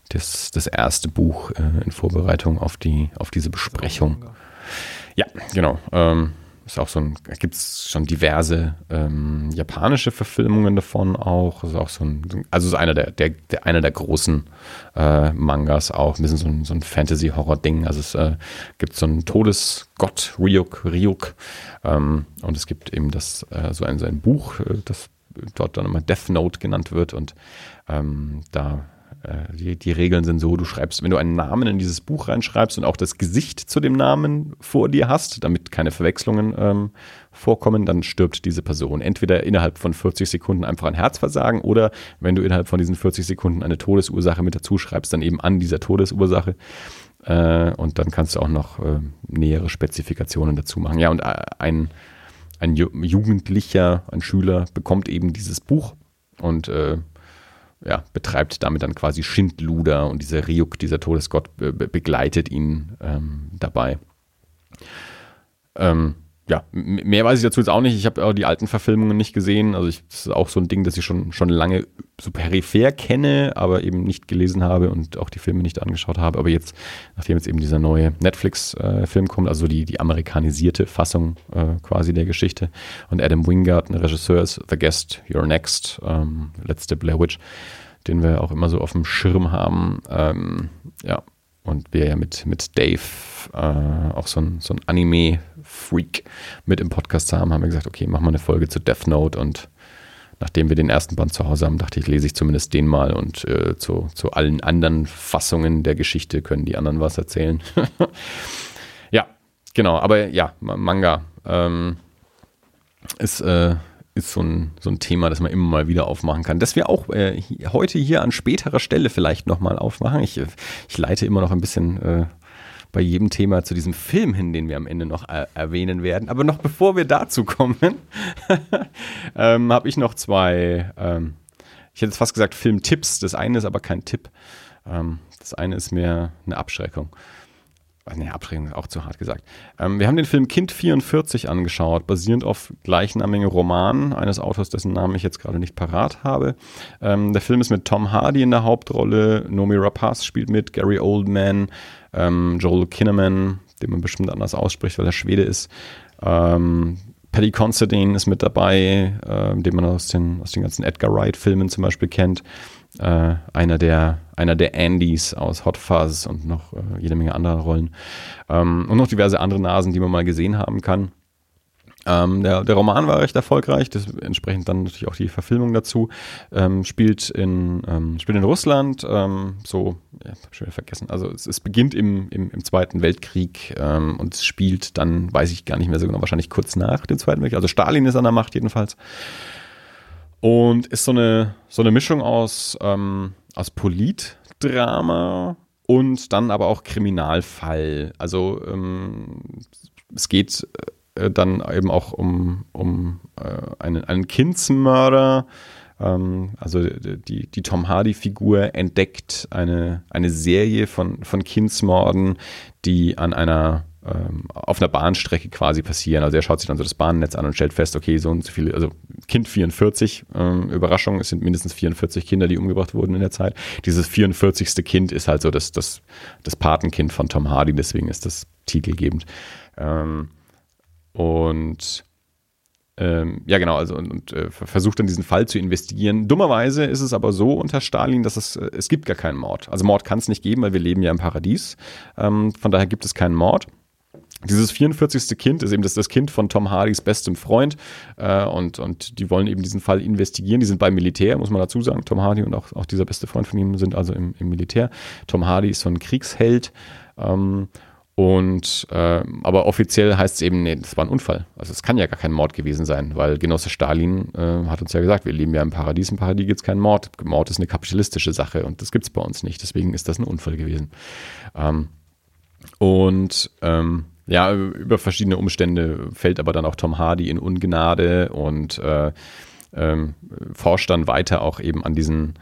das, das erste Buch äh, in Vorbereitung auf, die, auf diese Besprechung. Ja, genau. Ähm, ist auch so ein, gibt es schon diverse ähm, japanische Verfilmungen davon auch. Ist auch so ein, also ist einer der, der, der einer der großen äh, Mangas auch, ein bisschen so ein, so ein Fantasy-Horror-Ding. Also es äh, gibt so einen Todesgott, Ryuk, Ryuk. Ähm, und es gibt eben das, äh, so, ein, so Buch, äh, das dort dann immer Death Note genannt wird und ähm, da die, die Regeln sind so, du schreibst, wenn du einen Namen in dieses Buch reinschreibst und auch das Gesicht zu dem Namen vor dir hast, damit keine Verwechslungen ähm, vorkommen, dann stirbt diese Person. Entweder innerhalb von 40 Sekunden einfach ein Herzversagen oder wenn du innerhalb von diesen 40 Sekunden eine Todesursache mit dazu schreibst, dann eben an dieser Todesursache. Äh, und dann kannst du auch noch äh, nähere Spezifikationen dazu machen. Ja, und äh, ein, ein Ju Jugendlicher, ein Schüler bekommt eben dieses Buch und äh, ja, betreibt damit dann quasi Schindluder und dieser Ryuk, dieser Todesgott, be be begleitet ihn ähm, dabei. Ähm, ja, mehr weiß ich dazu jetzt auch nicht. Ich habe auch die alten Verfilmungen nicht gesehen. Also ich, das ist auch so ein Ding, das ich schon, schon lange so peripher kenne, aber eben nicht gelesen habe und auch die Filme nicht angeschaut habe. Aber jetzt, nachdem jetzt eben dieser neue Netflix-Film kommt, also die, die amerikanisierte Fassung äh, quasi der Geschichte und Adam Wingard, ein Regisseur ist The Guest, You're Next, ähm, letzte Blair Witch, den wir auch immer so auf dem Schirm haben. Ähm, ja, und wir ja mit, mit Dave äh, auch so ein, so ein Anime-Freak mit im Podcast haben, haben wir gesagt, okay, machen wir eine Folge zu Death Note und nachdem wir den ersten Band zu Hause haben, dachte ich, lese ich zumindest den mal und äh, zu, zu allen anderen Fassungen der Geschichte können die anderen was erzählen. <laughs> ja, genau, aber ja, Ma- Manga ähm, ist, äh, ist so ein, so ein Thema, das man immer mal wieder aufmachen kann. Das wir auch äh, heute hier an späterer Stelle vielleicht nochmal aufmachen. Ich, ich leite immer noch ein bisschen äh, bei jedem Thema zu diesem Film hin, den wir am Ende noch äh, erwähnen werden. Aber noch bevor wir dazu kommen, <laughs> ähm, habe ich noch zwei, ähm, ich hätte jetzt fast gesagt Filmtipps. Das eine ist aber kein Tipp. Ähm, das eine ist mehr eine Abschreckung. Nee, Abschreckung ist auch zu hart gesagt. Ähm, wir haben den Film Kind 44 angeschaut, basierend auf gleichnamigen Roman eines Autors, dessen Namen ich jetzt gerade nicht parat habe. Ähm, der Film ist mit Tom Hardy in der Hauptrolle, Nomi Rapaz spielt mit, Gary Oldman, ähm, Joel Kinnaman, den man bestimmt anders ausspricht, weil er Schwede ist. Ähm, Paddy Considine ist mit dabei, äh, den man aus den, aus den ganzen Edgar Wright-Filmen zum Beispiel kennt. Äh, einer, der, einer der Andys aus Hot Fuzz und noch äh, jede Menge anderer Rollen. Ähm, und noch diverse andere Nasen, die man mal gesehen haben kann. Ähm, der, der, Roman war recht erfolgreich, das, entsprechend dann natürlich auch die Verfilmung dazu. Ähm, spielt, in, ähm, spielt in Russland, ähm, so, ja, hab schon wieder vergessen. Also es, es beginnt im, im, im, Zweiten Weltkrieg ähm, und es spielt dann, weiß ich gar nicht mehr so genau, wahrscheinlich kurz nach dem Zweiten Weltkrieg. Also Stalin ist an der Macht jedenfalls. Und ist so eine, so eine Mischung aus, ähm, aus Politdrama und dann aber auch Kriminalfall. Also es geht äh, dann eben auch um, um äh, einen, einen Kindsmörder. Ähm, also die, die Tom Hardy-Figur entdeckt eine, eine Serie von, von Kindsmorden, die an einer ähm, auf einer Bahnstrecke quasi passieren. Also er schaut sich dann so das Bahnnetz an und stellt fest, okay, so und so viele, also Kind 44, ähm, Überraschung, es sind mindestens 44 Kinder, die umgebracht wurden in der Zeit. Dieses 44. Kind ist halt so das, das, das Patenkind von Tom Hardy, deswegen ist das titelgebend. Ähm, und ähm, ja, genau, also und, und äh, versucht dann diesen Fall zu investigieren. Dummerweise ist es aber so unter Stalin, dass es, äh, es gibt gar keinen Mord. Also Mord kann es nicht geben, weil wir leben ja im Paradies. Ähm, von daher gibt es keinen Mord. Dieses 44. Kind ist eben das, das Kind von Tom Hardys bestem Freund äh, und, und die wollen eben diesen Fall investigieren. Die sind beim Militär, muss man dazu sagen. Tom Hardy und auch, auch dieser beste Freund von ihm sind also im, im Militär. Tom Hardy ist so ein Kriegsheld. Ähm, und äh, aber offiziell heißt es eben, nee, das war ein Unfall. Also es kann ja gar kein Mord gewesen sein, weil Genosse Stalin äh, hat uns ja gesagt, wir leben ja im Paradies, im Paradies gibt es keinen Mord. Mord ist eine kapitalistische Sache und das gibt es bei uns nicht. Deswegen ist das ein Unfall gewesen. Ähm, und ähm, ja, über verschiedene Umstände fällt aber dann auch Tom Hardy in Ungnade und äh, ähm, forscht dann weiter auch eben an diesen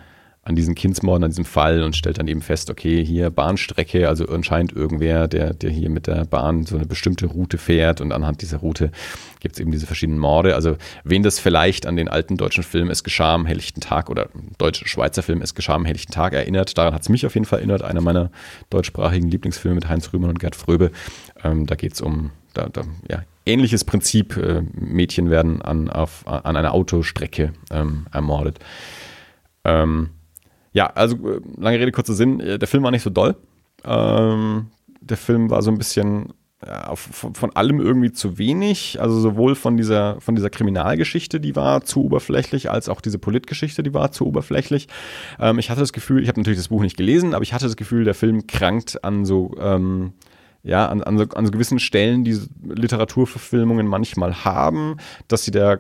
an diesen Kindsmorden, an diesem Fall und stellt dann eben fest, okay, hier Bahnstrecke, also anscheinend irgendwer, der, der hier mit der Bahn so eine bestimmte Route fährt und anhand dieser Route gibt es eben diese verschiedenen Morde. Also wen das vielleicht an den alten deutschen Film Es geschah am helllichten Tag oder deutsch-schweizer Film Es geschah am helllichten Tag erinnert, daran hat es mich auf jeden Fall erinnert, einer meiner deutschsprachigen Lieblingsfilme mit Heinz Rühmann und Gerd Fröbe. Ähm, da geht es um da, da, ja, ähnliches Prinzip, äh, Mädchen werden an, auf, an einer Autostrecke ähm, ermordet. Ähm, ja, also äh, lange Rede, kurzer Sinn. Äh, der Film war nicht so doll. Ähm, der Film war so ein bisschen ja, von, von, allem irgendwie zu wenig. Also sowohl von dieser, von dieser Kriminalgeschichte, die war zu oberflächlich, als auch diese Politgeschichte, die war zu oberflächlich. Ähm, ich hatte das Gefühl, ich habe natürlich das Buch nicht gelesen, aber ich hatte das Gefühl, der Film krankt an so ähm, ja, an, an, so, an so gewissen Stellen, die Literaturverfilmungen manchmal haben, dass sie der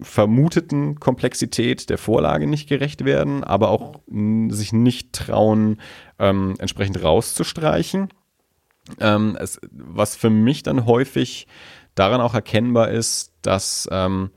vermuteten Komplexität der Vorlage nicht gerecht werden, aber auch sich nicht trauen, ähm, entsprechend rauszustreichen. Ähm, es, was für mich dann häufig daran auch erkennbar ist, dass ähm,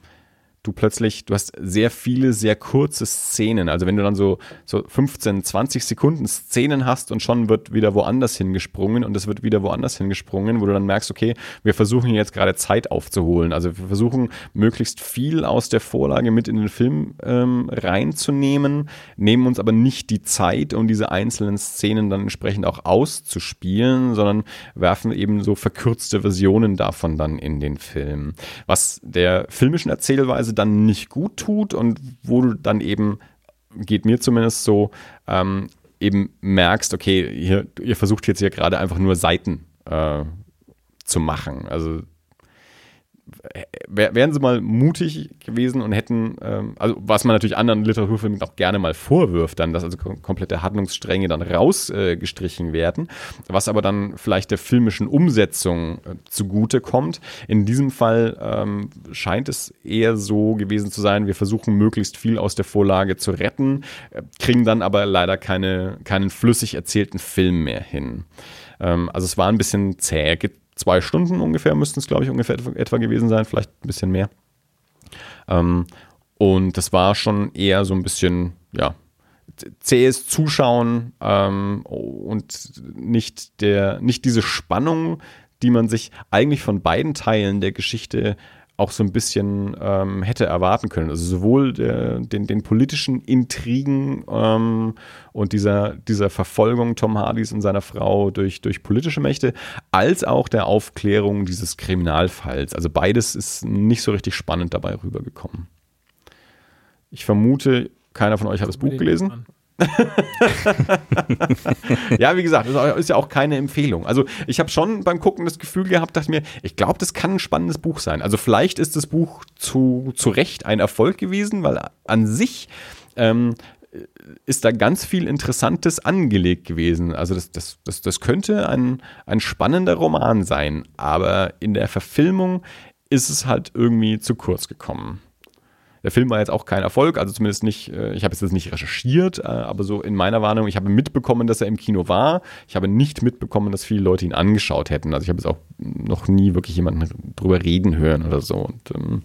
du plötzlich, du hast sehr viele, sehr kurze Szenen. Also wenn du dann so, so 15, 20 Sekunden Szenen hast und schon wird wieder woanders hingesprungen und es wird wieder woanders hingesprungen, wo du dann merkst, okay, wir versuchen jetzt gerade Zeit aufzuholen. Also wir versuchen möglichst viel aus der Vorlage mit in den Film ähm, reinzunehmen, nehmen uns aber nicht die Zeit, um diese einzelnen Szenen dann entsprechend auch auszuspielen, sondern werfen eben so verkürzte Versionen davon dann in den Film. Was der filmischen Erzählweise dann nicht gut tut und wo du dann eben, geht mir zumindest so, ähm, eben merkst, okay, hier, ihr versucht jetzt hier gerade einfach nur Seiten äh, zu machen. Also wären sie mal mutig gewesen und hätten, ähm, also was man natürlich anderen Literaturfilmen auch gerne mal vorwirft, dann, dass also komplette Handlungsstränge dann rausgestrichen äh, werden, was aber dann vielleicht der filmischen Umsetzung äh, zugute kommt. In diesem Fall ähm, scheint es eher so gewesen zu sein, wir versuchen möglichst viel aus der Vorlage zu retten, äh, kriegen dann aber leider keine, keinen flüssig erzählten Film mehr hin. Ähm, also es war ein bisschen zäh. Zwei Stunden ungefähr müssten es, glaube ich, ungefähr etwa gewesen sein, vielleicht ein bisschen mehr. Ähm, und das war schon eher so ein bisschen, ja, zähes Zuschauen ähm, und nicht, der, nicht diese Spannung, die man sich eigentlich von beiden Teilen der Geschichte auch so ein bisschen ähm, hätte erwarten können. Also sowohl der, den, den politischen Intrigen ähm, und dieser, dieser Verfolgung Tom Hardys und seiner Frau durch, durch politische Mächte, als auch der Aufklärung dieses Kriminalfalls. Also beides ist nicht so richtig spannend dabei rübergekommen. Ich vermute, keiner von euch hat das Buch gelesen. <laughs> ja, wie gesagt, das ist ja auch keine Empfehlung. Also ich habe schon beim Gucken das Gefühl gehabt, dachte mir, ich glaube, das kann ein spannendes Buch sein. Also vielleicht ist das Buch zu, zu Recht ein Erfolg gewesen, weil an sich ähm, ist da ganz viel Interessantes angelegt gewesen. Also das, das, das, das könnte ein, ein spannender Roman sein, aber in der Verfilmung ist es halt irgendwie zu kurz gekommen. Der Film war jetzt auch kein Erfolg, also zumindest nicht, äh, ich habe es jetzt nicht recherchiert, äh, aber so in meiner Warnung, ich habe mitbekommen, dass er im Kino war. Ich habe nicht mitbekommen, dass viele Leute ihn angeschaut hätten. Also ich habe jetzt auch noch nie wirklich jemanden drüber reden hören oder so. Und ähm,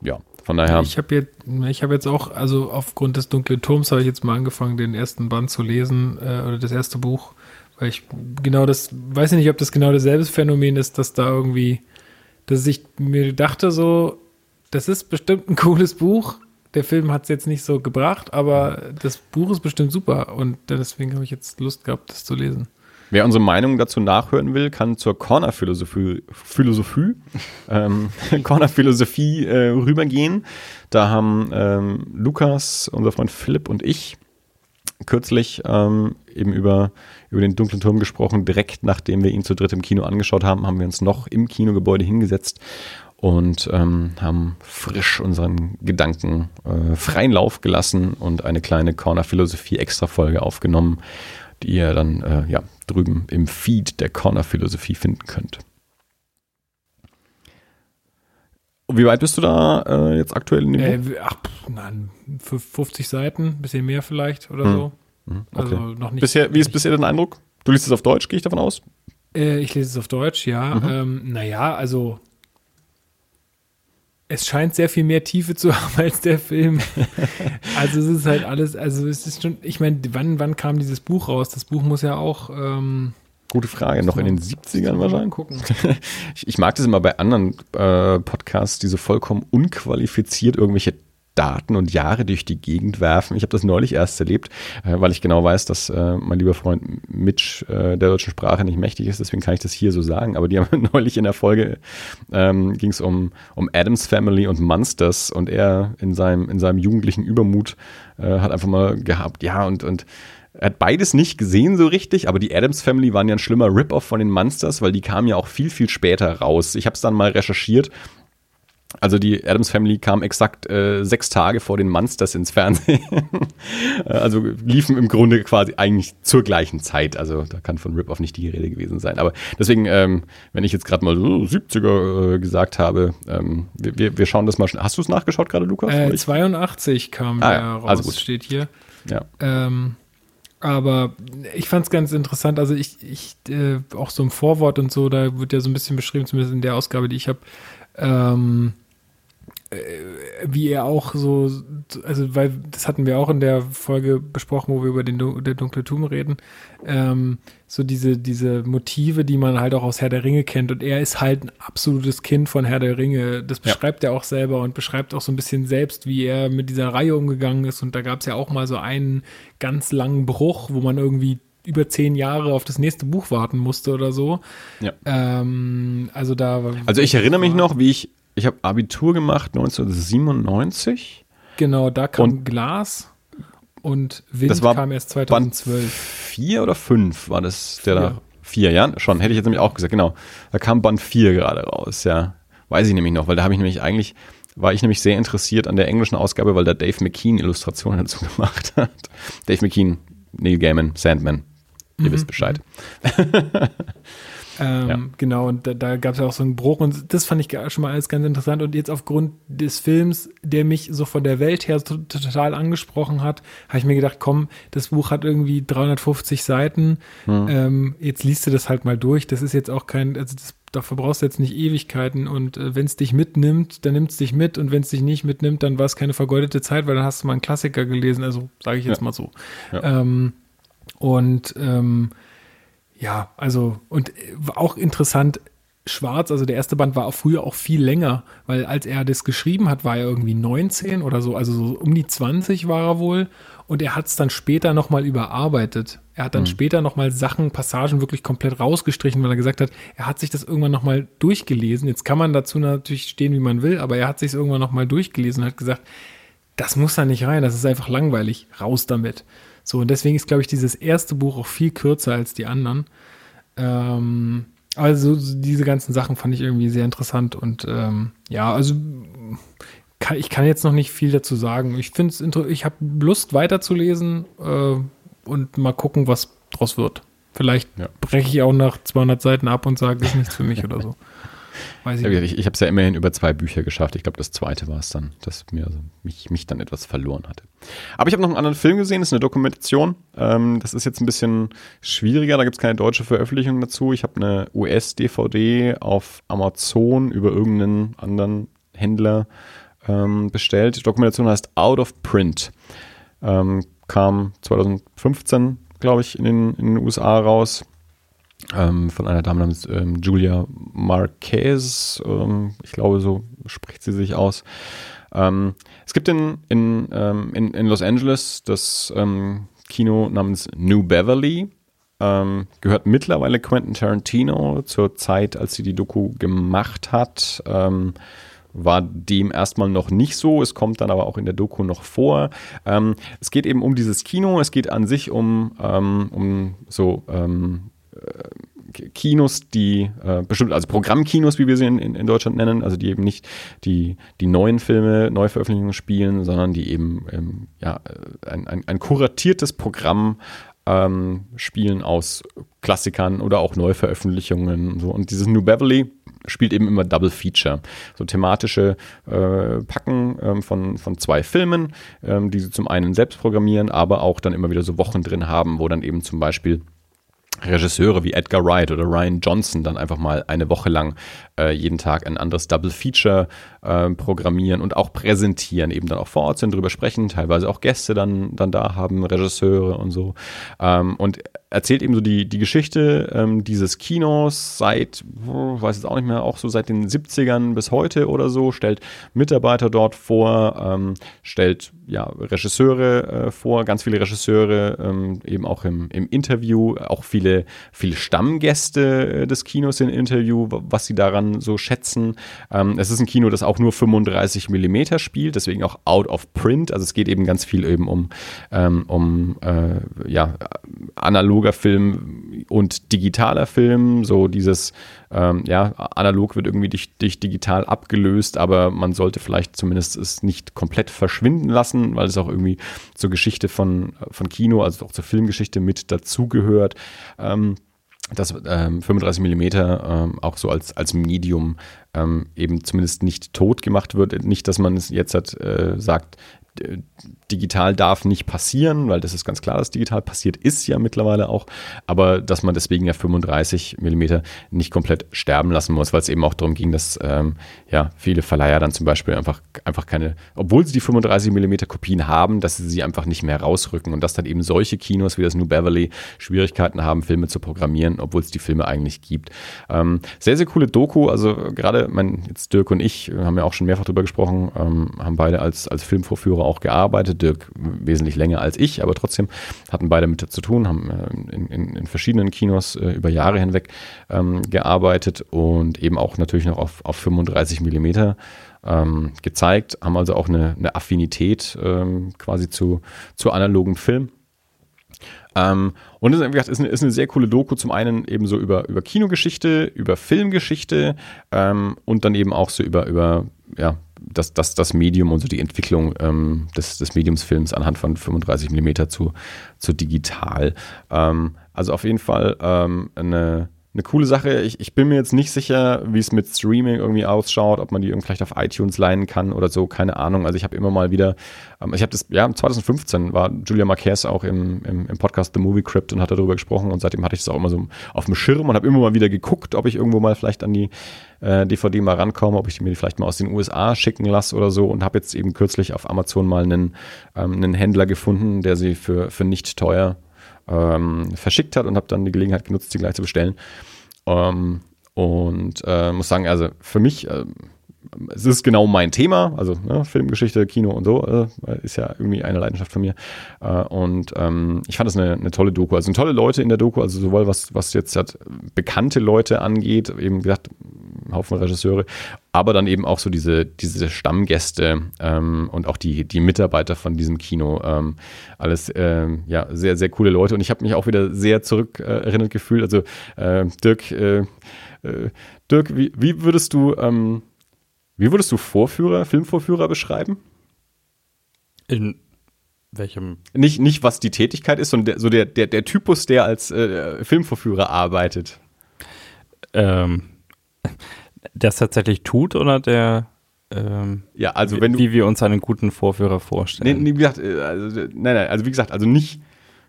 ja, von daher. Ich habe jetzt, ich habe jetzt auch, also aufgrund des dunklen Turms habe ich jetzt mal angefangen, den ersten Band zu lesen äh, oder das erste Buch, weil ich genau das, weiß nicht, ob das genau dasselbe Phänomen ist, dass da irgendwie, dass ich mir dachte so, das ist bestimmt ein cooles Buch. Der Film hat es jetzt nicht so gebracht, aber das Buch ist bestimmt super und deswegen habe ich jetzt Lust gehabt, das zu lesen. Wer unsere Meinung dazu nachhören will, kann zur Corner-Philosophie Philosophie, <laughs> ähm, <laughs> Corner Philosophie äh, rübergehen. Da haben ähm, Lukas, unser Freund Philipp und ich kürzlich ähm, eben über, über den dunklen Turm gesprochen. Direkt nachdem wir ihn zu dritt im Kino angeschaut haben, haben wir uns noch im Kinogebäude hingesetzt und ähm, haben frisch unseren Gedanken äh, freien Lauf gelassen und eine kleine Corner-Philosophie-Extra-Folge aufgenommen, die ihr dann äh, ja, drüben im Feed der Corner-Philosophie finden könnt. Wie weit bist du da äh, jetzt aktuell in dem äh, Buch? Ach, nein, 50 Seiten, bisschen mehr vielleicht oder hm. so. Hm, okay. Also noch nicht. Bisher, wie ist bisher dein Eindruck? Du liest es auf Deutsch, gehe ich davon aus? Äh, ich lese es auf Deutsch, ja. Mhm. Ähm, naja, also es scheint sehr viel mehr Tiefe zu <laughs> haben als der Film. also es ist halt alles, also es ist schon, ich meine, wann, wann kam dieses Buch raus? Das Buch muss ja auch. Ähm, Gute Frage, noch in den 70ern wahrscheinlich. Gucken. <laughs> ich, ich mag das immer bei anderen äh, Podcasts, die so vollkommen unqualifiziert irgendwelche Daten und Jahre durch die Gegend werfen. Ich habe das neulich erst erlebt, äh, weil ich genau weiß, dass äh, mein lieber Freund Mitch äh, der deutschen Sprache nicht mächtig ist, deswegen kann ich das hier so sagen. Aber die haben <laughs> neulich in der Folge ähm, ging es um, um Adams Family und Monsters und er in seinem, in seinem jugendlichen Übermut äh, hat einfach mal gehabt, ja, und, und er hat beides nicht gesehen so richtig, aber die Adams Family waren ja ein schlimmer Rip-Off von den Monsters, weil die kamen ja auch viel, viel später raus. Ich habe es dann mal recherchiert also die Adams Family kam exakt äh, sechs Tage vor den Monsters ins Fernsehen. <laughs> also liefen im Grunde quasi eigentlich zur gleichen Zeit. Also da kann von Rip-Off nicht die Rede gewesen sein. Aber deswegen, ähm, wenn ich jetzt gerade mal so 70er äh, gesagt habe, ähm, wir, wir schauen das mal schnell. Hast du es nachgeschaut gerade, Lukas? Äh, 82 kam ah, ja. raus, also gut. steht hier. Ja. Ähm, aber ich fand es ganz interessant. Also ich, ich äh, auch so im Vorwort und so, da wird ja so ein bisschen beschrieben, zumindest in der Ausgabe, die ich habe, ähm, äh, wie er auch so, also weil das hatten wir auch in der Folge besprochen, wo wir über den der dunkle Turm reden, ähm, so diese diese Motive, die man halt auch aus Herr der Ringe kennt und er ist halt ein absolutes Kind von Herr der Ringe. Das beschreibt ja. er auch selber und beschreibt auch so ein bisschen selbst, wie er mit dieser Reihe umgegangen ist und da gab es ja auch mal so einen ganz langen Bruch, wo man irgendwie über zehn Jahre auf das nächste Buch warten musste oder so. Ja. Ähm, also da. Also ich erinnere mich noch, wie ich ich habe Abitur gemacht 1997. Genau, da kam und Glas und Wind das war kam erst 2012. Band vier oder fünf war das, der vier. da. Vier, ja, schon, hätte ich jetzt nämlich auch gesagt, genau. Da kam Band 4 gerade raus, ja. weiß ich nämlich noch, weil da habe ich nämlich eigentlich, war ich nämlich sehr interessiert an der englischen Ausgabe, weil da Dave McKean Illustrationen <laughs> dazu gemacht hat. Dave McKean, Neil Gaiman, Sandman. Ihr mhm. wisst Bescheid. <laughs> Ähm, ja. Genau, und da, da gab es ja auch so einen Bruch und das fand ich schon mal alles ganz interessant. Und jetzt aufgrund des Films, der mich so von der Welt her total angesprochen hat, habe ich mir gedacht, komm, das Buch hat irgendwie 350 Seiten, mhm. ähm, jetzt liest du das halt mal durch. Das ist jetzt auch kein, also das, dafür brauchst du jetzt nicht Ewigkeiten und äh, wenn es dich mitnimmt, dann nimmt es dich mit und wenn es dich nicht mitnimmt, dann war es keine vergeudete Zeit, weil dann hast du mal einen Klassiker gelesen, also sage ich jetzt ja. mal so. Ja. Ähm, und ähm, ja, also und auch interessant, Schwarz, also der erste Band war auch früher auch viel länger, weil als er das geschrieben hat, war er irgendwie 19 oder so, also so um die 20 war er wohl und er hat es dann später nochmal überarbeitet. Er hat dann mhm. später nochmal Sachen, Passagen wirklich komplett rausgestrichen, weil er gesagt hat, er hat sich das irgendwann nochmal durchgelesen. Jetzt kann man dazu natürlich stehen, wie man will, aber er hat sich irgendwann nochmal durchgelesen und hat gesagt, das muss da nicht rein, das ist einfach langweilig, raus damit. So, und deswegen ist, glaube ich, dieses erste Buch auch viel kürzer als die anderen. Ähm, also diese ganzen Sachen fand ich irgendwie sehr interessant und ähm, ja, also kann, ich kann jetzt noch nicht viel dazu sagen. Ich finde es ich habe Lust weiterzulesen äh, und mal gucken, was draus wird. Vielleicht ja. breche ich auch nach 200 Seiten ab und sage, das ist nichts für mich oder so. <laughs> Weiß ich ja, ich, ich habe es ja immerhin über zwei Bücher geschafft. Ich glaube, das zweite war es dann, das mir also mich, mich dann etwas verloren hatte. Aber ich habe noch einen anderen Film gesehen, das ist eine Dokumentation. Ähm, das ist jetzt ein bisschen schwieriger, da gibt es keine deutsche Veröffentlichung dazu. Ich habe eine US-DVD auf Amazon über irgendeinen anderen Händler ähm, bestellt. Die Dokumentation heißt Out of Print. Ähm, kam 2015, glaube ich, in den, in den USA raus ähm, von einer Dame namens ähm, Julia Marquez. Ähm, ich glaube, so spricht sie sich aus. Ähm, es gibt in, in, ähm, in, in, Los Angeles das ähm, Kino namens New Beverly. gehört mittlerweile Quentin Tarantino zur Zeit, als sie die Doku gemacht hat war dem erstmal noch nicht so. Es kommt dann aber auch in der Doku noch vor. Ähm, es geht eben um dieses Kino. Es geht an sich um, ähm, um so ähm, Kinos, die äh, bestimmt, also Programmkinos, wie wir sie in, in, Deutschland nennen, also die eben nicht die, die neuen Filme, Neuveröffentlichungen spielen, sondern die eben ähm, ja, ein, ein, ein kuratiertes Programm ähm, spielen aus Klassikern oder auch Neuveröffentlichungen und so. Und dieses New Beverly spielt eben immer Double Feature. So thematische äh, Packen ähm, von, von zwei Filmen, ähm, die sie zum einen selbst programmieren, aber auch dann immer wieder so Wochen drin haben, wo dann eben zum Beispiel Regisseure wie Edgar Wright oder Ryan Johnson dann einfach mal eine Woche lang äh, jeden Tag ein anderes Double Feature äh, programmieren und auch präsentieren, eben dann auch vor Ort sind, drüber sprechen, teilweise auch Gäste dann, dann da haben, Regisseure und so. Ähm, und erzählt eben so die, die Geschichte ähm, dieses Kinos seit, weiß jetzt auch nicht mehr, auch so seit den 70ern bis heute oder so, stellt Mitarbeiter dort vor, ähm, stellt ja Regisseure äh, vor, ganz viele Regisseure, ähm, eben auch im, im Interview, auch viele, viele Stammgäste äh, des Kinos im Interview, was sie daran so schätzen. Ähm, es ist ein Kino, das auch nur 35 Millimeter spielt, deswegen auch out of print, also es geht eben ganz viel eben um, ähm, um äh, ja, analog analoger Film und digitaler Film. So dieses, ähm, ja, analog wird irgendwie durch, durch, digital abgelöst, aber man sollte vielleicht zumindest es nicht komplett verschwinden lassen, weil es auch irgendwie zur Geschichte von, von Kino, also auch zur Filmgeschichte mit dazugehört. Ähm, dass ähm, 35 Millimeter ähm, auch so als, als Medium ähm, eben zumindest nicht tot gemacht wird. Nicht, dass man es jetzt hat, äh, sagt, digital darf nicht passieren, weil das ist ganz klar, dass digital passiert ist ja mittlerweile auch, aber dass man deswegen ja 35 Millimeter nicht komplett sterben lassen muss, weil es eben auch darum ging, dass ähm, ja viele Verleiher dann zum Beispiel einfach, einfach keine, obwohl sie die 35 Millimeter Kopien haben, dass sie sie einfach nicht mehr rausrücken und dass dann eben solche Kinos wie das New Beverly Schwierigkeiten haben, Filme zu programmieren, obwohl es die Filme eigentlich gibt. Ähm, sehr, sehr coole Doku, also gerade mein, jetzt Dirk und ich haben ja auch schon mehrfach drüber gesprochen, ähm, haben beide als, als Filmvorführer auch gearbeitet. Dirk wesentlich länger als ich, aber trotzdem hatten beide mit zu tun, haben äh, in, in, in verschiedenen Kinos äh, über Jahre hinweg ähm, gearbeitet und eben auch natürlich noch auf, auf 35 Millimeter ähm, gezeigt, haben also auch eine, eine Affinität ähm, quasi zu, zu analogen Film. Ähm, und es ist, ist, eine, ist eine sehr coole Doku, zum einen eben so über, über Kinogeschichte, über Filmgeschichte ähm, und dann eben auch so über, über ja, das, das, das Medium und so die Entwicklung ähm, des, des Mediumsfilms anhand von 35 mm zu, zu digital. Ähm, also auf jeden Fall ähm, eine eine coole Sache. Ich, ich bin mir jetzt nicht sicher, wie es mit Streaming irgendwie ausschaut, ob man die irgendwie vielleicht auf iTunes leihen kann oder so, keine Ahnung. Also ich habe immer mal wieder, ähm, ich habe das, ja, 2015 war Julia Marquez auch im, im, im, Podcast The Movie Crypt und hat darüber gesprochen und seitdem hatte ich das auch immer so auf dem Schirm und habe immer mal wieder geguckt, ob ich irgendwo mal vielleicht an die äh, DVD mal rankomme, ob ich mir die vielleicht mal aus den USA schicken lasse oder so und habe jetzt eben kürzlich auf Amazon mal einen, ähm, einen Händler gefunden, der sie für, für nicht teuer ähm, verschickt hat und habe dann die Gelegenheit genutzt, sie gleich zu bestellen. Ähm, und äh, muss sagen, also für mich, äh, es ist genau mein Thema, also ne, Filmgeschichte, Kino und so, äh, ist ja irgendwie eine Leidenschaft von mir. Äh, und ähm, ich fand das eine, eine, tolle Doku. Also sind tolle Leute in der Doku, also sowohl was, was jetzt halt bekannte Leute angeht, eben gesagt, Haufen Regisseure, aber dann eben auch so diese, diese Stammgäste ähm, und auch die, die Mitarbeiter von diesem Kino. Ähm, alles ähm, ja, sehr, sehr coole Leute. Und ich habe mich auch wieder sehr zurückerinnert äh, gefühlt. Also äh, Dirk, äh, äh, Dirk, wie, wie würdest du, ähm, wie würdest du Vorführer, Filmvorführer beschreiben? In welchem? Nicht, nicht was die Tätigkeit ist, sondern der, so der, der, der Typus, der als äh, Filmvorführer arbeitet. Ähm, der es tatsächlich tut oder der ähm, ja, also wenn du, wie wir uns einen guten Vorführer vorstellen. Nee, nee, wie gesagt, äh, also, nein, nein, also wie gesagt, also nicht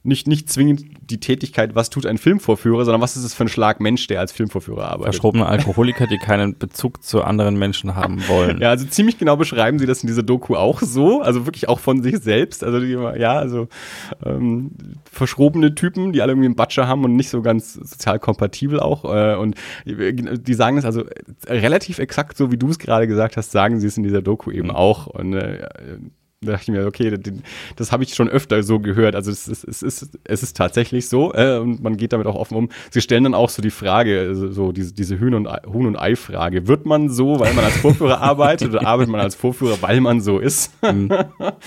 nicht, nicht zwingend die Tätigkeit, was tut ein Filmvorführer, sondern was ist es für ein Schlag Mensch, der als Filmvorführer arbeitet. Verschrobene Alkoholiker, die keinen Bezug zu anderen Menschen haben wollen. Ja, also ziemlich genau beschreiben sie das in dieser Doku auch so, also wirklich auch von sich selbst. Also die, ja, also ähm, verschrobene Typen, die alle irgendwie einen Batscher haben und nicht so ganz sozial kompatibel auch. Äh, und die sagen es also relativ exakt so, wie du es gerade gesagt hast, sagen sie es in dieser Doku eben mhm. auch. Und äh, da dachte ich mir, okay, das, das habe ich schon öfter so gehört. Also es ist, es ist, es ist tatsächlich so äh, und man geht damit auch offen um. Sie stellen dann auch so die Frage, also so diese, diese Huhn- und, Huhn und Ei-Frage. Wird man so, weil man als Vorführer <laughs> arbeitet oder arbeitet man als Vorführer, weil man so ist? Mhm.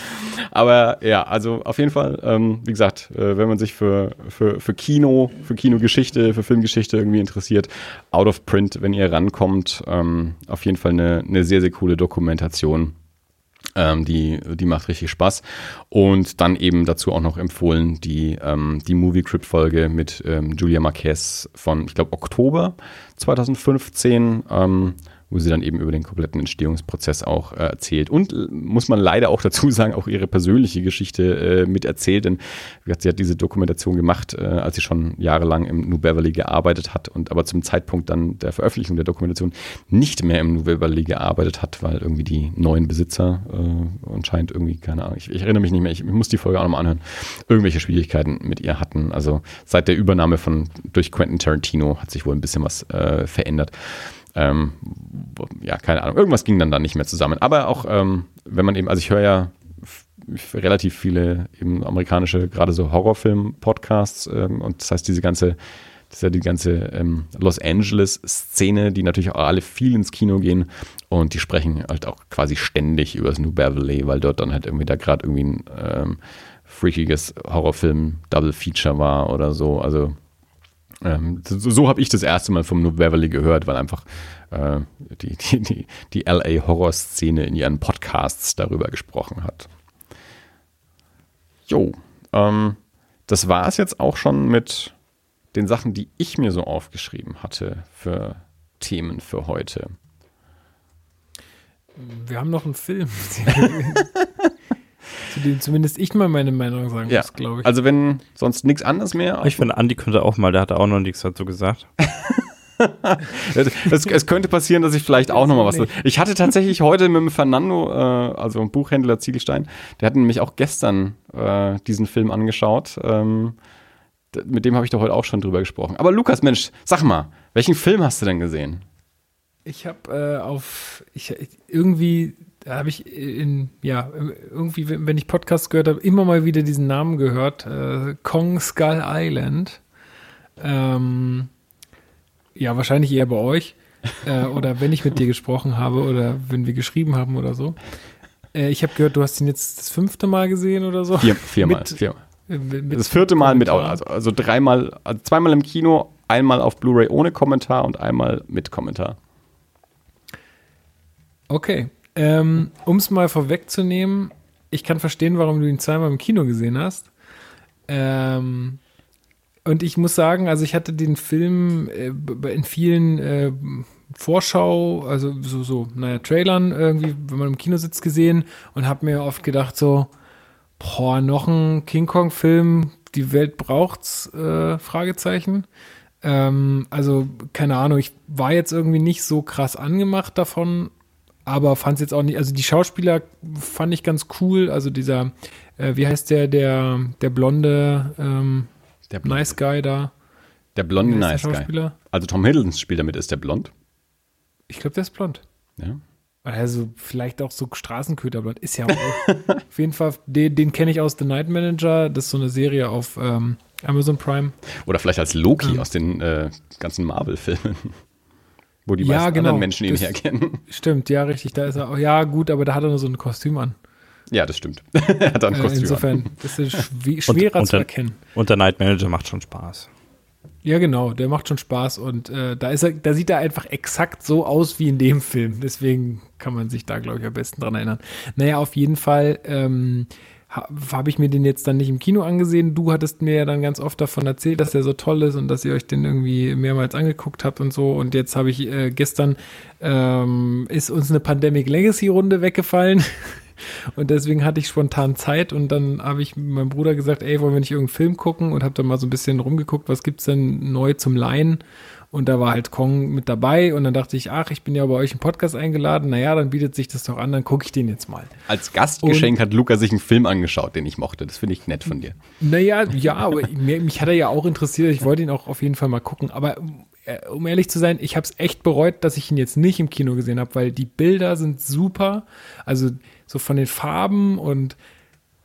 <laughs> Aber ja, also auf jeden Fall, ähm, wie gesagt, äh, wenn man sich für, für, für Kino, für Kinogeschichte, für Filmgeschichte irgendwie interessiert, out of print, wenn ihr rankommt, ähm, auf jeden Fall eine, eine sehr, sehr coole Dokumentation ähm, die, die macht richtig Spaß. Und dann eben dazu auch noch empfohlen die, ähm, die Movie Crypt Folge mit ähm, Julia Marquez von, ich glaube, Oktober 2015. Wo sie dann eben über den kompletten Entstehungsprozess auch äh, erzählt. Und äh, muss man leider auch dazu <laughs> sagen, auch ihre persönliche Geschichte äh, mit erzählt, denn sie hat diese Dokumentation gemacht, äh, als sie schon jahrelang im New Beverly gearbeitet hat und aber zum Zeitpunkt dann der Veröffentlichung der Dokumentation nicht mehr im New Beverly gearbeitet hat, weil irgendwie die neuen Besitzer äh, anscheinend irgendwie, keine Ahnung, ich, ich, erinnere mich nicht mehr, ich, ich muss die Folge auch nochmal anhören, irgendwelche Schwierigkeiten mit ihr hatten. Also seit der Übernahme von durch Quentin Tarantino hat sich wohl ein bisschen was äh, verändert. Ähm, ja, keine Ahnung. Irgendwas ging dann da nicht mehr zusammen. Aber auch, ähm, wenn man eben, also ich höre ja relativ viele eben amerikanische, gerade so Horrorfilm-Podcasts ähm, und das heißt, diese ganze, das ist ja die ganze ähm, Los Angeles-Szene, die natürlich auch alle viel ins Kino gehen und die sprechen halt auch quasi ständig über das New Beverly, weil dort dann halt irgendwie da gerade irgendwie ein ähm, freakiges Horrorfilm-Double-Feature war oder so. Also ähm, so, so habe ich das erste Mal vom New Beverly gehört, weil einfach äh, die, die, die, die LA-Horror-Szene in ihren Podcasts darüber gesprochen hat. Jo, ähm, das war es jetzt auch schon mit den Sachen, die ich mir so aufgeschrieben hatte für Themen für heute. Wir haben noch einen Film. <laughs> zu dem zumindest ich mal meine Meinung sagen ja. muss, glaube ich. Also wenn sonst nichts anderes mehr. Ich finde, Andi könnte auch mal, der hat auch noch nichts dazu gesagt. es, es, könnte passieren, dass ich vielleicht auch noch mal was. Ich hatte tatsächlich heute mit dem Fernando, äh, also einem Buchhändler Ziegelstein, der hat nämlich auch gestern äh, diesen Film angeschaut. Ähm, mit dem habe ich doch heute auch schon drüber gesprochen. Aber Lukas, Mensch, sag mal, welchen Film hast du denn gesehen? Ich habe äh, auf ich, irgendwie da habe ich in, ja, irgendwie, wenn ich Podcasts gehört habe, immer mal wieder diesen Namen gehört. Äh, Kong Skull Island. Ähm, ja, wahrscheinlich eher bei euch. äh, oder wenn ich mit dir gesprochen habe oder wenn wir geschrieben haben oder so. Äh, ich habe gehört, du hast ihn jetzt das fünfte Mal gesehen oder so. Vier, viermal. Mit, viermal. Mit das vierte Mal mit, also, also dreimal, also zweimal im Kino, einmal auf Blu-ray ohne Kommentar und einmal mit Kommentar. Okay. Ähm, um es mal vorwegzunehmen, ich kann verstehen, warum du ihn zweimal im Kino gesehen hast. Ähm, und ich muss sagen, also ich hatte den Film äh, in vielen äh, Vorschau, also so, so, naja, Trailern irgendwie, wenn man im Kino sitzt, gesehen und habe mir oft gedacht, so, boah, noch ein King Kong-Film, die Welt braucht's, äh, Fragezeichen. Ähm, also, keine Ahnung, ich war jetzt irgendwie nicht so krass angemacht davon, aber fand es jetzt auch nicht, also die Schauspieler fand ich ganz cool, also dieser, äh, wie heißt der, der, der blonde, ähm, der blonde. Nice Guy da. Der blonde Nice Guy. Also Tom Hiddleston spielt damit, ist der blond? Ich glaube, der ist blond. Ja. Also vielleicht auch so Straßenköterblond. Ist ja auch. <laughs> auf jeden Fall, den, den kenne ich aus The Night Manager. Das ist so eine Serie auf ähm, Amazon Prime. Oder vielleicht als Loki ähm. aus den äh, ganzen Marvel-Filmen. Wo die ja, meisten genau. anderen Menschen ihn herkennen. Stimmt, ja, richtig. Da ist er auch. Ja, gut, aber da hat er nur so ein Kostüm an. Ja, das stimmt. <laughs> er hat ein äh, Kostüm Insofern an. ist es <laughs> schwerer und, zu erkennen. Und der Night Manager macht schon Spaß. Ja, genau, der macht schon Spaß und äh, da ist er, da sieht er einfach exakt so aus wie in dem Film. Deswegen kann man sich da, glaube ich, am besten dran erinnern. Naja, auf jeden Fall ähm, habe ich mir den jetzt dann nicht im Kino angesehen. Du hattest mir ja dann ganz oft davon erzählt, dass der so toll ist und dass ihr euch den irgendwie mehrmals angeguckt habt und so. Und jetzt habe ich äh, gestern ähm, ist uns eine Pandemic Legacy Runde weggefallen. <laughs> Und deswegen hatte ich spontan Zeit und dann habe ich meinem Bruder gesagt, ey, wollen wir nicht irgendeinen Film gucken? Und habe dann mal so ein bisschen rumgeguckt, was gibt's denn neu zum Leihen? Und da war halt Kong mit dabei und dann dachte ich, ach, ich bin ja bei euch im Podcast eingeladen, naja, dann bietet sich das doch an, dann gucke ich den jetzt mal. Als Gastgeschenk und, hat Luca sich einen Film angeschaut, den ich mochte. Das finde ich nett von dir. Naja, ja, aber mich hat er ja auch interessiert. Ich wollte ihn auch auf jeden Fall mal gucken. Aber äh, um ehrlich zu sein, ich habe es echt bereut, dass ich ihn jetzt nicht im Kino gesehen habe, weil die Bilder sind super. Also so von den Farben und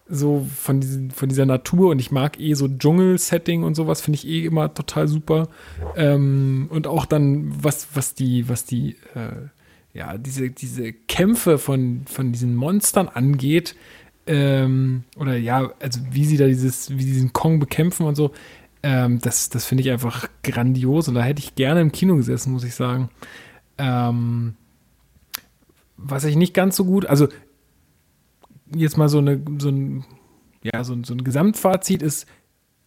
so von, diesen, von dieser Natur und ich mag eh so Dschungel-Setting und sowas, finde ich eh immer total super. Ähm, und auch dann, was, was die, was die, äh, ja, diese, diese Kämpfe von, von diesen Monstern angeht, ähm, oder ja, also wie sie da dieses, wie diesen Kong bekämpfen und so, ähm, das, das finde ich einfach grandios und da hätte ich gerne im Kino gesessen, muss ich sagen. Ähm, was ich nicht ganz so gut, also jetzt mal so, eine, so, ein, ja, so, so ein Gesamtfazit ist,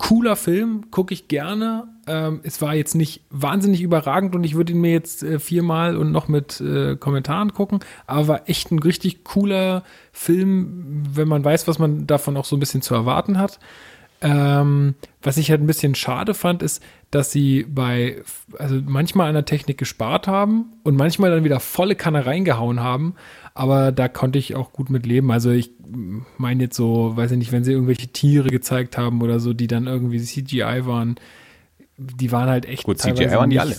cooler Film, gucke ich gerne. Ähm, es war jetzt nicht wahnsinnig überragend und ich würde ihn mir jetzt äh, viermal und noch mit äh, Kommentaren gucken, aber war echt ein richtig cooler Film, wenn man weiß, was man davon auch so ein bisschen zu erwarten hat. Ähm, was ich halt ein bisschen schade fand, ist, dass sie bei, also manchmal an der Technik gespart haben und manchmal dann wieder volle Kanne reingehauen haben. Aber da konnte ich auch gut mit leben. Also ich meine jetzt so, weiß ich nicht, wenn sie irgendwelche Tiere gezeigt haben oder so, die dann irgendwie CGI waren, die waren halt echt. Gut, CGI waren die alle.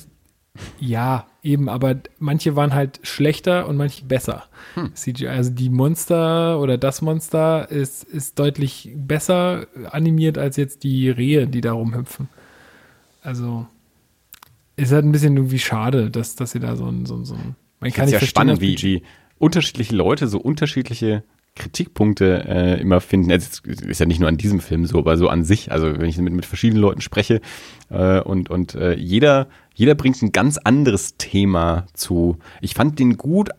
Ja, eben, aber manche waren halt schlechter und manche besser. Hm. CGI, also die Monster oder das Monster ist, ist deutlich besser animiert als jetzt die Rehe, die da rumhüpfen. Also ist halt ein bisschen irgendwie schade, dass, dass sie da so ein, so ein, so ein man kann nicht ja spannend, wie, wie unterschiedliche Leute so unterschiedliche Kritikpunkte äh, immer finden. Es ist ja nicht nur an diesem Film so, aber so an sich. Also wenn ich mit, mit verschiedenen Leuten spreche äh, und, und äh, jeder, jeder bringt ein ganz anderes Thema zu. Ich fand den gut,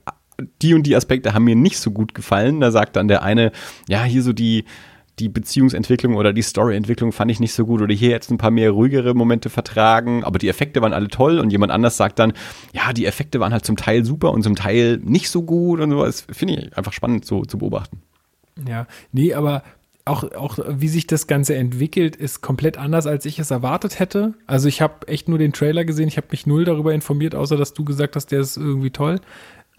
die und die Aspekte haben mir nicht so gut gefallen. Da sagt dann der eine, ja, hier so die, die Beziehungsentwicklung oder die Storyentwicklung fand ich nicht so gut oder hier jetzt ein paar mehr ruhigere Momente vertragen, aber die Effekte waren alle toll und jemand anders sagt dann, ja, die Effekte waren halt zum Teil super und zum Teil nicht so gut und sowas. Finde ich einfach spannend so zu beobachten. Ja, nee, aber auch, auch wie sich das Ganze entwickelt, ist komplett anders, als ich es erwartet hätte. Also ich habe echt nur den Trailer gesehen, ich habe mich null darüber informiert, außer dass du gesagt hast, der ist irgendwie toll.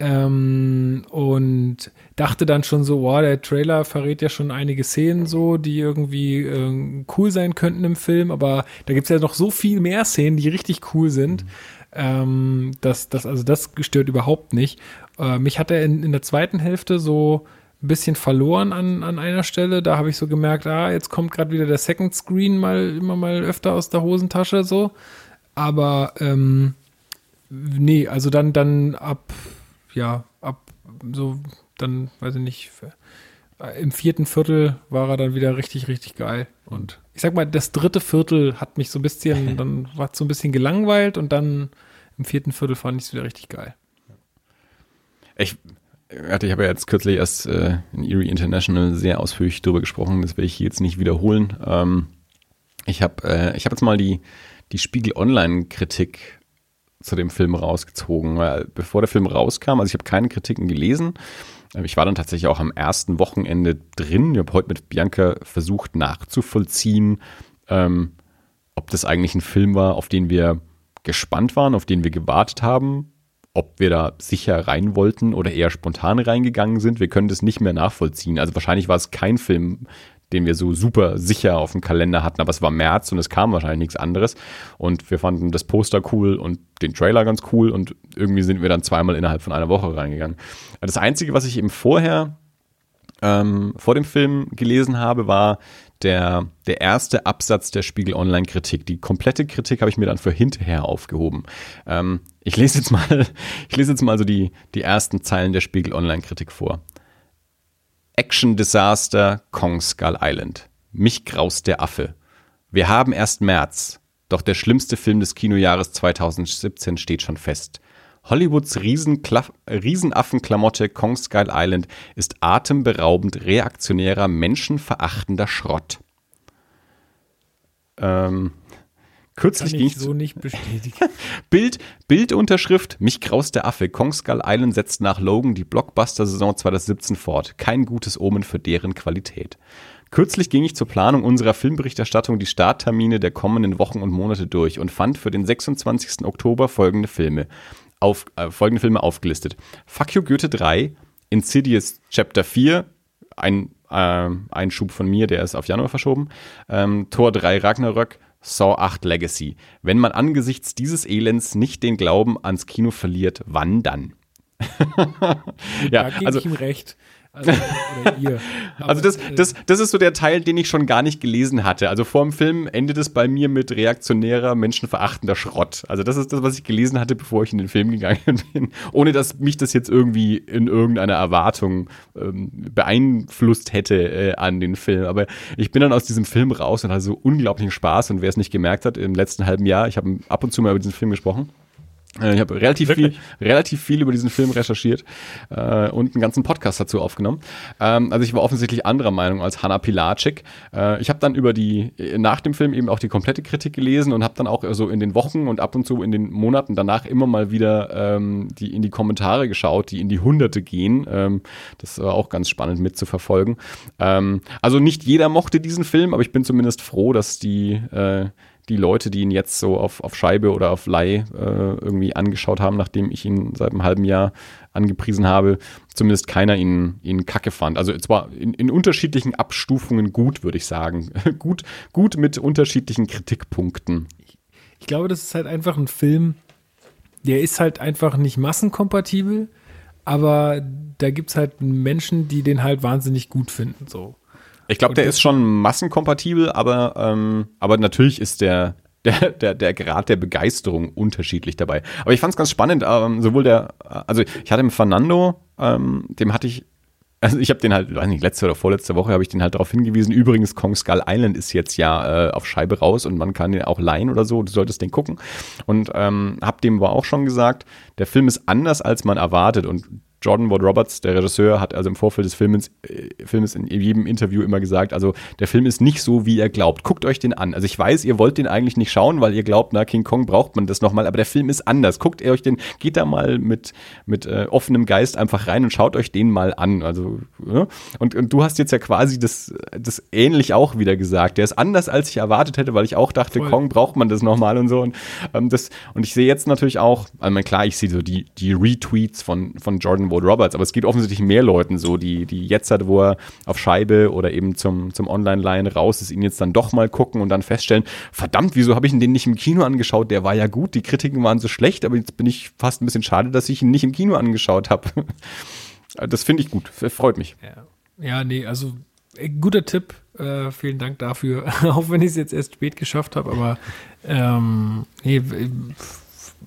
Ähm, und dachte dann schon so, wow, der Trailer verrät ja schon einige Szenen so, die irgendwie äh, cool sein könnten im Film, aber da gibt es ja noch so viel mehr Szenen, die richtig cool sind. Mhm. Ähm, das, das, also das stört überhaupt nicht. Äh, mich hat er in, in der zweiten Hälfte so ein bisschen verloren an, an einer Stelle. Da habe ich so gemerkt, ah, jetzt kommt gerade wieder der Second Screen mal immer mal öfter aus der Hosentasche so. Aber ähm, nee, also dann, dann ab ja, ab so, dann, weiß ich nicht, im vierten Viertel war er dann wieder richtig, richtig geil. Und ich sag mal, das dritte Viertel hat mich so ein bisschen, <laughs> dann war es so ein bisschen gelangweilt und dann im vierten Viertel fand ich es wieder richtig geil. Ich, ich habe ja jetzt kürzlich erst äh, in Erie International sehr ausführlich darüber gesprochen, das werde ich jetzt nicht wiederholen. Ähm, ich habe äh, ich hab jetzt mal die, die Spiegel Online-Kritik zu dem Film rausgezogen, weil bevor der Film rauskam, also ich habe keine Kritiken gelesen, ähm, ich war dann tatsächlich auch am ersten Wochenende drin. Ich habe heute mit Bianca versucht nachzuvollziehen, ähm, ob das eigentlich ein Film war, auf den wir gespannt waren, auf den wir gewartet haben, ob wir da sicher rein wollten oder eher spontan reingegangen sind. Wir können das nicht mehr nachvollziehen. Also wahrscheinlich war es kein Film, den wir so super sicher auf dem Kalender hatten, aber es war März und es kam wahrscheinlich nichts anderes. Und wir fanden das Poster cool und den Trailer ganz cool und irgendwie sind wir dann zweimal innerhalb von einer Woche reingegangen. Das Einzige, was ich eben vorher ähm, vor dem Film gelesen habe, war der, der erste Absatz der Spiegel Online-Kritik. Die komplette Kritik habe ich mir dann für hinterher aufgehoben. Ähm, ich lese jetzt mal, <laughs> ich lese jetzt mal so die, die ersten Zeilen der Spiegel Online-Kritik vor. Action Disaster Kong Skull Island. Mich graust der Affe. Wir haben erst März, doch der schlimmste Film des Kinojahres 2017 steht schon fest. Hollywoods Riesenaffenklamotte Kong Skull Island ist atemberaubend reaktionärer, menschenverachtender Schrott. Ähm, kürzlich Kann ging ich so nicht bestätigen. <laughs> Bild, Bildunterschrift, mich graust der Affe. Kong Skull Island setzt nach Logan die Blockbuster-Saison 2017 fort. Kein gutes Omen für deren Qualität. Kürzlich ging ich zur Planung unserer Filmberichterstattung die Starttermine der kommenden Wochen und Monate durch und fand für den 26. Oktober folgende Filme auf, äh, folgende Filme aufgelistet. Fuck You Goethe 3, Insidious Chapter 4, ein äh, Einschub von mir, der ist auf Januar verschoben, ähm, Tor 3 Ragnarök, Saw 8 Legacy. Wenn man angesichts dieses Elends nicht den Glauben ans Kino verliert, wann dann? Ja, da gebe also, ich ihm recht. Also, <laughs> also das, äh, das, das ist so der Teil, den ich schon gar nicht gelesen hatte. Also vor dem Film endet es bei mir mit reaktionärer, menschenverachtender Schrott. Also das ist das, was ich gelesen hatte, bevor ich in den Film gegangen <laughs> bin. Ohne dass mich das jetzt irgendwie in irgendeiner Erwartung ähm, beeinflusst hätte äh, an den Film. Aber ich bin dann aus diesem Film raus und hatte so unglaublichen Spaß. Und wer es nicht gemerkt hat, im letzten halben Jahr, ich habe ab und zu mal über diesen Film gesprochen. Äh, ich habe relativ viel, relativ viel über diesen Film recherchiert äh, und einen ganzen Podcast dazu aufgenommen. Ähm, also ich war offensichtlich anderer Meinung als Hanna Pilatschik. Äh, ich habe dann über die nach dem Film eben auch die komplette Kritik gelesen und habe dann auch so in den Wochen und ab und zu in den Monaten danach immer mal wieder ähm, die in die Kommentare geschaut, die in die Hunderte gehen. Ähm, das war auch ganz spannend mitzuverfolgen. Ähm, also nicht jeder mochte diesen Film, aber ich bin zumindest froh, dass die äh, die Leute, die ihn jetzt so auf, auf Scheibe oder auf Leih äh, irgendwie angeschaut haben, nachdem ich ihn seit einem halben Jahr angepriesen habe, zumindest keiner ihn, ihn kacke fand. Also zwar in, in unterschiedlichen Abstufungen gut, würde ich sagen. <laughs> gut, gut mit unterschiedlichen Kritikpunkten. Ich glaube, das ist halt einfach ein Film, der ist halt einfach nicht massenkompatibel, aber da gibt es halt Menschen, die den halt wahnsinnig gut finden. So. Ich glaube, der ist schon massenkompatibel, aber, ähm, aber natürlich ist der, <laughs> der, der, der Grad der Begeisterung unterschiedlich dabei. Aber ich fand es ganz spannend, ähm, sowohl der, also ich hatte im Fernando, ähm, dem hatte ich, also ich habe den halt, weiß nicht, letzte oder vorletzte Woche habe ich den halt darauf hingewiesen. Übrigens, Kong Skull Island ist jetzt ja äh, auf Scheibe raus und man kann den auch leihen oder so. Du solltest den gucken. Und ähm, hab dem war auch schon gesagt, der Film ist anders, als man erwartet. Und Jordan Ward Roberts, der Regisseur, hat also im Vorfeld des Films, äh, Films in jedem Interview immer gesagt, also der Film ist nicht so, wie ihr glaubt. Guckt euch den an. Also ich weiß, ihr wollt den eigentlich nicht schauen, weil ihr glaubt, na, King Kong braucht man das nochmal, aber der Film ist anders. Guckt ihr euch den, geht da mal mit, mit äh, offenem Geist einfach rein und schaut euch den mal an. Also, ja? und, und du hast jetzt ja quasi das, das ähnlich auch wieder gesagt. Der ist anders, als ich erwartet hätte, weil ich auch dachte, Voll. Kong braucht man das nochmal und so. Und, ähm, das, und ich sehe jetzt natürlich auch, also klar, ich sehe so die, die Retweets von, von Jordan Ward Roberts, aber es geht offensichtlich mehr Leuten so, die, die jetzt halt, wo er auf Scheibe oder eben zum, zum Online-Line raus ist, ihn jetzt dann doch mal gucken und dann feststellen, verdammt, wieso habe ich ihn den nicht im Kino angeschaut? Der war ja gut, die Kritiken waren so schlecht, aber jetzt bin ich fast ein bisschen schade, dass ich ihn nicht im Kino angeschaut habe. <laughs> Das finde ich gut, freut mich. Ja, ja nee, also äh, guter Tipp. Äh, vielen Dank dafür, <laughs> auch wenn ich es jetzt erst spät geschafft habe, aber ähm, nee,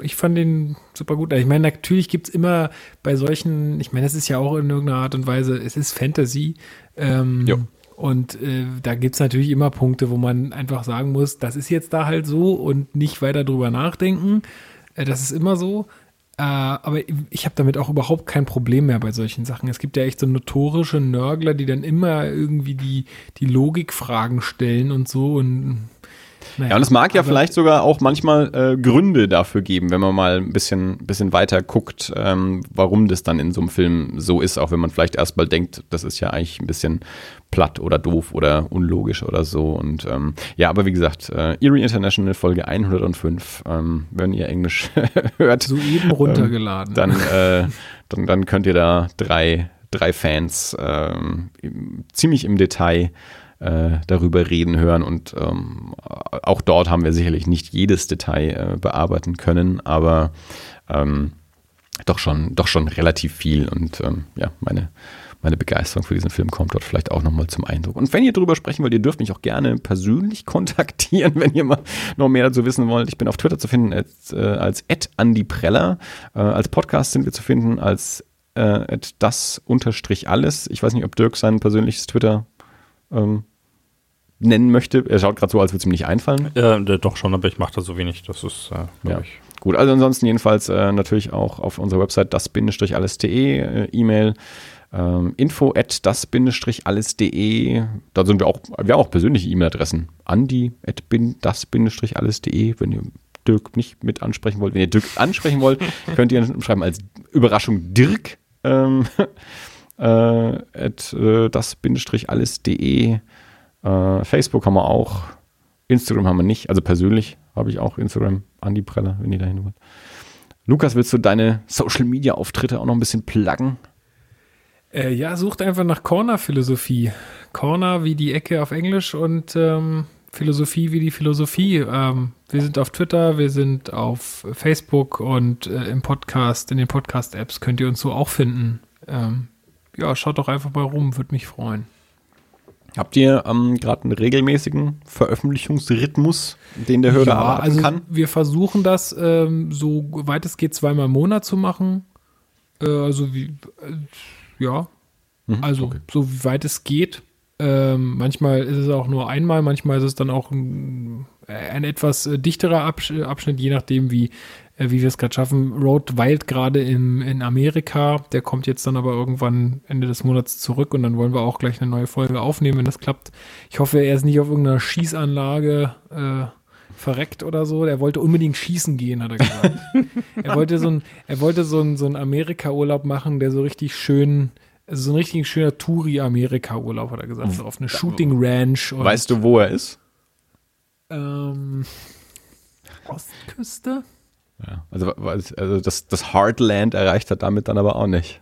ich fand den super gut. Ich meine, natürlich gibt es immer bei solchen, ich meine, das ist ja auch in irgendeiner Art und Weise, es ist Fantasy. Ähm, Jo. und äh, da gibt's natürlich immer Punkte, wo man einfach sagen muss, das ist jetzt da halt so und nicht weiter drüber nachdenken. Äh, das ist immer so. Äh, aber ich habe damit auch überhaupt kein Problem mehr bei solchen Sachen. Es gibt ja echt so notorische Nörgler, die dann immer irgendwie die, die Logikfragen stellen und so. Und, naja, Ja, und es mag ja vielleicht sogar auch manchmal äh, Gründe dafür geben, wenn man mal ein bisschen, bisschen weiter guckt, ähm, warum das dann in so einem Film so ist, auch wenn man vielleicht erstmal denkt, das ist ja eigentlich ein bisschen platt oder doof oder unlogisch oder so. Und ähm, ja, aber wie gesagt, äh, Erie International Folge 105, ähm, wenn ihr Englisch <laughs> hört, soeben runtergeladen. dann, äh, dann, dann könnt ihr da drei, drei Fans ähm, ziemlich im Detail äh, darüber reden hören und ähm, auch dort haben wir sicherlich nicht jedes Detail äh, bearbeiten können, aber ähm, doch schon, doch schon relativ viel und ähm, ja, meine, meine Begeisterung für diesen Film kommt dort vielleicht auch nochmal zum Eindruck. Und wenn ihr drüber sprechen wollt, ihr dürft mich auch gerne persönlich <laughs> kontaktieren, wenn ihr mal noch mehr dazu wissen wollt. Ich bin auf Twitter zu finden als, äh, als. Äh, als Podcast sind wir zu finden als äh, das unterstrich alles. Ich weiß nicht, ob Dirk sein persönliches Twitter ähm, nennen möchte. Er schaut gerade so, als würde es ihm nicht einfallen. Äh, doch schon, aber ich mache da so wenig. Das ist, äh, Ja. ich. Gut, also ansonsten jedenfalls äh, natürlich auch auf unserer Website das-alles.de, äh, E-Mail ähm, info at das-alles.de. Da sind wir auch, wir haben auch persönliche E-Mail-Adressen. Andi at das-alles.de, wenn ihr Dirk nicht mit ansprechen wollt. Wenn ihr Dirk ansprechen wollt, <laughs> könnt ihr schreiben als Überraschung Dirk ähm, äh, at äh, das-alles.de. Äh, Facebook haben wir auch. Instagram haben wir nicht. Also persönlich habe ich auch Instagram. Andi Preller, wenn ihr dahin wollt. Lukas, willst du deine Social Media Auftritte auch noch ein bisschen pluggen? Äh, ja, sucht einfach nach Corner-Philosophie. Corner wie die Ecke auf Englisch und ähm, Philosophie wie die Philosophie. Ähm, wir sind auf Twitter, wir sind auf Facebook und äh, im Podcast, in den Podcast-Apps könnt ihr uns so auch finden. Ähm, ja, schaut doch einfach mal rum, würde mich freuen. Habt ihr ähm, gerade einen regelmäßigen Veröffentlichungsrhythmus, den der Hörer erwarten also kann? wir versuchen das ähm, so weit es geht zweimal im Monat zu machen. Äh, also wie, äh, ja, Mhm, also okay. so wie weit es geht. Ähm, manchmal ist es auch nur einmal, manchmal ist es dann auch ein, ein etwas äh, dichterer Absch Abschnitt, je nachdem, wie, wie wir es gerade schaffen. Road weilt gerade in, in Amerika, der kommt jetzt dann aber irgendwann Ende des Monats zurück und dann wollen wir auch gleich eine neue Folge aufnehmen, wenn das klappt. Ich hoffe, er ist nicht auf irgendeiner Schießanlage äh, verreckt oder so. Der wollte unbedingt schießen gehen, hat er gesagt. <laughs> er wollte so ein, er wollte so ein, so ein Amerika-Urlaub machen, der so richtig schön, also so ein richtig schöner Touri-Amerika-Urlaub, hat er gesagt. So auf eine Shooting Ranch. Weißt du, wo er ist? Ähm, Ostküste? Ja, also, also das, das Heartland erreicht er damit dann aber auch nicht.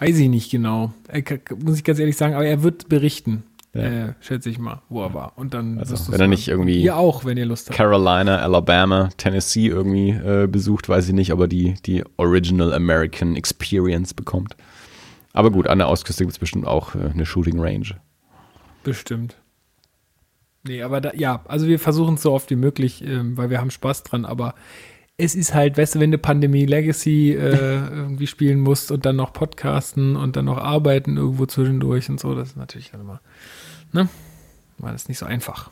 Weiß ich nicht genau. Er, muss ich ganz ehrlich sagen, aber er wird berichten. Ja. Äh, schätze ich mal, wo er war. Und dann Also, wenn er hören. nicht irgendwie- Ihr auch, wenn ihr Lust habt. Carolina, Alabama, Tennessee irgendwie äh, besucht, weiß ich nicht, ob er die, die Original American Experience bekommt. Aber gut, an der Ostküste gibt es bestimmt auch äh, eine Shooting Range. Bestimmt. Nee, aber da, ja, also wir versuchen es so oft wie möglich, ähm, weil wir haben Spaß dran, aber es ist halt, weißt du, wenn du Pandemie Legacy äh, <laughs> irgendwie spielen musst und dann noch podcasten und dann noch arbeiten irgendwo zwischendurch und so, das ist natürlich dann immer, ne? War das nicht so einfach.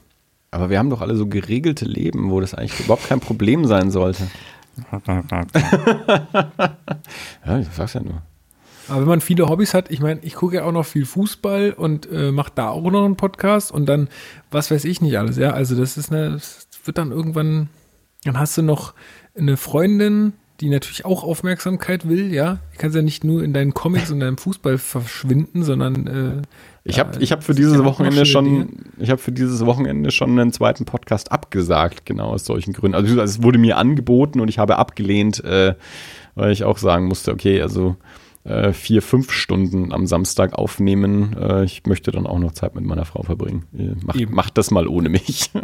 Aber wir haben doch alle so geregelte Leben, wo das eigentlich überhaupt kein Problem sein sollte. <laughs> Ja, ich sag's ja nur. Aber wenn man viele Hobbys hat, ich meine, ich gucke ja auch noch viel Fußball und äh, mache da auch noch einen Podcast und dann, was weiß ich nicht alles, ja. Also das ist eine, das wird dann irgendwann, dann hast du noch eine Freundin, die natürlich auch Aufmerksamkeit will, ja. Du kannst ja nicht nur in deinen Comics und deinem Fußball verschwinden, sondern äh, Ich ja, habe ich hab für es dieses Wochenende schon, Dinge. ich habe für dieses Wochenende schon einen zweiten Podcast abgesagt, genau aus solchen Gründen. Also es wurde mir angeboten und ich habe abgelehnt, äh, weil ich auch sagen musste, okay, also äh, vier, fünf Stunden am Samstag aufnehmen. Äh, ich möchte dann auch noch Zeit mit meiner Frau verbringen. Äh, Macht, Eben. macht das mal ohne mich. <laughs>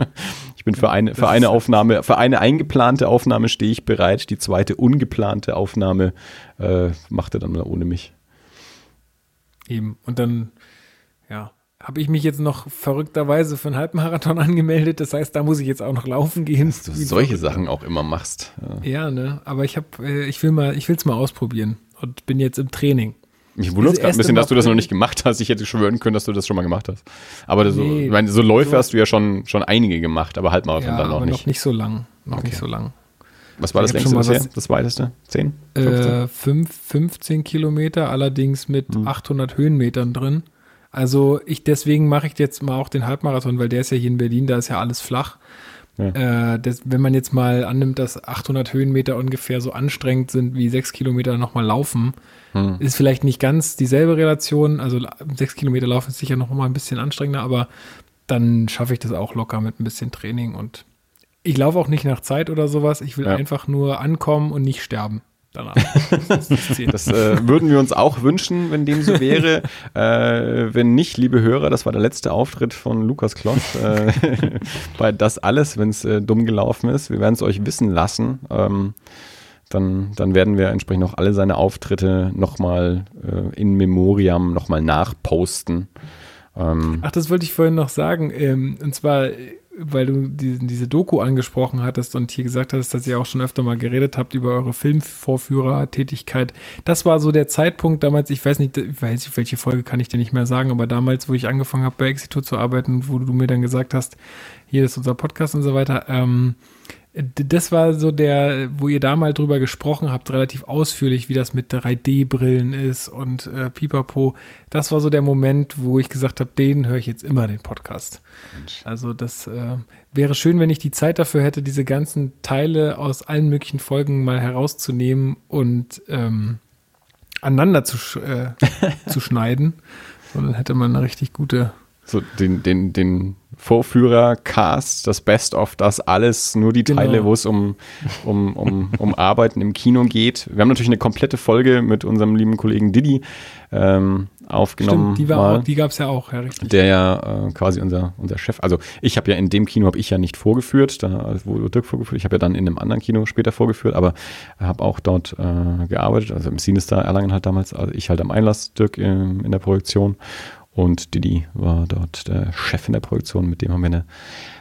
Ich bin für eine, für eine Aufnahme, für eine eingeplante Aufnahme stehe ich bereit. Die zweite ungeplante Aufnahme äh, macht er dann mal ohne mich. Eben. Und dann, ja, habe ich mich jetzt noch verrückterweise für einen Halbmarathon <laughs> angemeldet. Das heißt, da muss ich jetzt auch noch laufen gehen. Dass du solche Sachen auch immer machst. Ja. Ja, ne? Aber ich habe, äh, ich will mal, ich will es mal ausprobieren und bin jetzt im Training. Mich wundert es Das gerade ein bisschen, dass du das noch nicht gemacht hast. Ich hätte schwören können, dass du das schon mal gemacht hast. Aber so, Nee, ich meine, so Läufe so- hast du ja schon, schon einige gemacht, aber Halbmarathon Ja, dann noch aber nicht. noch nicht so lang. Noch Okay. nicht so lang. Was war das Ich hab längste bisher? was- Das weiteste? 10? 15? Äh, fünf, 15 Kilometer, allerdings mit Hm. 800 Höhenmetern drin. Also ich deswegen mache ich jetzt mal auch den Halbmarathon, weil der ist ja hier in Berlin, da ist ja alles flach. Äh, das, wenn man jetzt mal annimmt, dass 800 Höhenmeter ungefähr so anstrengend sind wie 6 Kilometer nochmal laufen, Hm. ist vielleicht nicht ganz dieselbe Relation. Also 6 Kilometer laufen ist sicher noch mal ein bisschen anstrengender, aber dann schaffe ich das auch locker mit ein bisschen Training und ich laufe auch nicht nach Zeit oder sowas. Ich will Ja. einfach nur ankommen und nicht sterben danach. Das das. Das äh, würden wir uns auch wünschen, wenn dem so wäre. <laughs> äh, wenn nicht, liebe Hörer, das war der letzte Auftritt von Lukas Kloss äh, <laughs> bei Das Alles, wenn es äh, dumm gelaufen ist. Wir werden es euch wissen lassen. Ähm, dann, dann werden wir entsprechend auch alle seine Auftritte nochmal äh, in Memoriam nochmal nachposten. Ähm, Ach, das wollte ich vorhin noch sagen. Ähm, und zwar, weil du diesen, diese Doku angesprochen hattest und hier gesagt hast, dass ihr auch schon öfter mal geredet habt über eure Filmvorführertätigkeit. Das war so der Zeitpunkt damals, ich weiß nicht, ich weiß nicht, welche Folge kann ich dir nicht mehr sagen, aber damals, wo ich angefangen habe, bei Exitur zu arbeiten, wo du mir dann gesagt hast, hier ist unser Podcast und so weiter. Ähm, das war so der, wo ihr da mal drüber gesprochen habt, relativ ausführlich, wie das mit 3D-Brillen ist und äh, Pipapo. Das war so der Moment, wo ich gesagt habe, den höre ich jetzt immer, den Podcast. Also das äh, wäre schön, wenn ich die Zeit dafür hätte, diese ganzen Teile aus allen möglichen Folgen mal herauszunehmen und ähm, aneinander zu, äh, <laughs> zu schneiden. Und dann hätte man eine richtig gute so den, den, den Vorführer-Cast, das Best-of, das alles, nur die Genau. Teile, wo es um, um, um, um Arbeiten im Kino geht. Wir haben natürlich eine komplette Folge mit unserem lieben Kollegen Didi ähm, aufgenommen. Stimmt, die, war mal, auch, die gab es ja auch, ja, richtig. der ja äh, quasi unser, unser Chef, also ich habe ja in dem Kino habe ich ja nicht vorgeführt, da wo Dirk vorgeführt, ich habe ja dann in einem anderen Kino später vorgeführt, aber habe auch dort äh, gearbeitet, also im Sinister Erlangen halt damals, also ich halt am Einlass, Dirk in, in der Produktion und Didi war dort der Chef in der Produktion, mit dem haben wir eine,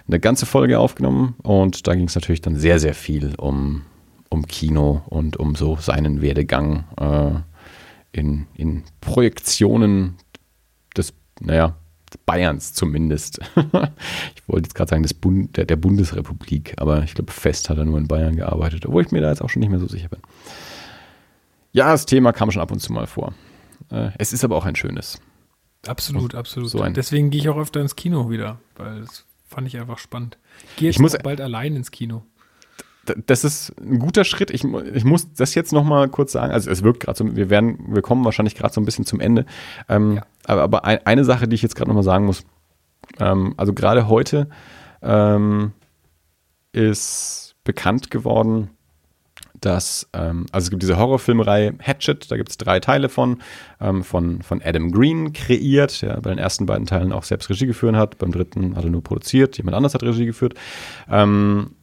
eine ganze Folge aufgenommen und da ging es natürlich dann sehr, sehr viel um, um Kino und um so seinen Werdegang äh, in, in Projektionen des, naja, Bayerns zumindest. <laughs> ich wollte jetzt gerade sagen, des Bund, der, der Bundesrepublik, aber ich glaube, fest hat er nur in Bayern gearbeitet, obwohl ich mir da jetzt auch schon nicht mehr so sicher bin. Ja, das Thema kam schon ab und zu mal vor. Äh, es ist aber auch ein schönes. Absolut, absolut. so Deswegen gehe ich auch öfter ins Kino wieder, weil das fand ich einfach spannend. Ich gehe jetzt Ich muss- bald allein ins Kino. Das ist ein guter Schritt. Ich, ich muss das jetzt noch mal kurz sagen. Also es wirkt gerade so, wir werden, wir kommen wahrscheinlich gerade so ein bisschen zum Ende. Ähm, Ja. Aber, aber ein, eine Sache, die ich jetzt gerade noch mal sagen muss. Ähm, also gerade heute ähm, ist bekannt geworden, dass, ähm, also es gibt diese Horrorfilmreihe Hatchet, da gibt es drei Teile von, ähm, von, von Adam Green kreiert, der bei den ersten beiden Teilen auch selbst Regie geführt hat, beim dritten hat er nur produziert, jemand anders hat Regie geführt. Ähm,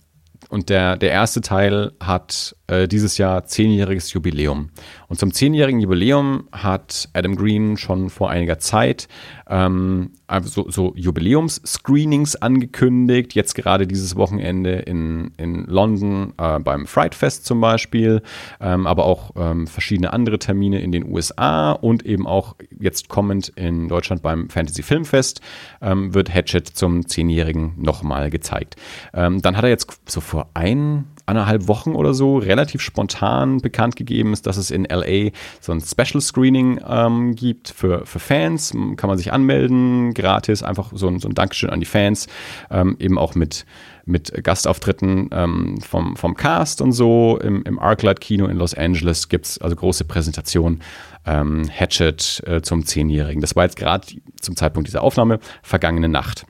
und der, der erste Teil hat äh, dieses Jahr zehnjähriges Jubiläum. Und zum zehnjährigen Jubiläum hat Adam Green schon vor einiger Zeit ähm, also so, Jubiläums-Screenings angekündigt. Jetzt gerade dieses Wochenende in, in London äh, beim Fright Fest zum Beispiel, ähm, aber auch ähm, verschiedene andere Termine in den USA und eben auch jetzt kommend in Deutschland beim Fantasy Filmfest ähm, wird Hatchet zum zehnjährigen nochmal gezeigt. Ähm, dann hat er jetzt so vor ein, anderthalb Wochen oder so relativ spontan bekannt gegeben ist, dass es in LA so ein Special Screening ähm, gibt für, für Fans. Kann man sich anmelden, gratis, einfach so ein, so ein Dankeschön an die Fans, ähm, eben auch mit, mit Gastauftritten ähm, vom, vom Cast und so. Im, im Arclight Kino in Los Angeles gibt es also große Präsentation ähm, Hatchet äh, zum Zehnjährigen. Das war jetzt gerade zum Zeitpunkt dieser Aufnahme vergangene Nacht.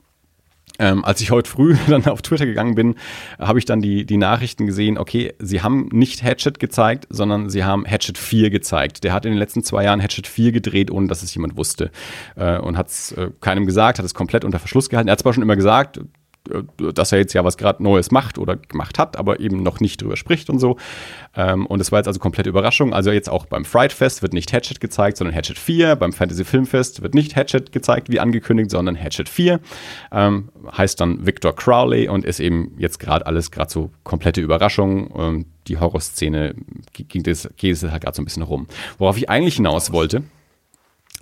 Ähm, als ich heute früh <laughs> dann auf Twitter gegangen bin, habe ich dann die, die Nachrichten gesehen, okay, sie haben nicht Hatchet gezeigt, sondern sie haben Hatchet 4 gezeigt. Der hat in den letzten zwei Jahren Hatchet 4 gedreht, ohne dass es jemand wusste. Äh, und hat es äh, keinem gesagt, hat es komplett unter Verschluss gehalten. Er hat zwar schon immer gesagt, dass er jetzt ja was gerade Neues macht oder gemacht hat, aber eben noch nicht drüber spricht und so. Ähm, und es war jetzt also komplette Überraschung. Also jetzt auch beim Fright Fest wird nicht Hatchet gezeigt, sondern Hatchet 4. Beim Fantasy Filmfest wird nicht Hatchet gezeigt, wie angekündigt, sondern Hatchet 4. Ähm, heißt dann Victor Crowley und ist eben jetzt gerade alles gerade so komplette Überraschung. Ähm, die Horrorszene ging das, geht es halt gerade so ein bisschen rum. Worauf ich eigentlich hinaus wollte,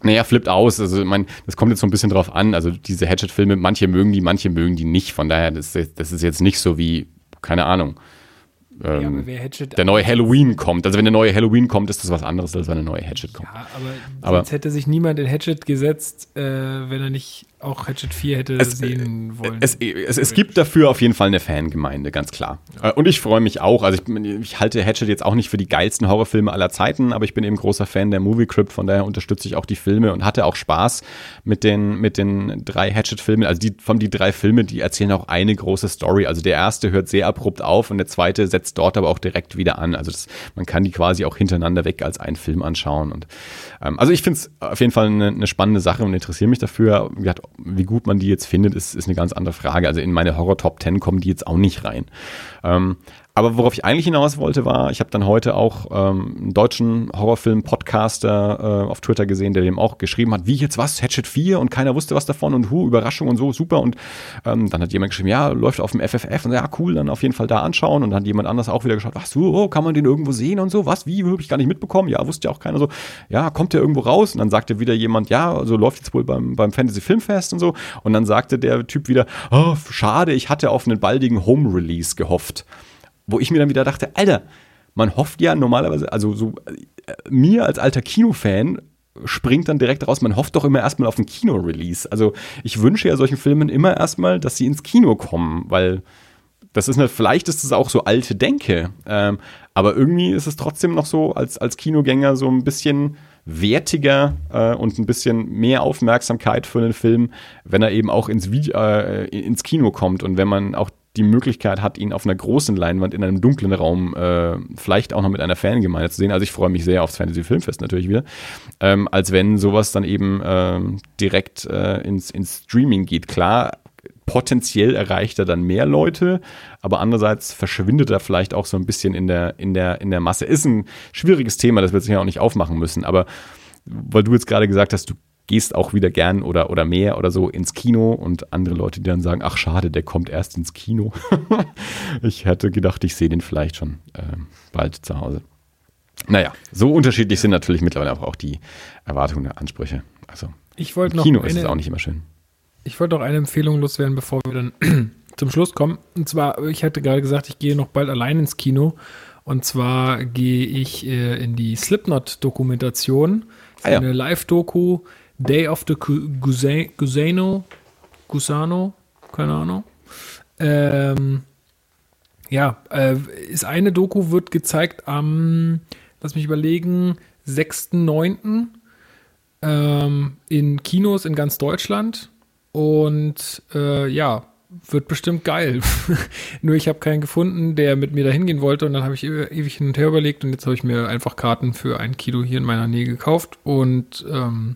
Naja, flippt aus. Also, ich meine, das kommt jetzt so ein bisschen drauf an. Also, diese Hatchet-Filme, manche mögen die, manche mögen die nicht. Von daher, das, das ist jetzt nicht so wie, keine Ahnung, ähm, ja, der neue Halloween kommt. Also wenn der neue Halloween kommt, ist das was anderes, als wenn eine neue Hatchet kommt. Ja, aber, aber hätte sich niemand in Hatchet gesetzt, äh, wenn er nicht auch Hatchet 4 hätte es, sehen äh, wollen. Es, es, es, gibt dafür auf jeden Fall eine Fangemeinde, ganz klar. Ja. Äh, und ich freue mich auch. Also ich, ich, halte Hatchet jetzt auch nicht für die geilsten Horrorfilme aller Zeiten, aber ich bin eben großer Fan der Movie Crypt, von daher unterstütze ich auch die Filme und hatte auch Spaß mit den, mit den drei Hatchet-Filmen. Also die, von die drei Filme, die erzählen auch eine große Story. Also der erste hört sehr abrupt auf und der zweite setzt dort aber auch direkt wieder an. Also das, man kann die quasi auch hintereinander weg als einen Film anschauen. Und ähm, also ich finde es auf jeden Fall eine, eine spannende Sache und interessiere mich dafür. Wie gut man die die jetzt findet, ist, ist eine ganz andere Frage. Also in meine Horror Top 10 kommen die jetzt auch nicht rein. Ähm, aber worauf ich eigentlich hinaus wollte, war, ich habe dann heute auch ähm, einen deutschen Horrorfilm-Podcaster äh, auf Twitter gesehen, der dem auch geschrieben hat, wie jetzt was, Hatchet 4 und keiner wusste was davon und hu, Überraschung und so, super. Und ähm, dann hat jemand geschrieben, ja, läuft auf dem FFF und ja, cool, dann auf jeden Fall da anschauen. Und dann hat jemand anders auch wieder geschaut, was, so, oh, kann man den irgendwo sehen und so, was, wie, habe ich gar nicht mitbekommen. Ja, wusste ja auch keiner so, ja, kommt der irgendwo raus? Und dann sagte wieder jemand, ja, so also läuft jetzt wohl beim, beim Fantasy Filmfest und so. Und dann sagte der Typ wieder, oh, schade, ich hatte auf einen baldigen Home-Release gehofft wo ich mir dann wieder dachte, Alter, man hofft ja normalerweise, also so äh, mir als alter Kinofan springt dann direkt raus, man hofft doch immer erstmal auf ein Kino-Release. Also ich wünsche ja solchen Filmen immer erstmal, dass sie ins Kino kommen, weil das ist eine, vielleicht ist es auch so alte Denke, ähm, aber irgendwie ist es trotzdem noch so als, als Kinogänger so ein bisschen wertiger äh, und ein bisschen mehr Aufmerksamkeit für einen Film, wenn er eben auch ins, Video, äh, ins Kino kommt und wenn man auch die Möglichkeit hat, ihn auf einer großen Leinwand in einem dunklen Raum, äh, vielleicht auch noch mit einer Fangemeinde zu sehen. Also ich freue mich sehr aufs Fantasy Filmfest natürlich wieder, ähm, als wenn sowas dann eben ähm, direkt äh, ins, ins Streaming geht. Klar, potenziell erreicht er dann mehr Leute, aber andererseits verschwindet er vielleicht auch so ein bisschen in der, in der, in der Masse. Ist ein schwieriges Thema, das wir jetzt auch nicht aufmachen müssen, aber weil du jetzt gerade gesagt hast, du gehst auch wieder gern oder, oder mehr oder so ins Kino und andere Leute, die dann sagen, ach schade, der kommt erst ins Kino. <laughs> ich hätte gedacht, ich sehe den vielleicht schon äh, bald zu Hause. Naja, so unterschiedlich sind natürlich mittlerweile auch die Erwartungen und Ansprüche. Also ich im Kino eine, ist es auch nicht immer schön. Ich wollte noch eine Empfehlung loswerden, bevor wir dann <clears throat> zum Schluss kommen. Und zwar, ich hatte gerade gesagt, ich gehe noch bald allein ins Kino. Und zwar gehe ich äh, in die Slipknot-Dokumentation. Ah, ja. Eine Live-Doku Day of the Gusano, Gusano, keine Ahnung. Ähm, ja, äh, ist eine Doku, wird gezeigt am, lass mich überlegen, 6.9. Ähm, in Kinos in ganz Deutschland. Und äh, ja, wird bestimmt geil. <laughs> Nur ich habe keinen gefunden, der mit mir da hingehen wollte und dann habe ich ewig hin und her überlegt und jetzt habe ich mir einfach Karten für ein Kilo hier in meiner Nähe gekauft und ähm,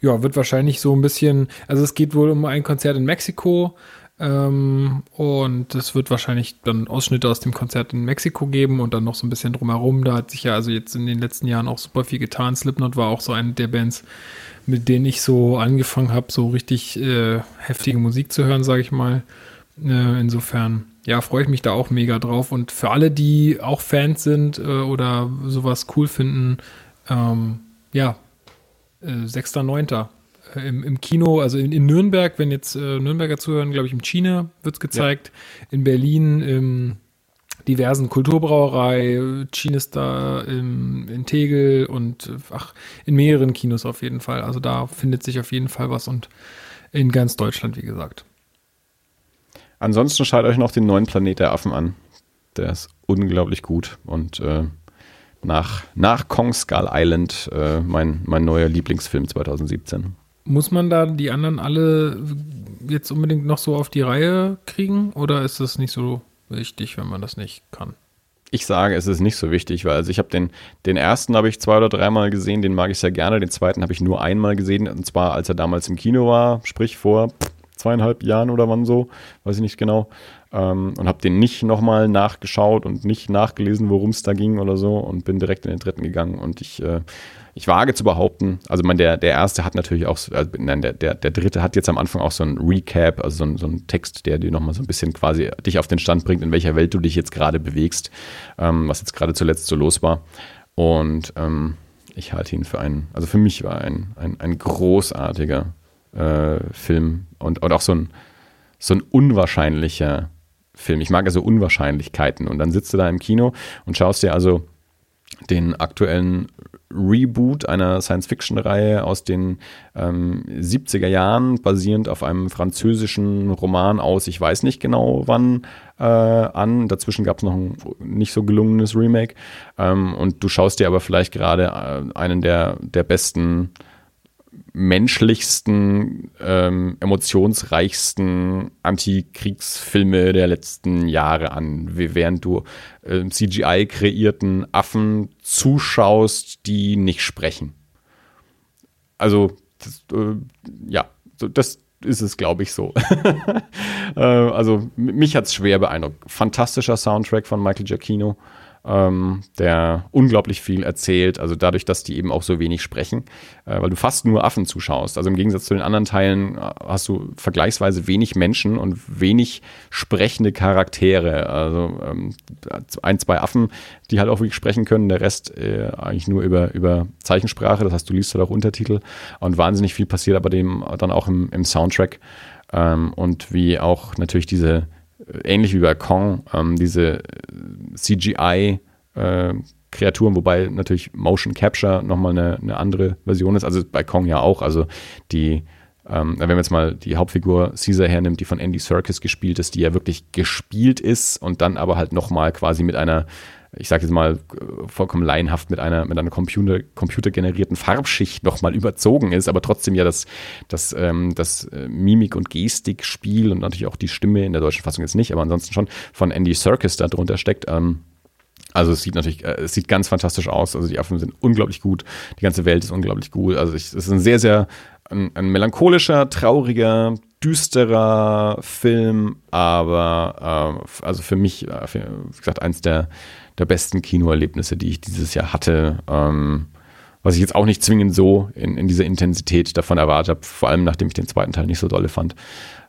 ja, wird wahrscheinlich so ein bisschen, also es geht wohl um ein Konzert in Mexiko ähm, und es wird wahrscheinlich dann Ausschnitte aus dem Konzert in Mexiko geben und dann noch so ein bisschen drumherum. Da hat sich ja also jetzt in den letzten Jahren auch super viel getan. Slipknot war auch so eine der Bands, mit denen ich so angefangen habe, so richtig äh, heftige Musik zu hören, sage ich mal. Äh, insofern, ja, freue ich mich da auch mega drauf. Und für alle, die auch Fans sind äh, oder sowas cool finden, ähm, ja, äh, 6.9. Äh, Im, Im, Kino, also in, in Nürnberg, wenn jetzt äh, Nürnberger zuhören, glaube ich, im China wird es gezeigt. Ja. In Berlin im diversen Kulturbrauerei, Chinestar im, in Tegel und ach, in mehreren Kinos auf jeden Fall. Also da findet sich auf jeden Fall was und in ganz Deutschland, wie gesagt. Ansonsten schaut euch noch den neuen Planet der Affen an. Der ist unglaublich gut und äh, nach, nach Kong Skull Island äh, mein, mein neuer Lieblingsfilm 2017. Muss man da die anderen alle jetzt unbedingt noch so auf die Reihe kriegen oder ist das nicht so wichtig, wenn man das nicht kann? Ich sage, es ist nicht so wichtig, weil also ich habe den, den ersten habe ich zwei oder dreimal gesehen, den mag ich sehr gerne. Den zweiten habe ich nur einmal gesehen, und zwar als er damals im Kino war, sprich vor zweieinhalb Jahren oder wann so, weiß ich nicht genau ähm, und habe den nicht nochmal nachgeschaut und nicht nachgelesen, worum es da ging oder so und bin direkt in den dritten gegangen. Und ich, äh, ich wage zu behaupten, also mein, der, der erste hat natürlich auch, äh, nein, der, der, der dritte hat jetzt am Anfang auch so ein Recap, also so ein, so ein Text, der dir nochmal so ein bisschen quasi dich auf den Stand bringt, in welcher Welt du dich jetzt gerade bewegst, ähm, was jetzt gerade zuletzt so los war. Und ähm, ich halte ihn für einen, also für mich war ein, ein, ein großartiger äh, Film und, und auch so ein, so ein unwahrscheinlicher Film. Ich mag also Unwahrscheinlichkeiten. Und dann sitzt du da im Kino und schaust dir also den aktuellen Reboot einer Science-Fiction-Reihe aus den ähm, 70er Jahren, basierend auf einem französischen Roman aus, ich weiß nicht genau wann, äh, an. Dazwischen gab es noch ein nicht so gelungenes Remake. Ähm, und du schaust dir aber vielleicht gerade äh, einen der, der besten menschlichsten, ähm, emotionsreichsten Antikriegsfilme der letzten Jahre an, während du äh, CGI-kreierten Affen zuschaust, die nicht sprechen. Also, das, äh, ja, das ist es, glaube ich, so. <laughs> äh, also, mich hat es schwer beeindruckt. Fantastischer Soundtrack von Michael Giacchino ähm, der unglaublich viel erzählt, also dadurch, dass die eben auch so wenig sprechen, äh, weil du fast nur Affen zuschaust. Also im Gegensatz zu den anderen Teilen äh, hast du vergleichsweise wenig Menschen und wenig sprechende Charaktere. Also ähm, ein, zwei Affen, die halt auch wirklich sprechen können, der Rest äh, eigentlich nur über, über Zeichensprache, das heißt, du liest halt auch Untertitel und wahnsinnig viel passiert aber dem dann auch im, im Soundtrack. Ähm, und wie auch natürlich diese ähnlich wie bei Kong, ähm, diese CGI äh, Kreaturen, wobei natürlich Motion Capture nochmal eine, eine andere Version ist. Also bei Kong ja auch. Also die, ähm, wenn man jetzt mal die Hauptfigur Caesar hernimmt, die von Andy Serkis gespielt ist, die ja wirklich gespielt ist und dann aber halt nochmal quasi mit einer ich sage jetzt mal vollkommen laienhaft mit einer, mit einer Computer, computergenerierten Farbschicht nochmal überzogen ist, aber trotzdem ja das, das, ähm, das äh, Mimik- und Gestikspiel und natürlich auch die Stimme in der deutschen Fassung jetzt nicht, aber ansonsten schon von Andy Serkis da drunter steckt. Ähm, also es sieht natürlich, äh, es sieht ganz fantastisch aus. Also die Affen sind unglaublich gut, die ganze Welt ist unglaublich gut. Also ich, es ist ein sehr, sehr ein, ein melancholischer, trauriger, düsterer Film, aber äh, also für mich, äh, für, wie gesagt, eins der der besten Kinoerlebnisse, die ich dieses Jahr hatte. Ähm, was ich jetzt auch nicht zwingend so in, in dieser Intensität davon erwartet habe, vor allem nachdem ich den zweiten Teil nicht so dolle fand.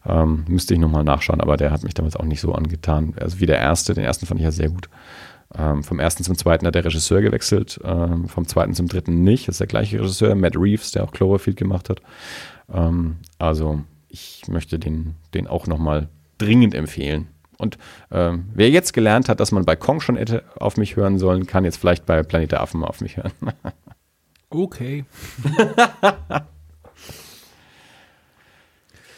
Ähm, müsste ich nochmal nachschauen, aber der hat mich damals auch nicht so angetan. Also wie der erste, den ersten fand ich ja sehr gut. Ähm, vom ersten zum zweiten hat der Regisseur gewechselt, ähm, vom zweiten zum dritten nicht. Das ist der gleiche Regisseur, Matt Reeves, der auch Cloverfield gemacht hat. Ähm, also ich möchte den, den auch nochmal dringend empfehlen. Und ähm, wer jetzt gelernt hat, dass man bei Kong schon hätte auf mich hören sollen, kann jetzt vielleicht bei Planet der Affen mal auf mich hören. <laughs> okay. <laughs>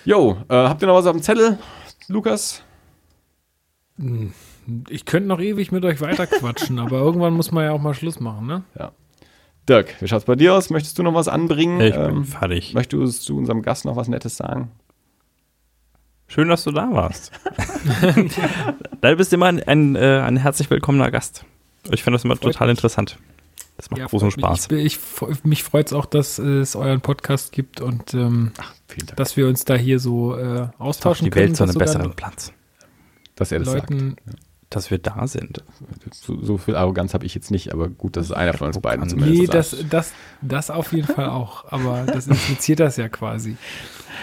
Jo, äh, habt ihr noch was auf dem Zettel, Lukas? Ich könnte noch ewig mit euch weiterquatschen, <laughs> aber irgendwann muss man ja auch mal Schluss machen, ne? Ja. Dirk, wie schaut's bei dir aus? Möchtest du noch was anbringen? Ich bin ähm, fertig. Möchtest du unserem Gast noch was Nettes sagen? Schön, dass du da warst. da bist du immer ein, ein, äh, ein herzlich willkommener Gast. Ich finde das immer freut total mich. interessant. Das macht ja, großen Spaß. Ich, ich, mich freut es auch, dass es euren Podcast gibt und ähm, Ach, dass wir uns da hier so äh, austauschen die können. Die Welt zu einem besseren Platz. Dass er das Leuten, sagt dass wir da sind. So, so viel Arroganz habe ich jetzt nicht, aber gut, das ist einer von uns beiden zumindest. Nee, das, das, das auf jeden Fall auch, aber das impliziert das ja quasi.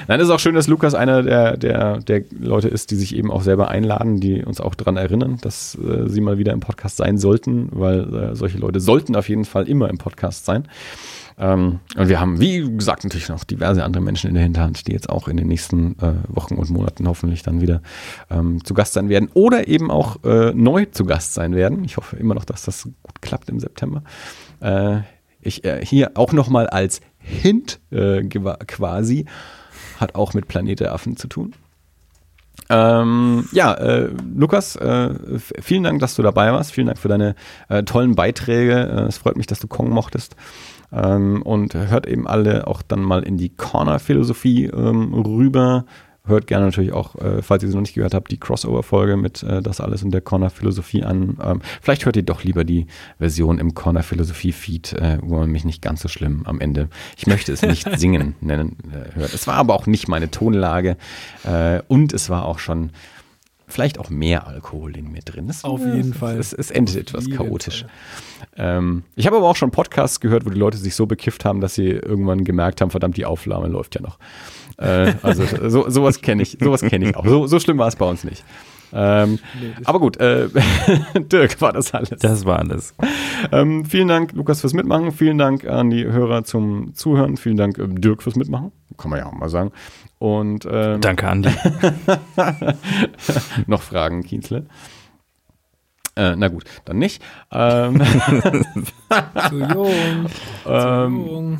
Nein, es ist auch schön, dass Lukas einer der, der, der Leute ist, die sich eben auch selber einladen, die uns auch daran erinnern, dass äh, sie mal wieder im Podcast sein sollten, weil äh, solche Leute sollten auf jeden Fall immer im Podcast sein. Ähm, und wir haben, wie gesagt, natürlich noch diverse andere Menschen in der Hinterhand, die jetzt auch in den nächsten äh, Wochen und Monaten hoffentlich dann wieder ähm, zu Gast sein werden oder eben auch äh, neu zu Gast sein werden. Ich hoffe immer noch, dass das gut klappt im September. Äh, ich äh, hier auch nochmal als Hint quasi, hat auch mit Planet Affen zu tun. Ähm, ja, äh, Lukas, äh, vielen Dank, dass du dabei warst. Vielen Dank für deine äh, tollen Beiträge. Äh, es freut mich, dass du Kong mochtest. Ähm, und hört eben alle auch dann mal in die Corner-Philosophie ähm, rüber. Hört gerne natürlich auch, äh, falls ihr sie noch nicht gehört habt, die Crossover-Folge mit äh, das alles in der Corner-Philosophie an. Ähm, vielleicht hört ihr doch lieber die Version im Corner-Philosophie-Feed, äh, wo man mich nicht ganz so schlimm am Ende, ich möchte es nicht <laughs> singen nennen, äh, hört. Es war aber auch nicht meine Tonlage äh, und es war auch schon vielleicht auch mehr Alkohol in mir drin. Das, Auf jeden Fall. Es, es endet Auf etwas chaotisch. Ähm, ich habe aber auch schon Podcasts gehört, wo die Leute sich so bekifft haben, dass sie irgendwann gemerkt haben, verdammt, die Aufnahme läuft ja noch. Äh, also so, sowas kenne ich, sowas kenne ich auch. So, so schlimm war es bei uns nicht. Ähm, Nee, aber gut, äh, <laughs> Dirk war das alles. Das war alles. Ähm, vielen Dank, Lukas, fürs Mitmachen. Vielen Dank an die Hörer zum Zuhören. Vielen Dank, äh, Dirk, fürs Mitmachen. Kann man ja auch mal sagen. Und ähm, Danke, Andi. <laughs> noch Fragen, Kienzle? Äh, na gut, dann nicht. Ähm, <laughs> Zu jung. Zu ähm, jung.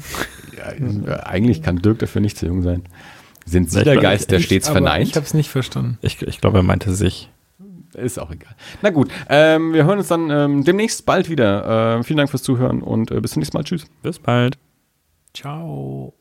Äh, eigentlich kann Dirk dafür nicht zu jung sein. Sind Sie Ich der glaub, Geist, der Ich- stets aber Ich verneint? habe es nicht verstanden. Ich, ich glaube, er meinte sich. Ist auch egal. Na gut, ähm, wir hören uns dann ähm, demnächst bald wieder. Äh, vielen Dank fürs Zuhören und äh, bis zum nächsten Mal. Tschüss. Bis bald. Ciao.